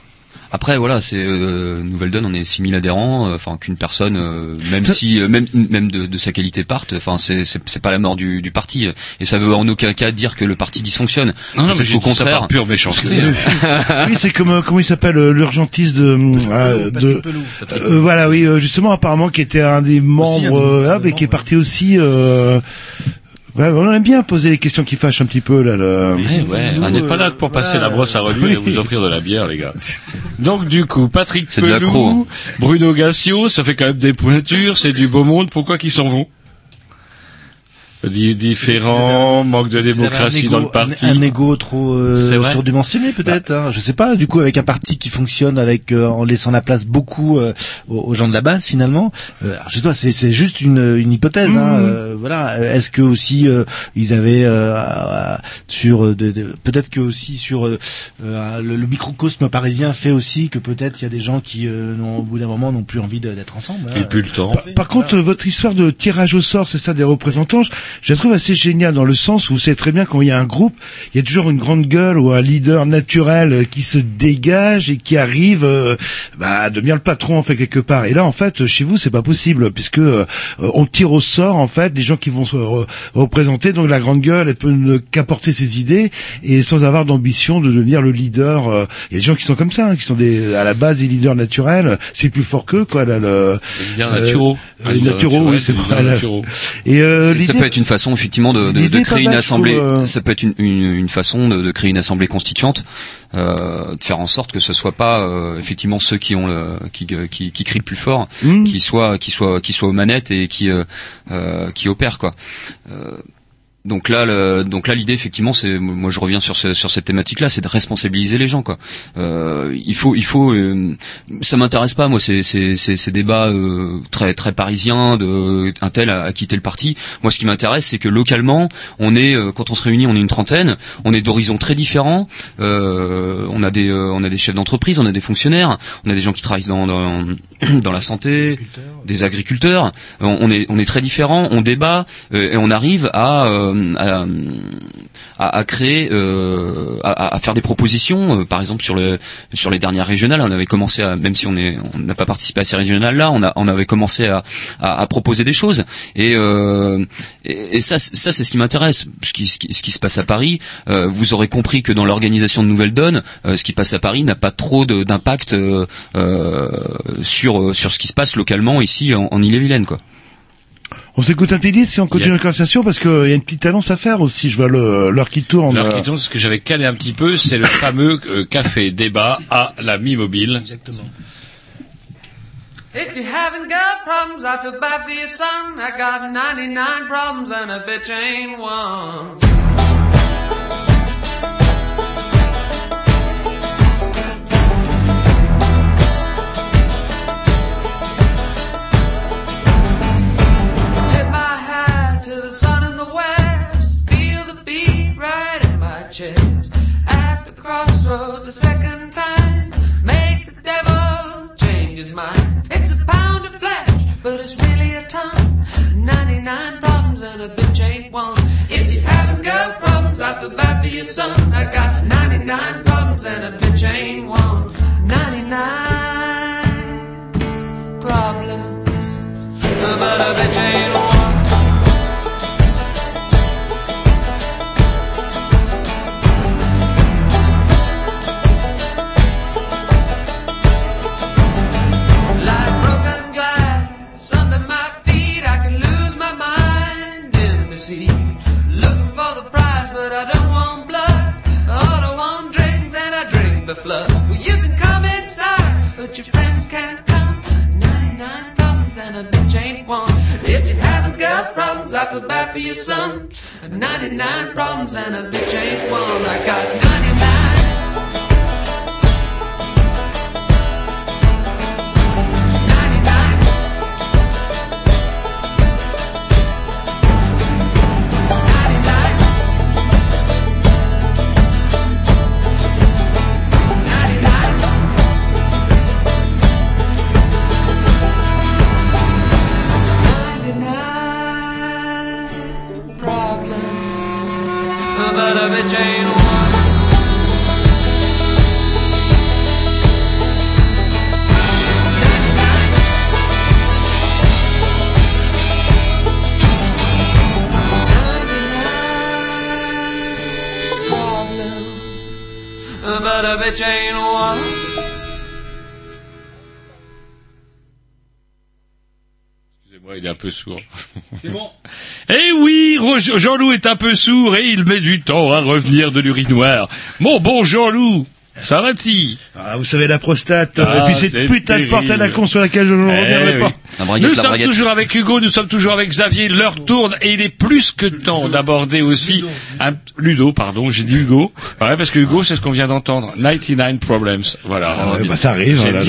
Après voilà, c'est euh, Nouvelle Donne, on est 6000 adhérents, euh, enfin qu'une personne, euh, même Ça- si euh, même même de, de sa qualité parte, enfin c'est c'est pas la mort du, du parti et ça veut en aucun cas dire que le parti dysfonctionne. Non, non, mais au dit ça contraire. par pure méchanceté. hein. oui, c'est comme euh, comment il s'appelle euh, l'urgentiste de, euh, de Pelou. euh, voilà oui euh, justement apparemment qui était un des membres un des euh, ah, mais qui est ouais. parti aussi euh, Ouais, on aime bien poser les questions qui fâchent un petit peu là. Le... Ouais, on n'est pas là pour passer la brosse à reluire et vous offrir de la bière, les gars. Donc du coup, Patrick Pelou, Bruno Gassio, ça fait quand même des pointures, c'est du beau monde. Pourquoi qu'ils s'en vont? Différents, manque de démocratie dans le un parti. égo- Un ego trop euh, surdimensionné peut-être. hein. Je sais pas. Du coup, avec un parti qui fonctionne avec euh, en laissant la place beaucoup euh, aux, gens de la base finalement. Euh, je sais pas. C'est c'est juste une, une hypothèse. Hein, Mmh. euh, voilà. Est-ce que aussi euh, ils avaient sur euh, de- de- peut-être que aussi sur le, le microcosme parisien fait aussi que peut-être il y a des gens qui euh, n'ont au bout d'un moment n'ont plus envie d'être ensemble. hein. Et plus le temps. Par, par contre, votre histoire de tirage au sort, c'est ça des représentants, je, la trouve assez géniale dans le sens où c'est très bien quand il y a un groupe, il y a toujours une grande gueule ou un leader naturel euh, qui se dégage et qui arrive euh, bah, à devenir le patron en fait quelque part. Et là, en fait, chez vous, c'est pas possible puisque euh, on tire au sort en fait les gens qui vont se re- représenter. Donc la grande gueule, elle peut ne qu'apporter ses idées et sans avoir d'ambition de devenir le leader. euh, Il y a des gens qui sont comme ça, hein, qui sont des à la base des leaders naturels. C'est plus fort qu'eux, quoi. Là, le, Les leaders naturaux. euh, Un les leader naturaux, naturel, oui, c'est vrai. là. naturaux. Et, euh, Et ça l'idée- peut être une façon effectivement de, créer une assemblée. euh. Ça peut être une, une, une façon de, de créer une assemblée constituante, euh, de faire en sorte que ce soit pas euh, effectivement ceux qui ont le, qui, qui, qui crient le plus fort, Mmh. qui soient qui soient qui soient aux manettes et qui euh, qui opèrent quoi. Donc là, le, donc là, l'idée effectivement, c'est, moi je reviens sur ce, sur cette thématique-là, c'est de responsabiliser les gens, quoi. Euh, il faut, il faut, euh, ça m'intéresse pas, moi, ces, ces, ces, ces débats euh, très, très parisiens de un tel a, a quitté le parti. Moi, ce qui m'intéresse, c'est que localement, on est, euh, quand on se réunit, on est une trentaine, on est d'horizons très différents. Euh, on a des, euh, on a des chefs d'entreprise, on a des fonctionnaires, on a des gens qui travaillent dans, dans, dans la santé, des agriculteurs. On, on est, on est très différents, on débat euh, et on arrive à euh, à, à, créer, euh, à, faire des propositions. euh, par exemple sur le sur les dernières régionales, on avait commencé à, même si on n'a pas participé à ces régionales là, on a, on avait commencé à, proposer des choses. Et, euh, ça, ça c'est ce qui m'intéresse. Ce qui, se passe à Paris, euh, vous aurez compris que dans l'organisation de Nouvelle Donne, euh, ce qui passe à Paris n'a pas trop d'impact euh, euh, sur sur ce qui se passe localement ici en, en Ille-et-Vilaine, quoi. On s'écoute un petit disque et on continue Yeah. la conversation parce qu'il y a une petite annonce à faire aussi. Je vois l'heure qui tourne. L'heure euh. qui tourne, ce que j'avais calé un petit peu, c'est le fameux euh, café débat à la mi-mobile. Exactement. If you haven't got problems, I feel bad for your son. I got 99 problems and a bitch ain't one. A second time. Make the devil change his mind. It's a pound of flesh, but it's really a ton. 99 problems and a bitch ain't one. If you haven't got problems, I feel bad for your son. I got 99 problems and a bitch ain't one. 99 problems, but a bitch ain't one. The flood. Well, you can come inside, but your friends can't come. 99 problems and a bitch ain't one. If you haven't got problems, I feel bad for your son. 99 problems and a bitch ain't one. I got 99. Il est un peu sourd. C'est bon. Eh oui, Jean-Loup est un peu sourd et il met du temps à revenir de l'urinoir. Mon bon Jean-Loup, ça va-t-il? Ah, vous savez, la prostate, Ah, et puis cette c'est putain de porte à la con sur laquelle je ne Eh reviendrai oui. pas. Nous sommes toujours avec Hugo, nous sommes toujours avec Xavier, l'heure tourne et il est plus que temps d'aborder aussi un Ludo, pardon, j'ai dit Hugo. Ouais, parce que Hugo, c'est ce qu'on vient d'entendre. 99 problems. Voilà. Ah ouais, bah, ça arrive, J'ai là là.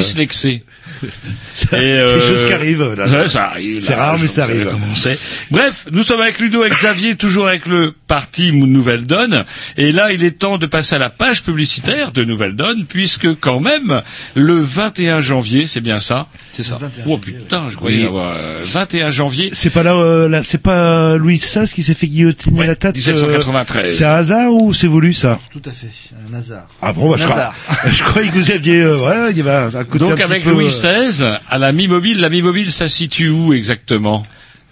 Dyslexé. Ça- Et, c'est des choses qui arrivent, là ouais, ça arrive. C'est rare, mais ça arrive. comment c'est. Bref, nous sommes avec Ludo et Xavier, toujours avec le parti Nouvelle Donne. Et là, il est temps de passer à la page publicitaire de Nouvelle Donne, puisque quand même, le 21 janvier, c'est bien ça C'est ça. Oh putain, je croyais Oui. avoir... euh, 21 janvier, C'est pas là, euh, là c'est pas Louis XVI qui s'est fait guillotiner la tête. euh, 1793. c'est un hasard ou c'est voulu ça? Tout à fait, un hasard. Ah bon, bah, je, crois, je croyais que vous aviez, euh, ouais, il y avait un côté un Donc petit avec peu, Louis euh, XVI, à la mi-mobile, la mi-mobile, ça se situe où exactement?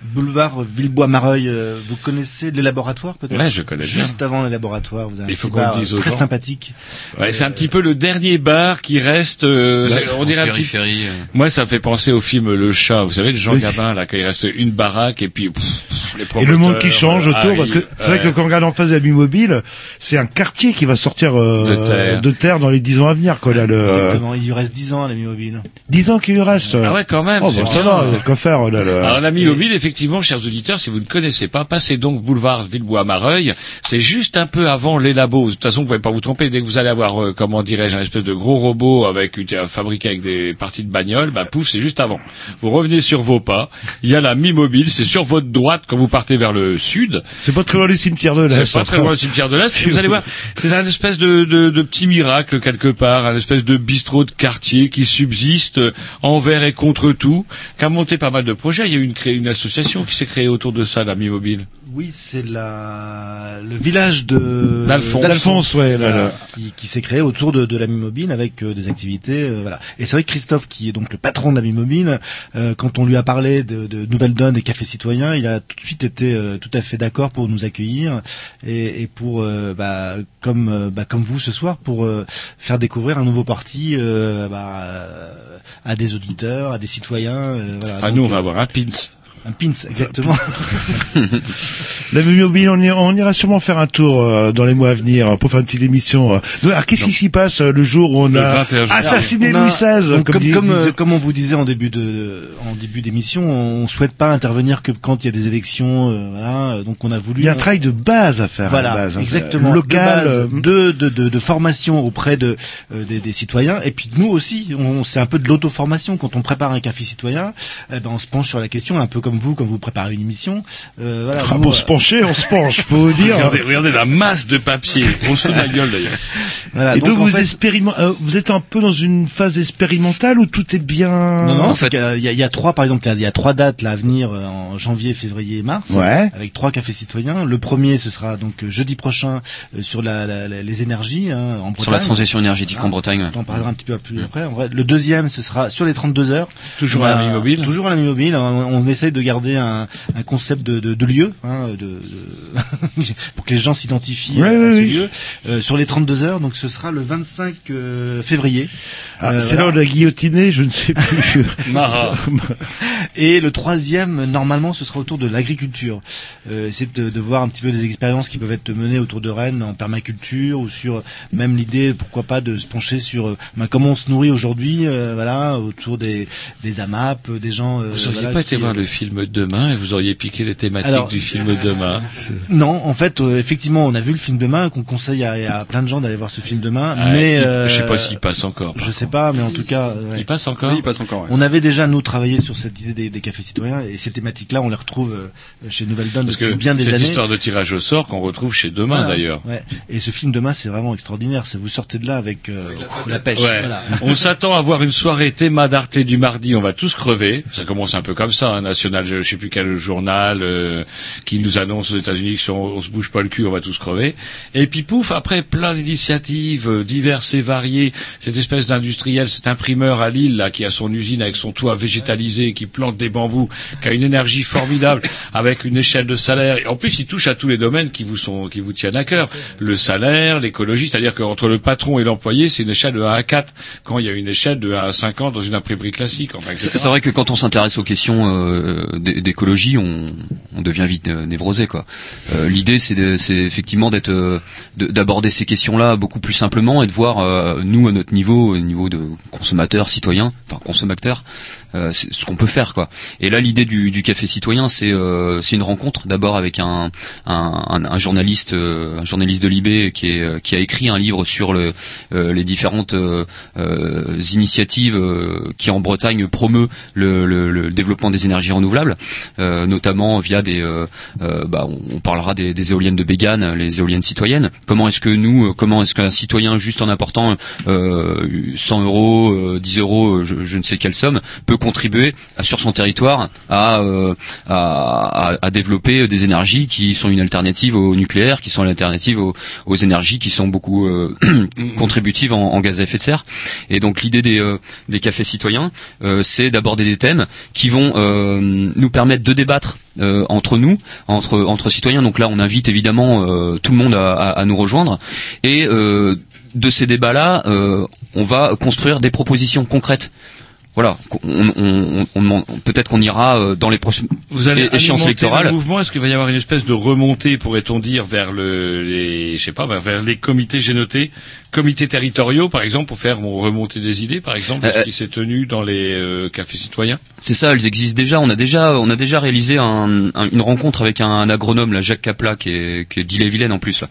Boulevard Villebois-Mareuil, euh, vous connaissez les laboratoires peut-être Ouais, je connais bien. Juste avant les laboratoires, vous avez un Il faut petit qu'on le bar dise très gens. sympathique. Ouais, c'est un petit peu le dernier bar qui reste. euh, on dirait un petit. euh. Moi, ça me fait penser au film Le Chat. Vous savez, le Jean Oui. Gabin là, quand il reste une baraque et puis pff, pff, les Et le monde qui change euh, autour, parce que c'est vrai que quand on regarde en face de la mobile, c'est un quartier qui va sortir euh, De terre. dans les dix ans à venir, quoi. Là, le Exactement, il lui reste 10 ans à la mi-mobile. 10 ans qu'il lui reste. Ah ouais, quand même. Oh, bah, ça va, faire, là, là. Alors la mi-mobile, effectivement, chers auditeurs, si vous ne connaissez pas, passez donc boulevard Villebois-Mareuil. C'est juste un peu avant les labos. De toute façon, vous pouvez pas vous tromper. Dès que vous allez avoir, euh, comment dirais-je, un espèce de gros robot avec euh, fabriqué avec des parties de bagnole, bah pouf, c'est juste avant. Vous revenez sur vos pas. Il y a la mi-mobile. C'est sur votre droite quand vous partez vers le sud. C'est pas très loin du cimetière de l'Est. C'est pas très loin du cimetière de l'Est. Vous allez voir, c'est un espèce de, de, de petit miracle quelque part, un espèce de bistrot de quartier qui subsiste envers et contre tout, qui a monté pas mal de projets. Il y a eu une, une association qui s'est créée autour de ça, la Mi-Mobile. Oui, c'est la le village de D'Alphonse. D'Alphonse, ouais, là, là. qui, qui s'est créé autour de, de la mobile avec euh, des activités, euh, voilà. Et c'est vrai que Christophe, qui est donc le patron de la mobile, euh, quand on lui a parlé de, de Nouvelle Donne et Café Citoyen, il a tout de suite été euh, tout à fait d'accord pour nous accueillir et, et pour, euh, bah, comme euh, bah, comme vous ce soir, pour euh, faire découvrir un nouveau parti euh, bah, à des auditeurs, à des citoyens. euh, voilà. Enfin, Donc, nous, on va avoir un pins. Un pins, exactement. La mobile, on, ira, on ira sûrement faire un tour euh, dans les mois à venir pour faire une petite émission. euh. Alors, qu'est-ce qui s'y passe euh, le jour où on a 21 juin. assassiné On a- Louis XVI comme, comme, euh, comme on vous disait en début de en début d'émission, on souhaite pas intervenir que quand il y a des élections, euh, voilà. euh, Donc on a voulu. Il y a un travail de base à faire. Voilà, à base, hein. exactement. Local. de, euh, base, de, de, de, de formation auprès de, euh, des, des citoyens. Et puis nous aussi, on, c'est un peu de l'auto-formation. Quand on prépare un café citoyen, eh ben, on se penche sur la question, un peu comme vous, quand vous préparez une émission. Euh, voilà, ah, nous, pour euh, se pencher, on se penche, faut vous dire. Regardez, regardez la masse de papier. On se fout de la gueule d'ailleurs. voilà, Et donc, vous, fait- expériment- euh, vous êtes un peu dans une phase expérimentale où tout est bien. Non, non, En c'est fait- qu'il y a- il y, a- il y a trois, par exemple, il y a- trois dates là à venir euh, en janvier, février et mars, Ouais. avec trois cafés citoyens. Le premier, ce sera donc euh, jeudi prochain euh, sur la, la- la- les énergies hein, en Bretagne. Sur la transition énergétique en Bretagne. On en parlera un petit peu plus après. En vrai, le deuxième, ce sera sur les 32 heures. Toujours On à la mi-mobile. Toujours à la mi-mobile. On, on essaye de garder un, un concept de, de, de lieu, hein, de, de- pour que les gens s'identifient Ouais, à, ouais, ce lieu. Euh, sur les 32 heures, donc ce sera le 25 euh, février. Ah, Euh, c'est voilà. là où on a guillotiné, je ne sais plus. Et le troisième, normalement, ce sera autour de l'agriculture. Euh, c'est de, de voir un petit peu des expériences qui peuvent être menées autour de Rennes en permaculture ou sur même l'idée, pourquoi pas, de se pencher sur euh, ben, comment on se nourrit aujourd'hui, euh, voilà, autour des, des AMAP, euh, des gens. euh, Vous voilà, pas été voir le film demain et vous auriez piqué les thématiques Alors, du film demain. Non, en fait, euh, effectivement, on a vu le film demain, qu'on conseille à, à plein de gens d'aller voir ce film demain, Ah, mais il- euh, je sais pas s'il passe encore. Je sais pas, mais en tout cas, ouais. Il passe encore Oui, il passe encore. ouais. On avait déjà nous travaillé sur cette idée des, des cafés citoyens et ces thématiques-là, on les retrouve euh, chez Nouvelle Donne Parce depuis que bien des cette années. histoire de tirage au sort qu'on retrouve chez Demain Voilà. d'ailleurs. Ouais. Et ce film demain, c'est vraiment extraordinaire. C'est vous sortez de là avec euh, la pêche. Ouais. Voilà. On s'attend à voir une soirée théma d'Arte du mardi. On va tous crever. Ça commence un peu comme ça. Hein, National, je, je sais plus quel journal euh, qui nous annonce aux États-Unis que si on, on se bouge pas le cul, on va tous crever. Et puis pouf, après plein d'initiatives euh, diverses et variées. Cette espèce d'industriel, cet imprimeur à Lille là qui a son usine avec son toit végétalisé, qui plante des bambous, qui a une énergie formidable, avec une échelle de salaire. Et en plus, il touche à tous les domaines qui vous sont, qui vous tiennent à cœur. Le salaire, l'écologie, c'est-à-dire qu'entre le patron et l'employé, c'est une échelle de 1 à 4, quand il y a une échelle de 1 à 50 dans une imprimerie classique. Enfin. C'est vrai que quand on s'intéresse aux questions euh, d'écologie, on, devient vite euh, névrosé quoi. Euh, L'idée c'est effectivement euh, de- d'aborder ces questions-là beaucoup plus simplement et de voir nous à notre niveau, au niveau de consommateurs, citoyens, enfin consommateurs, euh, ce qu'on peut faire quoi. Et là l'idée du, du café citoyen c'est euh, c'est une rencontre d'abord avec un un, un- journaliste euh, un journaliste de Libé qui est euh, qui a écrit un livre sur le, euh, les différentes euh, initiatives qui en Bretagne promeut le, le- le développement des énergies renouvelables, notamment via des bah, on, on parlera des, des éoliennes de Bégane, les éoliennes citoyennes. Comment est-ce que nous, comment est-ce qu'un citoyen juste en apportant euh, 100 euros, euh, 10 euros, je, je ne sais quelle somme, peut contribuer à- sur son territoire à, euh, à, à- à développer des énergies qui sont une alternative au nucléaire, qui sont l'alternative aux, aux énergies qui sont beaucoup euh, contributives en, en gaz à effet de serre. Et donc l'idée des, euh, des cafés citoyens, euh, c'est d'aborder des thèmes qui vont euh, nous permettre de débattre euh, entre nous, entre entre citoyens. Donc là, on invite évidemment euh, tout le monde à, à- à nous rejoindre et euh, de ces débats-là, euh, on va construire des propositions concrètes. Voilà, on, on- on- on- peut-être qu'on ira euh, dans les prochaines Vous allez échéances électorales. le mouvement. Est-ce qu'il va y avoir une espèce de remontée, pourrait-on dire, vers le, les, je sais pas, vers- les comités, j'ai noté, comités territoriaux, par exemple, pour faire remonter des idées, par exemple, de ce Euh, qui s'est tenu dans les euh, cafés citoyens? C'est ça, elles existent déjà. On a déjà, on a déjà réalisé un- un- une rencontre avec un, un agronome, là, Jacques Capla, qui est, qui est d'Ille-et-Vilaine en plus, là,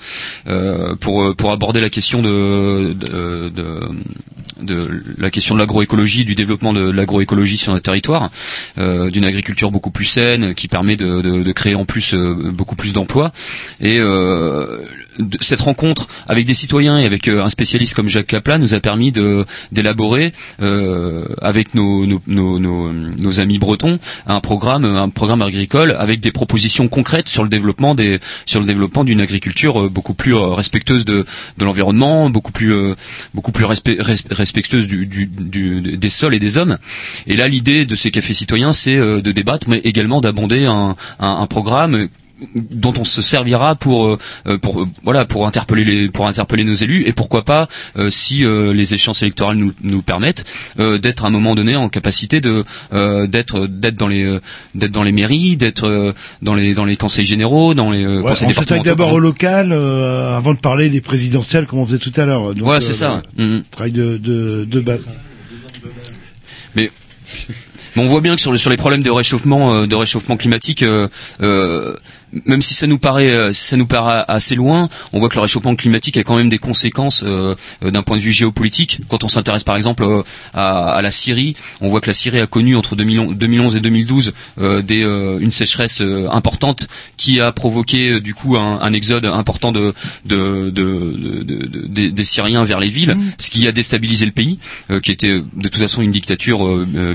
euh, pour pour aborder la question de de, de, de la question de l'agroécologie, du développement de l'agroécologie sur notre territoire, euh, d'une agriculture beaucoup plus saine, qui permet de, créer en plus euh, beaucoup plus d'emplois. Et euh, cette rencontre avec des citoyens et avec euh, un spécialiste comme Jacques Capla nous a permis d'élaborer euh, avec nos, amis bretons un programme un programme agricole avec des propositions concrètes sur le développement des sur le développement d'une agriculture euh, beaucoup plus respectueuse de, l'environnement beaucoup plus beaucoup plus respect- res- respectueuse des sols et des hommes. Et là l'idée de ces cafés citoyens c'est de débattre mais également d'abonder un programme dont on se servira pour euh, pour euh, voilà pour interpeller les pour interpeller nos élus et pourquoi pas euh, si euh, les échéances électorales nous, nous permettent euh, d'être à un moment donné en capacité de euh, d'être d'être dans les euh, d'être dans les mairies d'être euh, dans les dans les conseils généraux dans les euh, Ouais, conseils on départementaux d'abord au local euh, avant de parler des présidentielles comme on faisait tout à l'heure. Donc, Ouais, c'est euh, ça. Mhm. Travail de de, de base. Mais mais on voit bien que sur, le- sur les problèmes de réchauffement, euh, de réchauffement climatique, euh, euh, même si ça nous paraît, euh, ça nous paraît assez loin, on voit que le réchauffement climatique a quand même des conséquences euh, euh, d'un point de vue géopolitique. Quand on s'intéresse par exemple euh, à, à la Syrie, on voit que la Syrie a connu entre 2011 2011 et 2012 euh, des, euh, une sécheresse euh, importante qui a provoqué du coup un, un exode important de, de, de, de- de- de- des, Syriens vers les villes, ce qui a déstabilisé le pays, euh, qui était de toute façon une dictature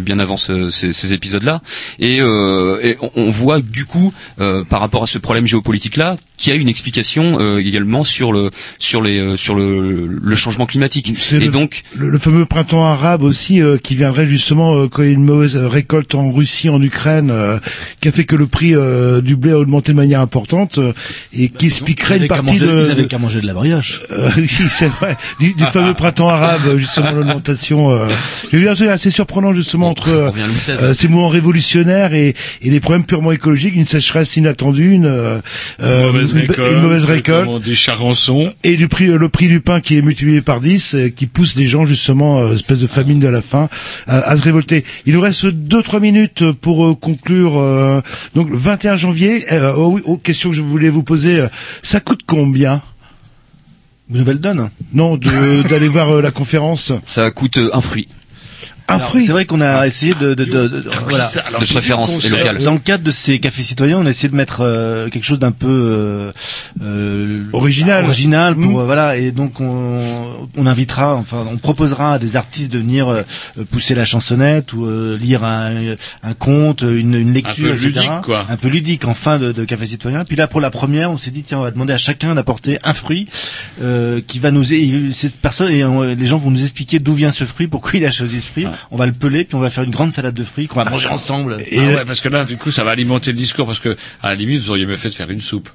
bien avant ce- ces, ces épisodes-là. Et, euh, et on, voit du coup euh, par rapport à ce problème géopolitique-là qu'il y a une explication euh, également sur le sur les euh, sur le, le changement climatique. Et le, donc le, le fameux printemps arabe aussi euh, qui viendrait justement euh, quand il y a une mauvaise récolte en Russie, en Ukraine, euh, qui a fait que le prix euh, du blé a augmenté de manière importante euh, et qui expliquerait Ils une partie manger- de. ils avaient qu'à manger de la brioche. Euh, oui, c'est vrai. Du, du fameux printemps arabe, justement l'augmentation. Euh, J'ai vu un truc assez surprenant justement entre euh, XVI. euh, ces mouvements révolutionnaires et, et les problèmes purement écologiques, une sécheresse inattendue, une, euh, euh, mauvaise une- récolte, une mauvaise récolte comment, des charançons. et du prix, euh, le prix du pain qui est multiplié par 10, euh, qui pousse les gens justement, euh, espèce de famine de la faim, à, à se révolter. Il nous reste deux trois minutes pour euh, conclure. euh, donc le 21 janvier. Euh, oh oui, oh, question que je voulais vous poser. euh, ça coûte combien? Une nouvelle donne? Non, de- d'aller voir euh, la conférence. ça coûte euh, un fruit. Un Alors, fruit. C'est vrai qu'on a essayé de, de, de, de- voilà. Ça, alors, de préférence et locale. Dans le cadre de ces cafés citoyens, on a essayé de mettre euh, quelque chose d'un peu euh, euh, Original. original pour Mm. euh, voilà et donc on, on invitera, enfin on proposera à des artistes de venir euh, pousser la chansonnette ou euh, lire un, un conte, une, une lecture, peu etc. ludique, quoi. Un peu ludique en fin de, de café citoyen. Puis là pour la première, on s'est dit tiens on va demander à chacun d'apporter un fruit euh, qui va nous et cette personne et on- les gens vont nous expliquer d'où vient ce fruit, pourquoi il a choisi ce fruit. On va le peler puis on va faire une grande salade de fruits qu'on va manger ensemble. Ah ouais, parce que là, du coup, ça va alimenter le discours, parce que, à la limite, vous auriez mieux fait de faire une soupe.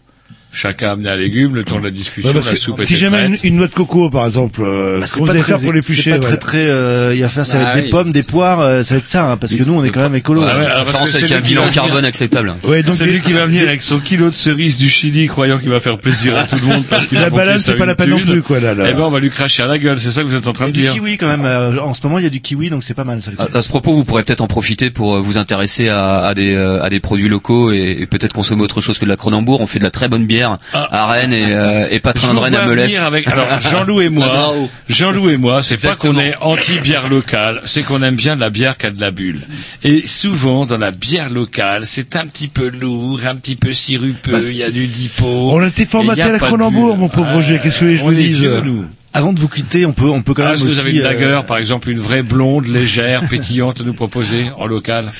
Chacun amenait un légume, le temps de la discussion, Ouais, parce la soupe si jamais une, une noix de coco, par exemple, euh, Bah, c'est pas très- faire pour l'éplucher C'est pas ouais. très très. euh, il va faire ça va Ah être des oui. pommes, des poires, euh, ça va être ça, hein, parce que nous on est quand même écolo. Ouais, ouais, hein. alors, parce Référence que avec c'est un bilan carbone acceptable. Ouais, donc c'est les- lui qui va venir avec son kilo de cerises du Chili, croyant qu'il va faire plaisir à tout le monde parce qu'il a La banane, c'est pas la peine non plus, quoi, là, là. Eh ben, on va lui cracher à la gueule, c'est ça que vous êtes en train Il de y a du dire. kiwi quand même. euh, en ce moment il y a du kiwi, donc c'est pas mal. Ça. À, ce propos, vous pourrez peut-être en profiter pour euh, vous intéresser à, à des, euh, à des produits locaux et, et peut-être consommer autre chose que de la Cronenbourg. On fait de la très bonne bière à Rennes et, euh, et pas très loin de Rennes à Melès. avec, alors, Jean-Loup et moi. Jean-Loup et moi, c'est pas qu'on est anti-bière locale, c'est qu'on aime bien la bière qui a de la bulle. Et souvent, dans la bière locale, c'est un petit peu lourd, un petit peu sirupeux, Bah, il y a du dippo. On a été formaté à la Cronenbourg, mon pauvre Roger. Qu'est-ce que je vous nous. Avant de vous quitter, on peut on peut quand Ah, même Est-ce que vous avez une euh, lager, par exemple, une vraie blonde, légère, pétillante à nous proposer en local?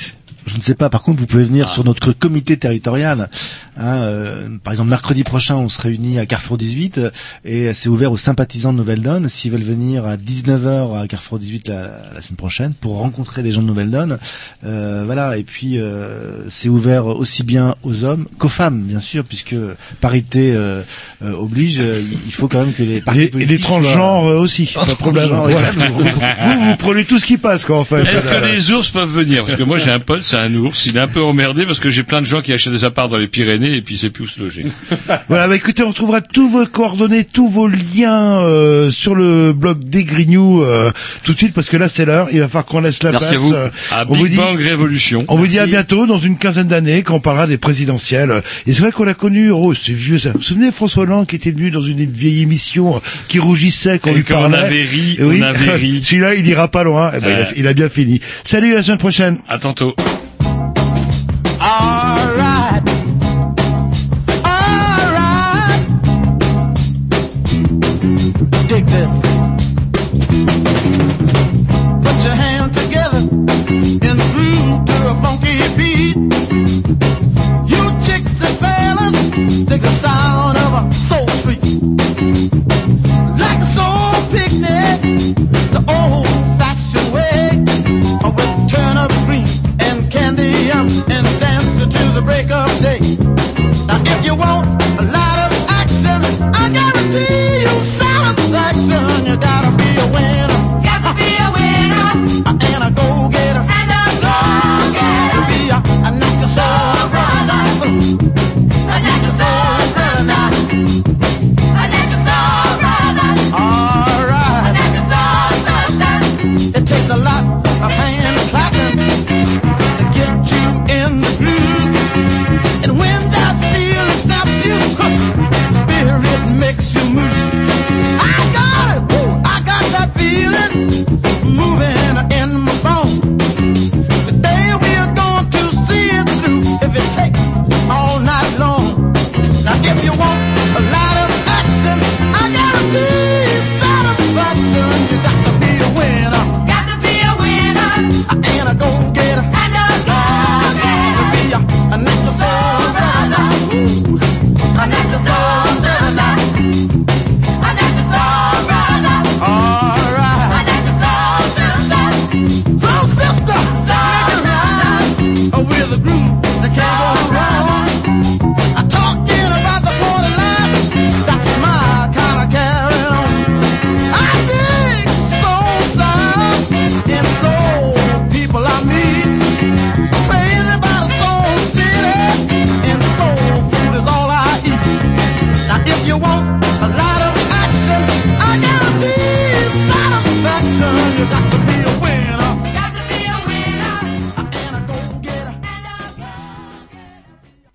Je ne sais pas. Par contre, vous pouvez venir sur notre comité territorial. Hein, euh, par exemple, mercredi prochain, on se réunit à Carrefour 18 euh, et c'est ouvert aux sympathisants de Nouvelle-Donne. S'ils veulent venir à 19h à Carrefour 18 la, la semaine prochaine pour rencontrer des gens de Nouvelle-Donne, euh, voilà. Et puis euh, c'est ouvert aussi bien aux hommes qu'aux femmes, bien sûr, puisque parité euh, euh, oblige. euh, il faut quand même que les partis Et, et les soient- transgenres euh, aussi, pas de problème. Voilà. vous, vous, prenez tout ce qui passe, quoi, en fait. Est-ce que les ours peuvent venir? Parce que moi j'ai un pote, c'est un ours, il est un peu emmerdé parce que j'ai plein de gens qui achètent des apparts dans les Pyrénées et puis sait plus où se loger. Voilà, bah écoutez, on retrouvera tous vos coordonnées, tous vos liens euh, sur le blog des Grignoux euh, tout de suite parce que là c'est l'heure. Il va falloir qu'on laisse la Merci place. à vous. euh, À on vous Big dit, Bang Révolution. on vous dit à bientôt dans une quinzaine d'années quand on parlera des présidentielles. Et c'est vrai qu'on l'a connu. Oh, c'est vieux ça. Vous vous souvenez François Hollande qui était venu dans une vieille émission qui rougissait quand on Et lui quand on parlait. avait ri, Et oui, on avait ri. Celui-là, il ira pas loin. Eh ben, il, a, il a bien fini. Salut à la semaine prochaine. À tantôt.